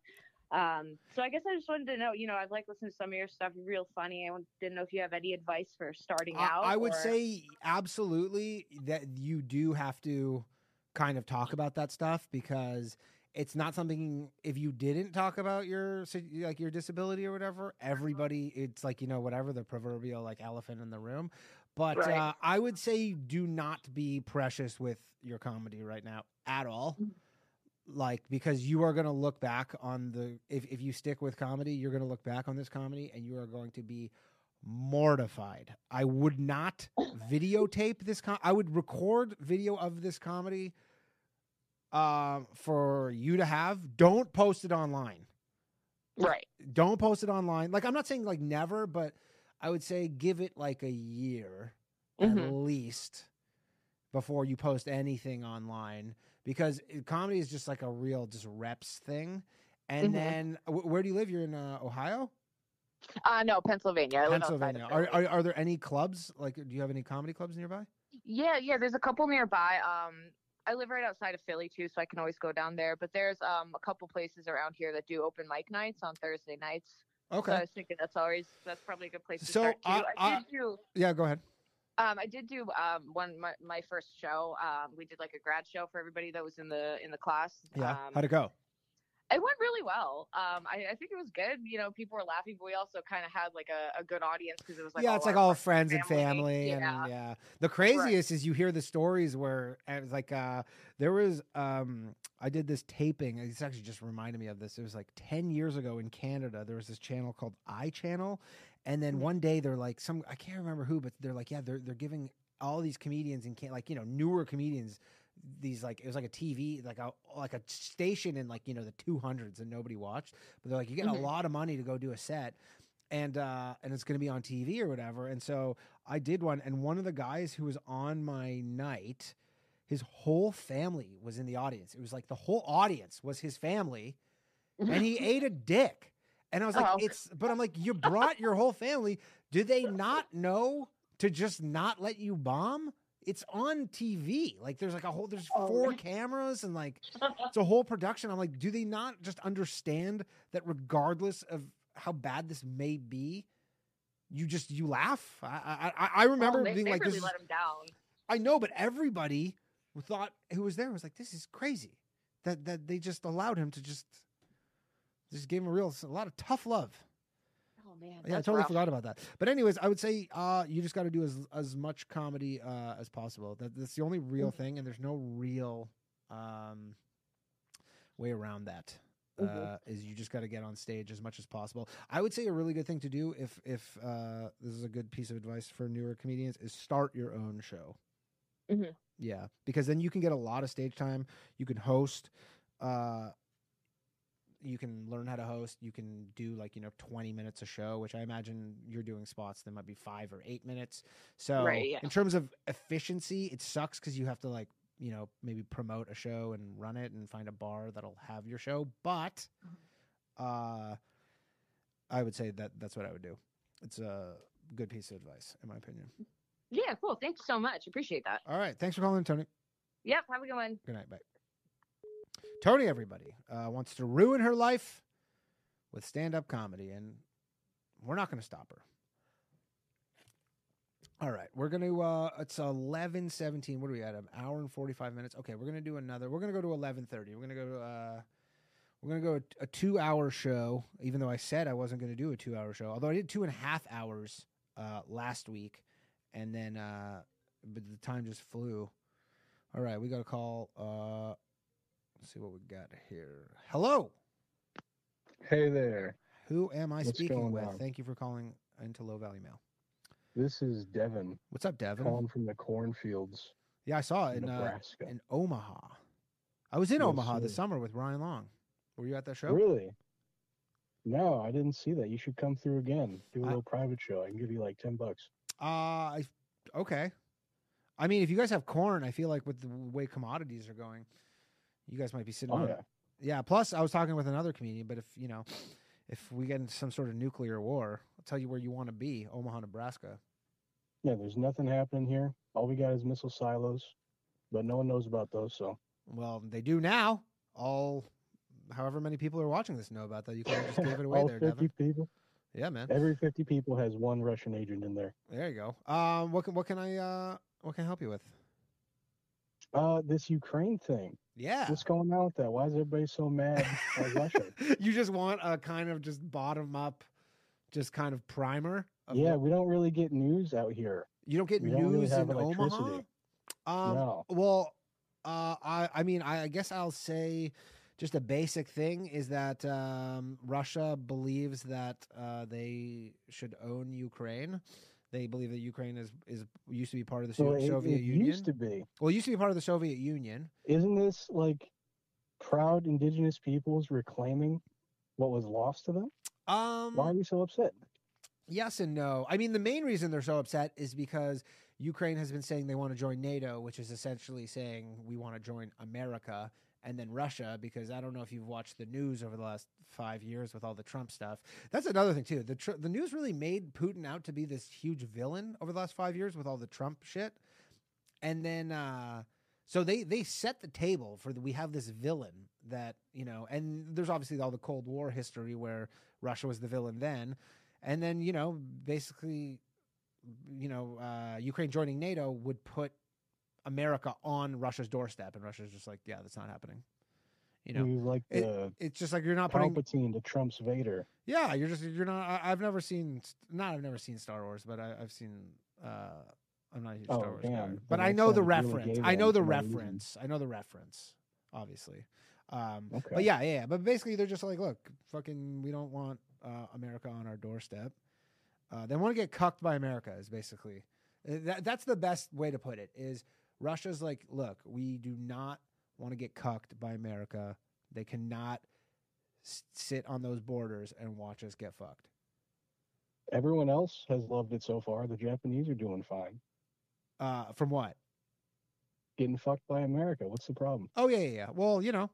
Um, so I guess I just wanted to know, you know, I've like listened to some of your stuff, real funny. I didn't know if you have any advice for starting I, out. I would or- say absolutely that you do have to kind of talk about that stuff because it's not something if you didn't talk about your like your disability or whatever everybody it's like you know whatever the proverbial like elephant in the room but Right. uh, i would say do not be precious with your comedy right now at all. Like because you are going to look back on the if, if you stick with comedy you're going to look back on this comedy and you are going to be mortified. I would not videotape this com- i would record video of this comedy um for you to have. Don't post it online. Right. Don't post it online. Like i'm not saying like never but i would say give it like a year at Mhm. least before you post anything online because comedy is just like a real just reps thing and Mhm. then wh- where do you live you're in uh, ohio Uh, no, Pennsylvania. I live pennsylvania are, are, are there any clubs like do you have any comedy clubs nearby Yeah, yeah. There's a couple nearby. Um, I live right outside of Philly too, so I can always go down there. But there's um a couple places around here that do open mic nights on Thursday nights. Okay. So I was thinking that's always that's probably a good place to So, start too. uh, I did do yeah go ahead um I did do um one my, my first show. Um, we did like a grad show for everybody that was in the in the class. yeah Um, how'd it go it went really well. Um, I, I think it was good. You know, people were laughing, but we also kind of had like a, a good audience because it was like yeah, it's like all friends and family, Yeah. and yeah. The craziest is you hear the stories where and it's like uh there was um I did this taping. It's actually just reminded me of this. It was like ten years ago in Canada. There was this channel called I Channel, and then one day they're like some I can't remember who, but they're like yeah they're they're giving all these comedians in can like you know newer comedians these like it was like a TV like a like a station in like you know the 200s and nobody watched. But they're like you get Mhm. a lot of money to go do a set and uh and it's going to be on TV or whatever. And so I did one and one of the guys who was on my night his whole family was in the audience. It was like the whole audience was his family and he ate a dick. And I was like Oh. it's but I'm like you brought your whole family. Do they not know to just not let you bomb it's on TV. Like there's like a whole there's oh, four cameras and like it's a whole production. I'm like, do they not just understand that regardless of how bad this may be, you just you laugh? I I, I- remember Oh, they, being they like, really this is, let him down. I know, but everybody who thought who was there was like, this is crazy. That that they just allowed him to just just gave him a real a lot of tough love. Oh man, Yeah, I totally rough. forgot about that. But anyways, I would say uh, you just got to do as as much comedy uh, as possible. That, that's the only real Mm-hmm. thing, and there's no real um, way around that. Mm-hmm. Uh, is you just got to get on stage as much as possible. I would say a really good thing to do if if uh, this is a good piece of advice for newer comedians is start your own show. Mhm. Yeah, because then you can get a lot of stage time. You can host. Uh, you can learn how to host. You can do like you know twenty minutes a show, which I imagine you're doing spots that might be five or eight minutes. So Right, yeah. in terms of efficiency, it sucks because you have to like you know maybe promote a show and run it and find a bar that'll have your show. But uh, I would say that that's what I would do. It's a good piece of advice, in my opinion. Yeah, cool. Thanks so much. Appreciate that. All right, thanks for calling, Tony. Yep. Have a good one. Good night. Bye. Tony, everybody, uh, wants to ruin her life with stand up comedy, and we're not going to stop her. All right, we're going to, uh, it's 11 17. What are we at? An hour and 45 minutes. Okay, we're going to do another, we're going to go to 11 30. We're going to go to, uh, we're going to go a, two hour show, even though I said I wasn't going to do a two hour show, although I did two and a half hours uh, last week, and then, uh, but the time just flew. All right, we got a call. Uh, let's see what we got here. Hello. Hey there. Who am I What's speaking with? on? Thank you for calling into Low Value Mail. This is Devin. What's up, Devin? Calling from the cornfields. Yeah, I saw it in uh, Nebraska. in Omaha. I was in Yes, Omaha this summer with Ryan Long. Were you at that show? Really? No, I didn't see that. You should come through again. Do a I- little private show. I can give you like ten bucks. Uh, I, okay. I mean, if you guys have corn, I feel like with the way commodities are going, you guys might be sitting Oh, on. yeah. Yeah. Plus, I was talking with another comedian, but if you know, if we get into some sort of nuclear war, I'll tell you where you want to be: Omaha, Nebraska. Yeah, there's nothing happening here. All we got is missile silos, but no one knows about those. So Well, they do now. All, however many people are watching this know about that. You of just give it away all there, 50 Devin. people. Yeah, man. Every 50 people has one Russian agent in there. There you go. Um, what can what can I uh what can I help you with? Uh, this Ukraine thing. Yeah. What's going on with that? Why is everybody so mad at Russia? you just want a kind of just bottom up, just kind of primer. Of Yeah, what- we don't really get news out here. you don't get we don't really news have in Omaha. Um, No. Well, uh, I I mean I, I guess I'll say just a basic thing is that um, Russia believes that uh, they should own Ukraine. They believe that Ukraine is is used to be part of the So- Well, it, Soviet it Union. used to be. Well, it used to be part of the Soviet Union. Isn't this like proud indigenous peoples reclaiming what was lost to them? Um, Why are we so upset? Yes and no. I mean, the main reason they're so upset is because Ukraine has been saying they want to join NATO, which is essentially saying we want to join America, and then Russia, because I don't know if you've watched the news over the last five years with all the Trump stuff. That's another thing too. The tr- the news really made Putin out to be this huge villain over the last five years with all the Trump shit, and then uh, so they they set the table for the, we have this villain that you know, and there's obviously all the Cold War history where Russia was the villain then, and then you know basically you know uh, Ukraine joining NATO would put America on Russia's doorstep, and Russia's just like, yeah, that's not happening. You know, You like it- the it's just like you're not putting. Palpatine to Trump's Vader. Yeah, you're just you're not. I, I've never seen not. I've never seen Star Wars, but I, I've seen. uh I'm not a huge Oh, Star Wars guy, but I know the reference. I know the reference. I know the reference. Obviously. Um, Okay. But yeah, yeah, yeah. But basically, they're just like, look, fucking, we don't want uh, America on our doorstep. Uh, they want to get cucked by America. Is basically uh, that, that's the best way to put it. Is Russia's like, look, we do not want to get cucked by America. They cannot s- sit on those borders and watch us get fucked. Everyone else has loved it so far. The Japanese are doing fine. Uh, from what? Getting fucked by America. What's the problem? Oh yeah, yeah, yeah. Well, you know,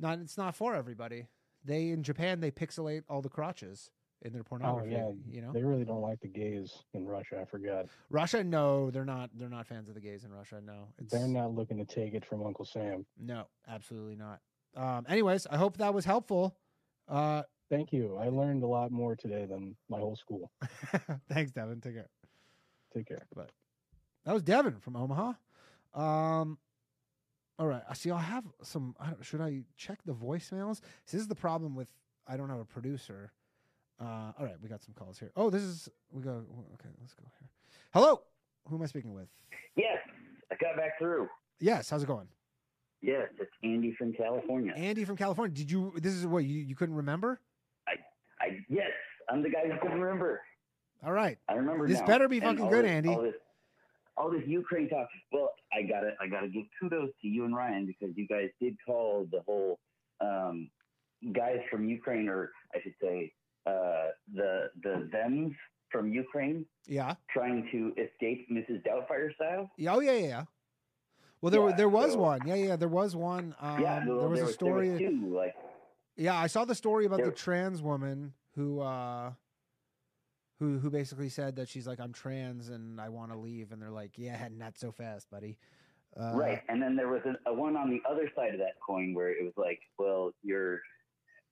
not it's not for everybody. They in Japan they pixelate all the crotches in their Oh pornography. yeah, you know, they really don't like the gays in Russia. I forgot. Russia. No, they're not. They're not fans of the gays in Russia. No, it's They're not looking to take it from Uncle Sam. no, absolutely not. Um, anyways, I hope that was helpful. Uh, Thank you. I learned a lot more today than my whole school. thanks, Devin. Take care. Take care. But that was Devin from Omaha. Um, all right. I See, I have some. I don't, should I check the voicemails? See, this is the problem with I don't have a producer. Uh, all right, we got some calls here. Oh, this is we go. Okay, let's go here. Hello, who am I speaking with? Yes, I got back through. Yes, how's it going? Yes, it's Andy from California. Andy from California. Did you? This is what you you couldn't remember? I I yes, I'm the guy who couldn't remember. All right. I remember This now. better be fucking good, this- Andy. All this, all this Ukraine talk. Well, I gotta, I gotta give kudos to you and Ryan because you guys did call the whole um, guys from Ukraine, or I should say, uh, the the them's from Ukraine Yeah. trying to escape Mrs. Doubtfire style. Yeah. Oh yeah, yeah. yeah. Well, there Yeah, there was so- one. Yeah, yeah. There was one. Um, yeah, there was there a was, story. There was two, like Yeah, I saw the story about the trans woman who uh who who basically said that she's like I'm trans and I want to leave and they're like, "Yeah, not so fast, buddy." Uh, right, and then there was a, a one on the other side of that coin where it was like, well, you're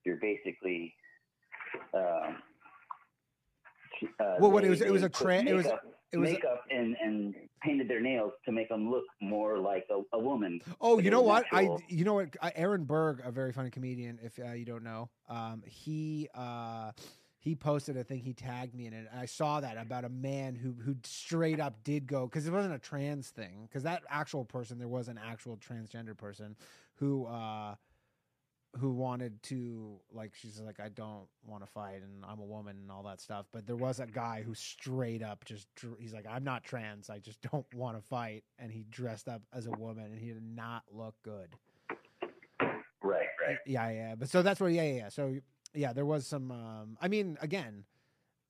you're basically. Um, uh, Well, what, it was- it was a put tra- it was- makeup- it was a- makeup and and painted their nails to make them look more like a, a woman. Oh, you know what? I you know what? Aaron Berg, a very funny comedian. If uh, you don't know, um, he uh, he posted a thing. He tagged me in it. And I saw that about a man who who straight up did go because it wasn't a trans thing. Because that actual person, there was an actual transgender person who uh, who wanted to like she's like I don't want to fight and I'm a woman and all that stuff. But there was a guy who straight up just he's like I'm not trans. I just don't want to fight. And he dressed up as a woman and he did not look good. Right, right. Yeah, yeah. But so that's where Yeah, yeah. yeah. So yeah, there was some. Um, I mean, again,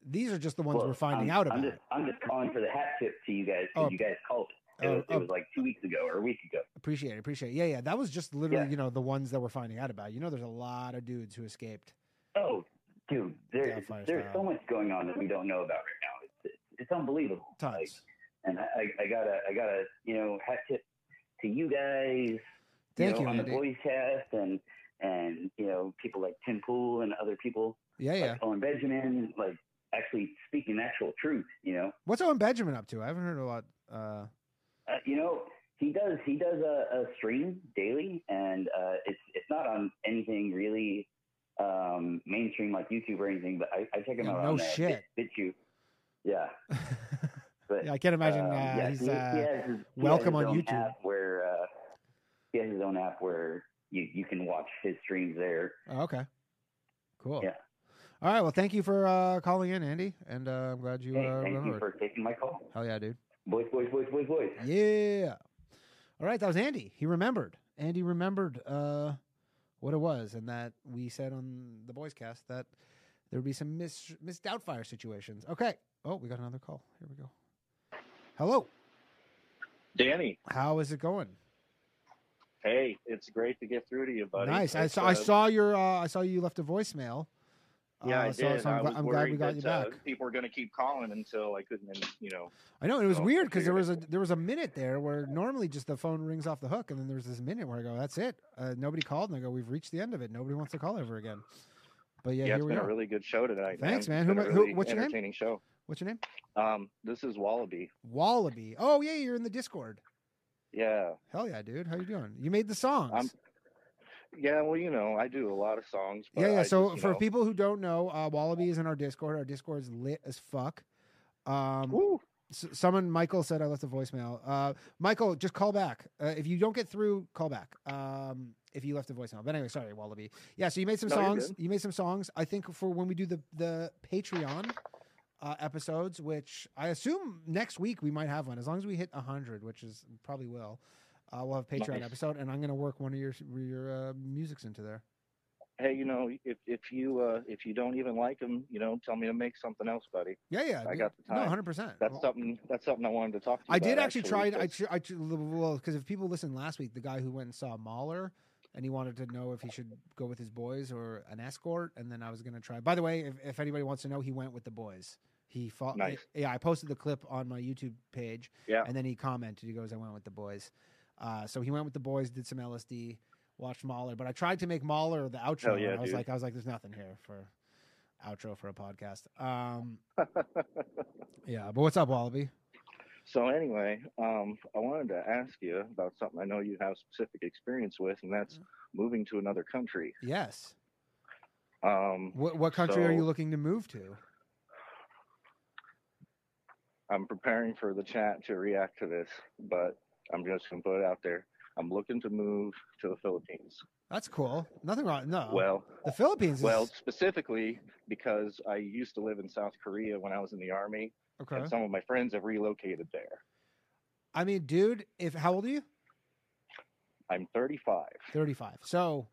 these are just the ones Well, we're finding I'm, out about. I'm just I'm just calling for the hat tip to you guys Oh. you guys called it. It, Oh, was, it oh. was like two weeks ago or a week ago. Appreciate it. Appreciate it. Yeah, yeah. That was just literally, Yeah. you know, the ones that we're finding out about. You know, there's a lot of dudes who escaped. Oh, dude, there, there's style. so much going on that we don't know about right now. It's it's, it's unbelievable. Tons. Like, and I, I gotta, I gotta, you know, hat tip to you guys. Thank know, you, on Andy. the Boys Cast and and you know people like Tim Pool and other people. Yeah, yeah. Like Owen Benjamin, like actually speaking actual truth. You know, What's Owen Benjamin up to? I haven't heard a lot. Uh, uh, you know he does he does a, a stream daily, and uh, it's it's not on anything really um, mainstream like YouTube or anything, but I, I check him Yeah, out no on shit. Bit, BitChute. Yeah. But, Yeah, I can't imagine, um, uh, yeah, he's, he, he uh, has his, he welcome his on YouTube. Where uh, he has his own app where you, you can watch his streams there. oh, okay. Cool. Yeah. All right. Well, thank you for uh, calling in, Andy, and uh, I'm glad you Hey, uh, thank you for taking my call. Hell yeah, dude. Boys, boys, boys, boys, boys. Yeah. All right, that was Andy. He remembered. Andy remembered uh, what it was, and that we said on the boys cast that there would be some mis Miss Doubtfire situations. Okay. Oh, we got another call. Here we go. Hello. Danny, How is it going? hey, it's great to get through to you, buddy. Nice. I It's, saw. I uh, saw your. Uh, I saw you left a voicemail. Yeah, Uh, I so, did. So I'm, I I'm glad we got that you back. Uh, people were going to keep calling until I couldn't, you know. I know it was so weird because there was a there was a minute there where normally just the phone rings off the hook, and then there was this minute where I go, "That's it." Uh, nobody called, and I go, "We've reached the end of it. Nobody wants to call ever again." But yeah, Yeah, it's been are. a really good show tonight. Thanks, man. It's Who am I- who- what's your name? show. What's your name? Um, this is Wallaby. Wallaby. Oh yeah, you're in the Discord. Yeah. Hell yeah, dude. How you doing? You made the songs. I'm. Yeah, well, you know, I do a lot of songs. But yeah, yeah. I So just, for know, people who don't know, uh, Wallaby is in our Discord. Our Discord is lit as fuck. Um, s- someone, Michael said I left a voicemail. Uh, Michael, just call back. Uh, if you don't get through, call back. Um, if you left a voicemail. But anyway, sorry, Wallaby. Yeah, so you made some No, songs. You made some songs. I think for when we do the the Patreon uh, episodes, which I assume next week we might have one, as long as we hit hundred, which is probably will. Uh, we'll have a Patreon Nice. episode, and I'm going to work one of your your uh, musics into there. hey, you know, if if you uh, if you don't even like them, you know, tell me to make something else, buddy. Yeah, yeah. I got the time. no, 100%. That's Well- something. That's something I wanted to talk to I did about, actually try. I, tr- I tr- well because if people listened last week, the guy who went and saw Mahler, and he wanted to know if he should go with his boys or an escort, and then I was going to try. By the way, if, if anybody wants to know, he went with the boys. He fought. Nice. Yeah, I posted the clip on my YouTube page. Yeah. and then he commented. He goes, "I went with the boys." Uh, so he went with the boys, did some LSD, watched Mahler, but I tried to make Mahler the outro. Yeah, and I was dude. like, I was like, "There's nothing here for outro for a podcast." Um, yeah, but what's up, Wallaby? So anyway, um, I wanted to ask you about something I know you have specific experience with, and that's moving to another country. Yes. Um, What what country are you looking to move to? I'm preparing for the chat to react to this, but I'm just gonna put it out there. I'm looking to move to the Philippines. That's cool. Nothing wrong. No. Well, the Philippines. Is, Well, specifically because I used to live in South Korea when I was in the army, Okay. and some of my friends have relocated there. I mean, dude, if how old are you? I'm 35. 35. So,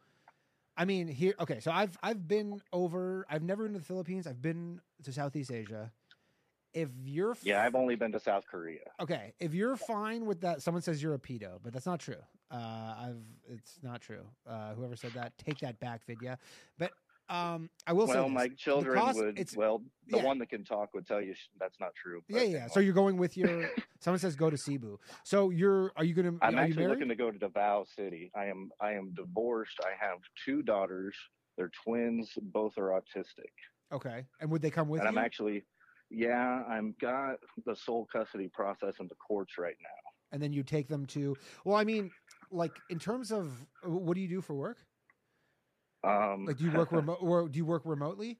I mean, here. Okay, so I've I've been over. I've never been to the Philippines. I've been to Southeast Asia. If you're f- Yeah, I've only been to South Korea. okay, if you're fine with that, someone says you're a pedo, but that's not true. Uh, I've it's not true. Uh, whoever said that, take that back, Vidya. But um, I will say well, my children cost- would. It's Well, the yeah. one that can talk would tell you sh- that's not true. yeah, yeah. So you're going with your. someone says go to Cebu. So you're. Are you gonna? I'm are you actually looking to go to Davao City. I am. I am divorced. I have two daughters. They're twins. Both are autistic. Okay, and would they come with and you? I'm actually, yeah, I'm got the sole custody process in the courts right now. and then you take them to well i mean like in terms of what do you do for work Um, like do you work remote or do you work remotely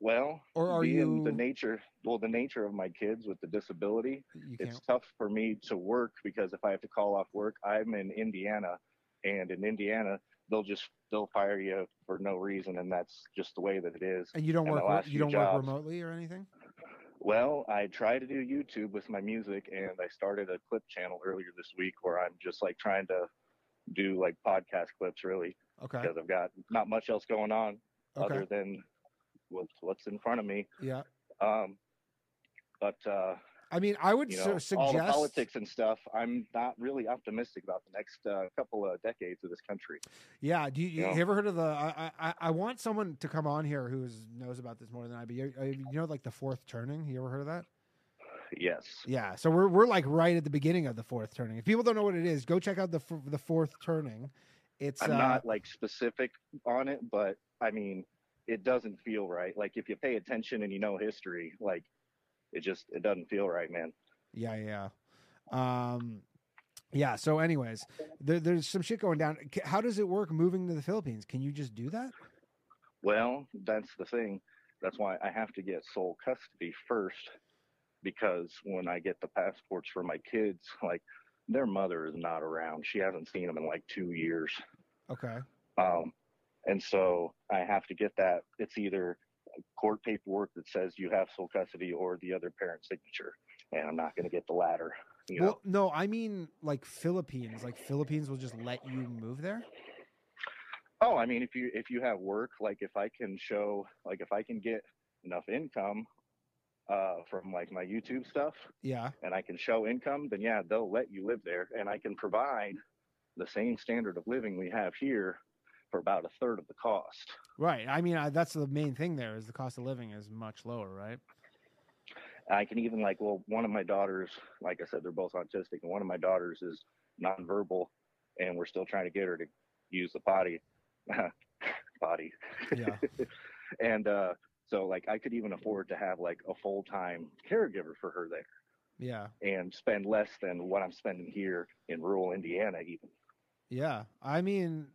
Well, Or are you- the nature? Well, the nature of my kids with the disability, it's tough for me to work because if I have to call off work, I'm in Indiana, and in Indiana they'll just they'll fire you for no reason, and that's just the way that it is. and you don't the work you don't jobs- work remotely or anything Well, I try to do YouTube with my music, and I started a clip channel earlier this week where I'm just like trying to do like podcast clips, really. Okay. Because I've got not much else going on Okay. other than what's what's in front of me. yeah Um, but uh, i mean i would you su- suggest all the politics and stuff. I'm not really optimistic about the next uh, couple of decades of this country. yeah do you, you, you ever heard of the I, I i want someone to come on here who knows about this more than i but you, you know like the fourth turning you ever heard of that Yes. Yeah, so we're we're like right at the beginning of the fourth turning. If people don't know what it is, go check out the the fourth turning. It's I'm uh, not like specific on it, but I mean, it doesn't feel right. Like if you pay attention and you know history, like it just it doesn't feel right, man. Yeah, yeah. Um, yeah. So, anyways, there, there's some shit going down. How does it work moving to the Philippines? Can you just do that? Well, that's the thing. That's why I have to get sole custody first, because when I get the passports for my kids, like their mother is not around. She hasn't seen them in like two years. Okay. Um, and so I have to get that. It's either court paperwork that says you have sole custody or the other parent's signature. And I'm not going to get the latter. You know? Well, no, I mean like Philippines. Like Philippines will just let you move there. Oh, I mean, if you if you have work, like if I can show, like if I can get enough income uh, from like my YouTube stuff, Yeah. and I can show income, then yeah, they'll let you live there, and I can provide the same standard of living we have here for about a third of the cost. Right. I mean, I, that's the main thing. There is the cost of living is much lower, right? I can even like, well, one of my daughters, like I said, they're both autistic, and one of my daughters is nonverbal, and we're still trying to get her to use the potty, potty. Yeah. and uh, so like, I could even afford to have like a full time caregiver for her there, Yeah. and spend less than what I'm spending here in rural Indiana, even. Yeah. I mean,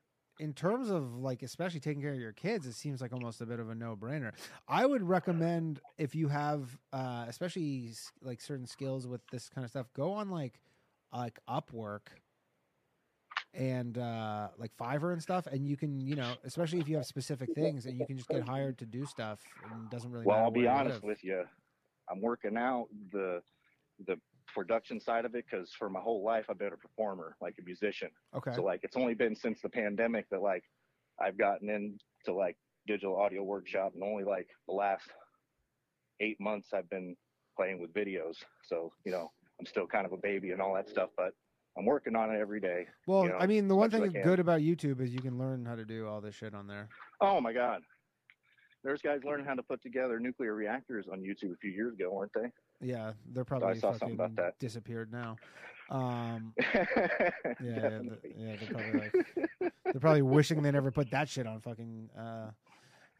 in terms of like, especially taking care of your kids, it seems like almost a bit of a no brainer. I would recommend if you have, uh, especially like certain skills with this kind of stuff, go on like, like Upwork and uh like Fiverr and stuff and you can you know especially if you have specific things and you can just get hired to do stuff and it doesn't really Well, matter I'll be honest with you. I'm working out the the production side of it because for my whole life I've been a performer, like a musician. Okay. So like it's only been since the pandemic that like I've gotten into like digital audio workshop, and only like the last eight months I've been playing with videos. So you know I'm still kind of a baby and all that stuff, but I'm working on it every day. Well, you know, I mean, the one thing I that's can. good about YouTube is you can learn how to do all this shit on there. Oh my God. There's guys learning how to put together nuclear reactors on YouTube a few years ago, weren't they? Yeah, they're probably saw fucking disappeared now. Um, yeah, yeah, the- yeah, they're probably like they're probably wishing they never put that shit on fucking uh,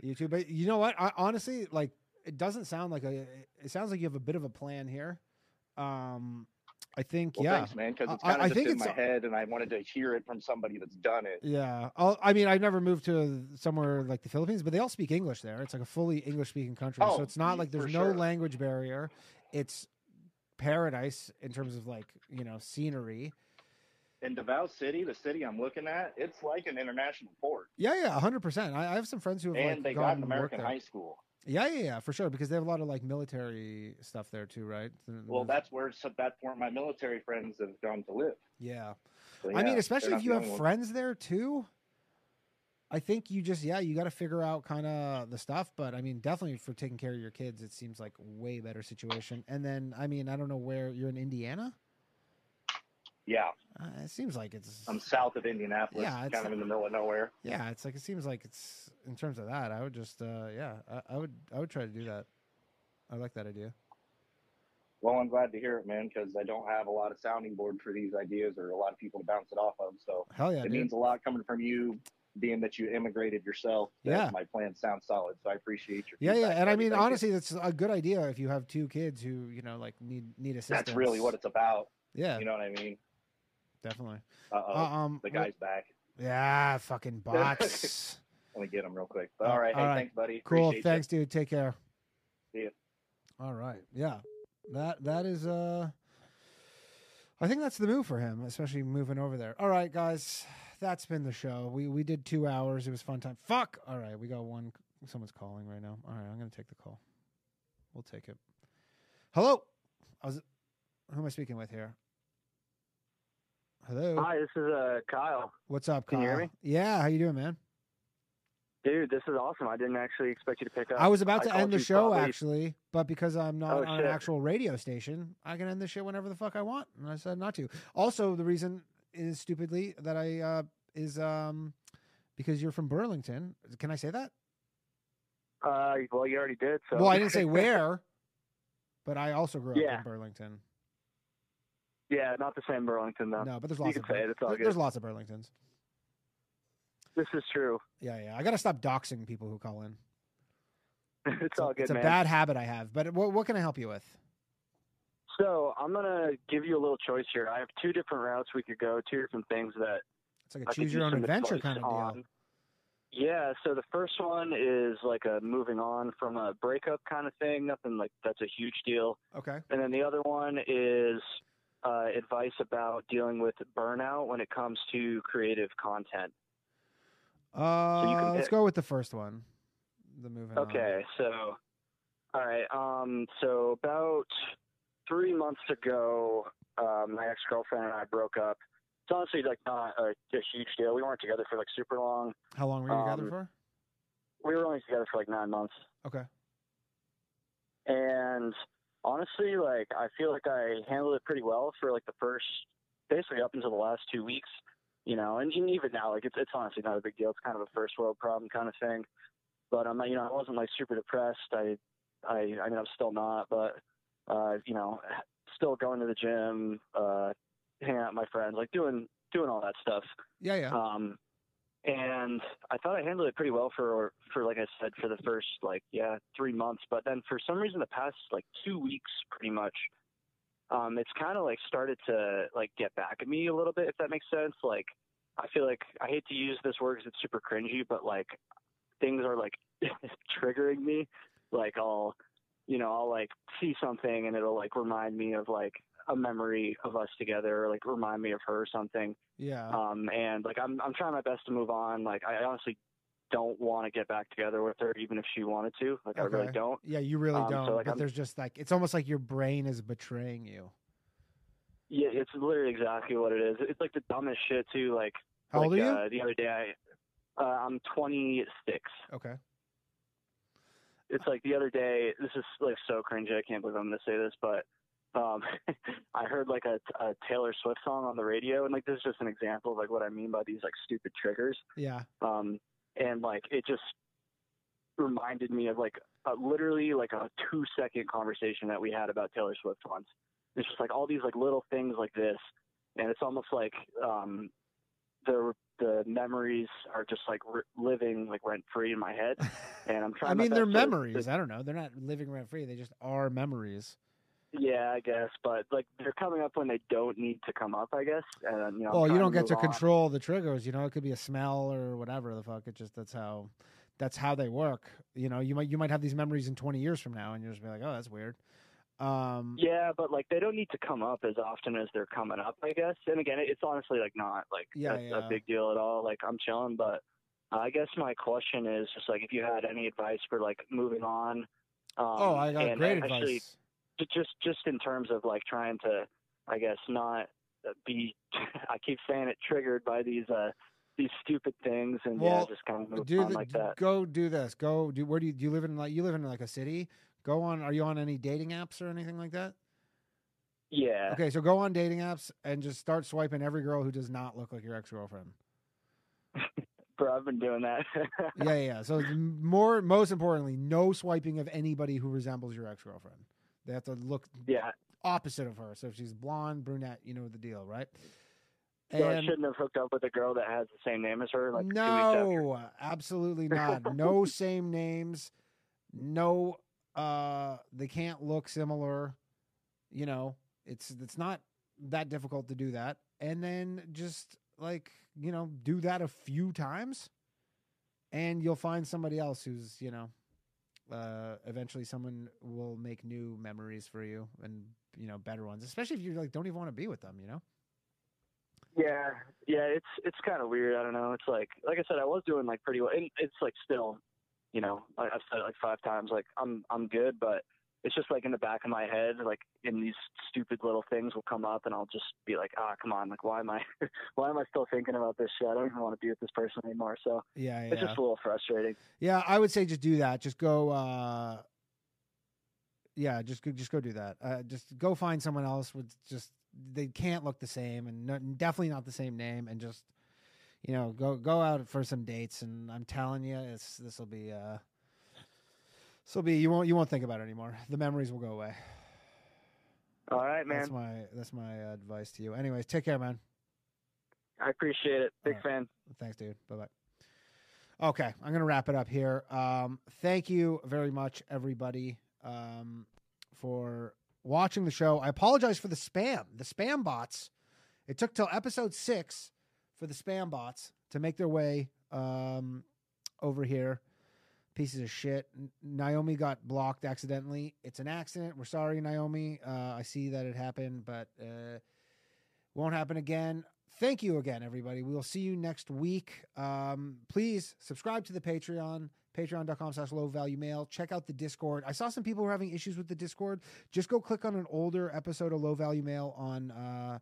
YouTube. But you know what? I, honestly, like, it doesn't sound like a. It sounds like you have a bit of a plan here. Um, I think, Well, yeah. thanks, man, because it's kind of just think in my head, and I wanted to hear it from somebody that's done it. Yeah, I'll, I mean, I've never moved to somewhere like the Philippines, but they all speak English there. It's like a fully English-speaking country, so Oh, it's not like there's no sure. language barrier. It's paradise in terms of like you know scenery. In Davao City, the city I'm looking at, it's like an international port, Yeah, yeah, hundred percent. I, I have some friends who have and like they gone got an American high school. Yeah, yeah, yeah, for sure, because they have a lot of like military stuff there too, right? Well, that's where so that's where my military friends have gone to live. yeah. So, I mean, especially if you have friends there too. I think you just yeah, you got to figure out kind of the stuff, but I mean, definitely for taking care of your kids, it seems like way better situation. And then I mean, I don't know where you're in Indiana. Yeah, Uh, it seems like it's I'm south of Indianapolis, Yeah, it's- kind of in the middle of nowhere. yeah, it's like it seems like it's in terms of that. I would just uh yeah, I, I would I would try to do that. I like that idea. Well, I'm glad to hear it, man, because I don't have a lot of sounding board for these ideas or a lot of people to bounce it off of. So Hell yeah, it dude. means a lot coming from you, being that you immigrated yourself. Yeah. my plan sounds solid. So I appreciate your Yeah, yeah, and I mean Thank you. honestly, that's a good idea if you have two kids who you know like need need assistance. that's really what it's about. Yeah. you know what I mean. definitely. Uh oh, Uh, um, the guy's back. Yeah, fucking bots. Let me get him real quick. But all right, hey, thanks, buddy. Cool. Appreciate Thanks, dude. Take care. You. See ya. All right. Yeah. That that is uh I think that's the move for him, especially moving over there. All right, guys. That's been the show. We we did 2 hours. It was fun time. Fuck. All right, we got one someone's calling right now. All right, I'm going to take the call. We'll take it. Hello. I was who am I speaking with here? Hello. Hi, this is uh Kyle. What's up, Kyle? Can you hear me? Yeah, how you doing, man? Dude, this is awesome. I didn't actually expect you to pick up. I was about to end the show probably- actually, but because I'm not Oh, on shit. an actual radio station, I can end the shit whenever the fuck I want, and I said not to. Also, the reason is stupidly that I uh, is um because you're from Burlington. Can I say that? Uh, well, you already did. So. Well, I didn't say where. but I also grew up Yeah. in Burlington. Yeah, not the same Burlington though. No, but there's you lots can of say it. It's all there- good. there's lots of Burlingtons. This is true. Yeah, yeah. I got to stop doxing people who call in. it's all good, It's a man. bad habit I have. But what what can I help you with? So I'm gonna give you a little choice here. I have two different routes we could go, two different things that It's like a choose your own adventure kind of deal. on. Yeah, so the first one is like a moving on from a breakup kind of thing. Nothing like that's a huge deal. Okay. And then the other one is uh, advice about dealing with burnout when it comes to creative content. Uh, you let's go with the first one. The moving on. Okay, so all right. Um, so about three months ago, um, my ex girlfriend and I broke up. It's honestly like not a, a huge deal. We weren't together for like super long. How long were you together Um, for? We were only together for like nine months. Okay. And honestly, like I feel like I handled it pretty well for like the first, basically up until the last two weeks. You know, and, and even now, like it's it's honestly not a big deal. It's kind of a first world problem kind of thing. But I'm, you know, I wasn't like super depressed. I, I, I mean, I'm still not, but uh, you know, still going to the gym, uh, hanging out with my friends, like doing doing all that stuff. Yeah, yeah. Um, and I thought I handled it pretty well for for like I said for the first like yeah three months, but then for some reason the past like two weeks pretty much, um, it's kind of like started to like get back at me a little bit if that makes sense. Like I feel like I hate to use this word because it's super cringy, but like things are like triggering me. Like I'll you know I'll like see something and it'll like remind me of like a memory of us together, or like remind me of her or something. Yeah. Um, and like I'm I'm trying my best to move on. Like I honestly don't want to get back together with her, even if she wanted to. Like I really don't. Yeah, you really Um, don't. So, like, but I'm- there's just like it's almost like your brain is betraying you. Yeah, it's literally exactly what it is. It's like the dumbest shit too. Like How like, old are you? Uh, the other day, I, uh, I'm 26. Okay. It's like the other day. This is like so cringy. I can't believe I'm gonna say this, but um, I heard like a, a Taylor Swift song on the radio, and like this is just an example of like what I mean by these like stupid triggers. Yeah. um, and like it just reminded me of like a, literally like a two second conversation that we had about Taylor Swift once. It's just like all these like little things like this, and it's almost like um, the the memories are just like r- living like rent free in my head, and I'm trying. I mean, they're best to- memories. I don't know. They're not living rent free. They just are memories. yeah, I guess, but like they're coming up when they don't need to come up. I guess, and you know. Well, you don't get to on. control the triggers. You know, it could be a smell or whatever the fuck. It just that's how that's how they work. You know, you might you might have these memories in twenty years from now, and you'll just be like, oh, that's weird. Um, Yeah, but like they don't need to come up as often as they're coming up, I guess. And again, it's honestly like not like Yeah, a, yeah. a big deal at all. Like I'm chilling, but uh, I guess my question is just like if you had any advice for like moving on. Um, oh, I got great actually, advice. Just just in terms of like trying to, I guess not be. I keep saying it triggered by these uh these stupid things and yeah, just kind of move do on the, like that. Go do this. Go do. Where do you do? You live in like you live in like a city. Go on. Are you on any dating apps or anything like that? Yeah. Okay, so go on dating apps and just start swiping every girl who does not look like your ex girlfriend. I've been doing that. yeah, yeah. So more, most importantly, no swiping of anybody who resembles your ex girlfriend. They have to look Yeah. opposite of her. So if she's blonde, brunette, you know the deal, right? So I shouldn't have hooked up with a girl that has the same name as her. Like two weeks after. no, absolutely not. no same names. No, uh, they can't look similar. You know, it's it's not that difficult to do that. And then just like you know, do that a few times, and you'll find somebody else who's you know, uh, eventually someone will make new memories for you and you know better ones. Especially if you like don't even want to be with them. You know. Yeah, yeah, it's it's kind of weird. I don't know. It's like like I said, I was doing like pretty well, and it's like still, you know, I, I've said it like five times. Like I'm I'm good, but it's just like in the back of my head, like in these stupid little things will come up, and I'll just be like, ah, come on, like why am I why am I still thinking about this shit? I don't even want to be with this person anymore. So Yeah, it's just a little frustrating. Yeah, I would say just do that. Just go. uh Yeah, just go, just go do that. Uh, just go find someone else with just they can't look the same and no, definitely not the same name, and just you know go go out for some dates. And I'm telling you, it's this will be uh will be you won't you won't think about it anymore. The memories will go away. All right, man. That's my that's my advice to you. Anyways, take care, man. I appreciate it. Big right. fan. Thanks, dude. Bye bye. Okay, I'm gonna wrap it up here. Um, thank you very much, everybody, um, for watching the show. I apologize for the spam. The spam bots. It took till episode six for the spam bots to make their way um, over here. Pieces of shit. Naomi got blocked accidentally. It's an accident. We're sorry, Naomi. Uh, I see that it happened, but uh, won't happen again. Thank you again, everybody. We will see you next week. Um, please subscribe to the Patreon, patreon.com slash low value mail. Check out the Discord. I saw some people were having issues with the Discord. Just go click on an older episode of low value mail on uh,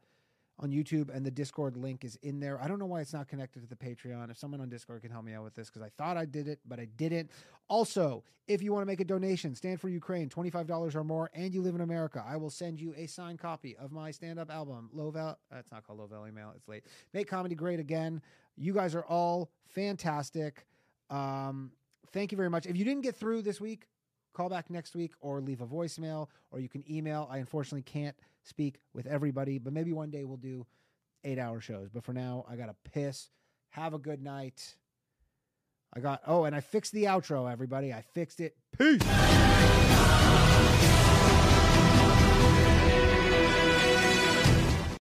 on YouTube, and the Discord link is in there. I don't know why it's not connected to the Patreon. If someone on Discord can help me out with this, because I thought I did it, but I didn't. Also, if you want to make a donation, Stand for Ukraine, $25 or more, and you live in America, I will send you a signed copy of my stand up album, Low Val. That's not called Low Value Mail. It's late. Make comedy great again. You guys are all fantastic. Um, thank you very much. If you didn't get through this week, call back next week or leave a voicemail or you can email. I unfortunately can't speak with everybody, but maybe one day we'll do eight hour shows. But for now, I got to piss. Have a good night. I got, oh, and I fixed the outro, everybody. I fixed it. Peace.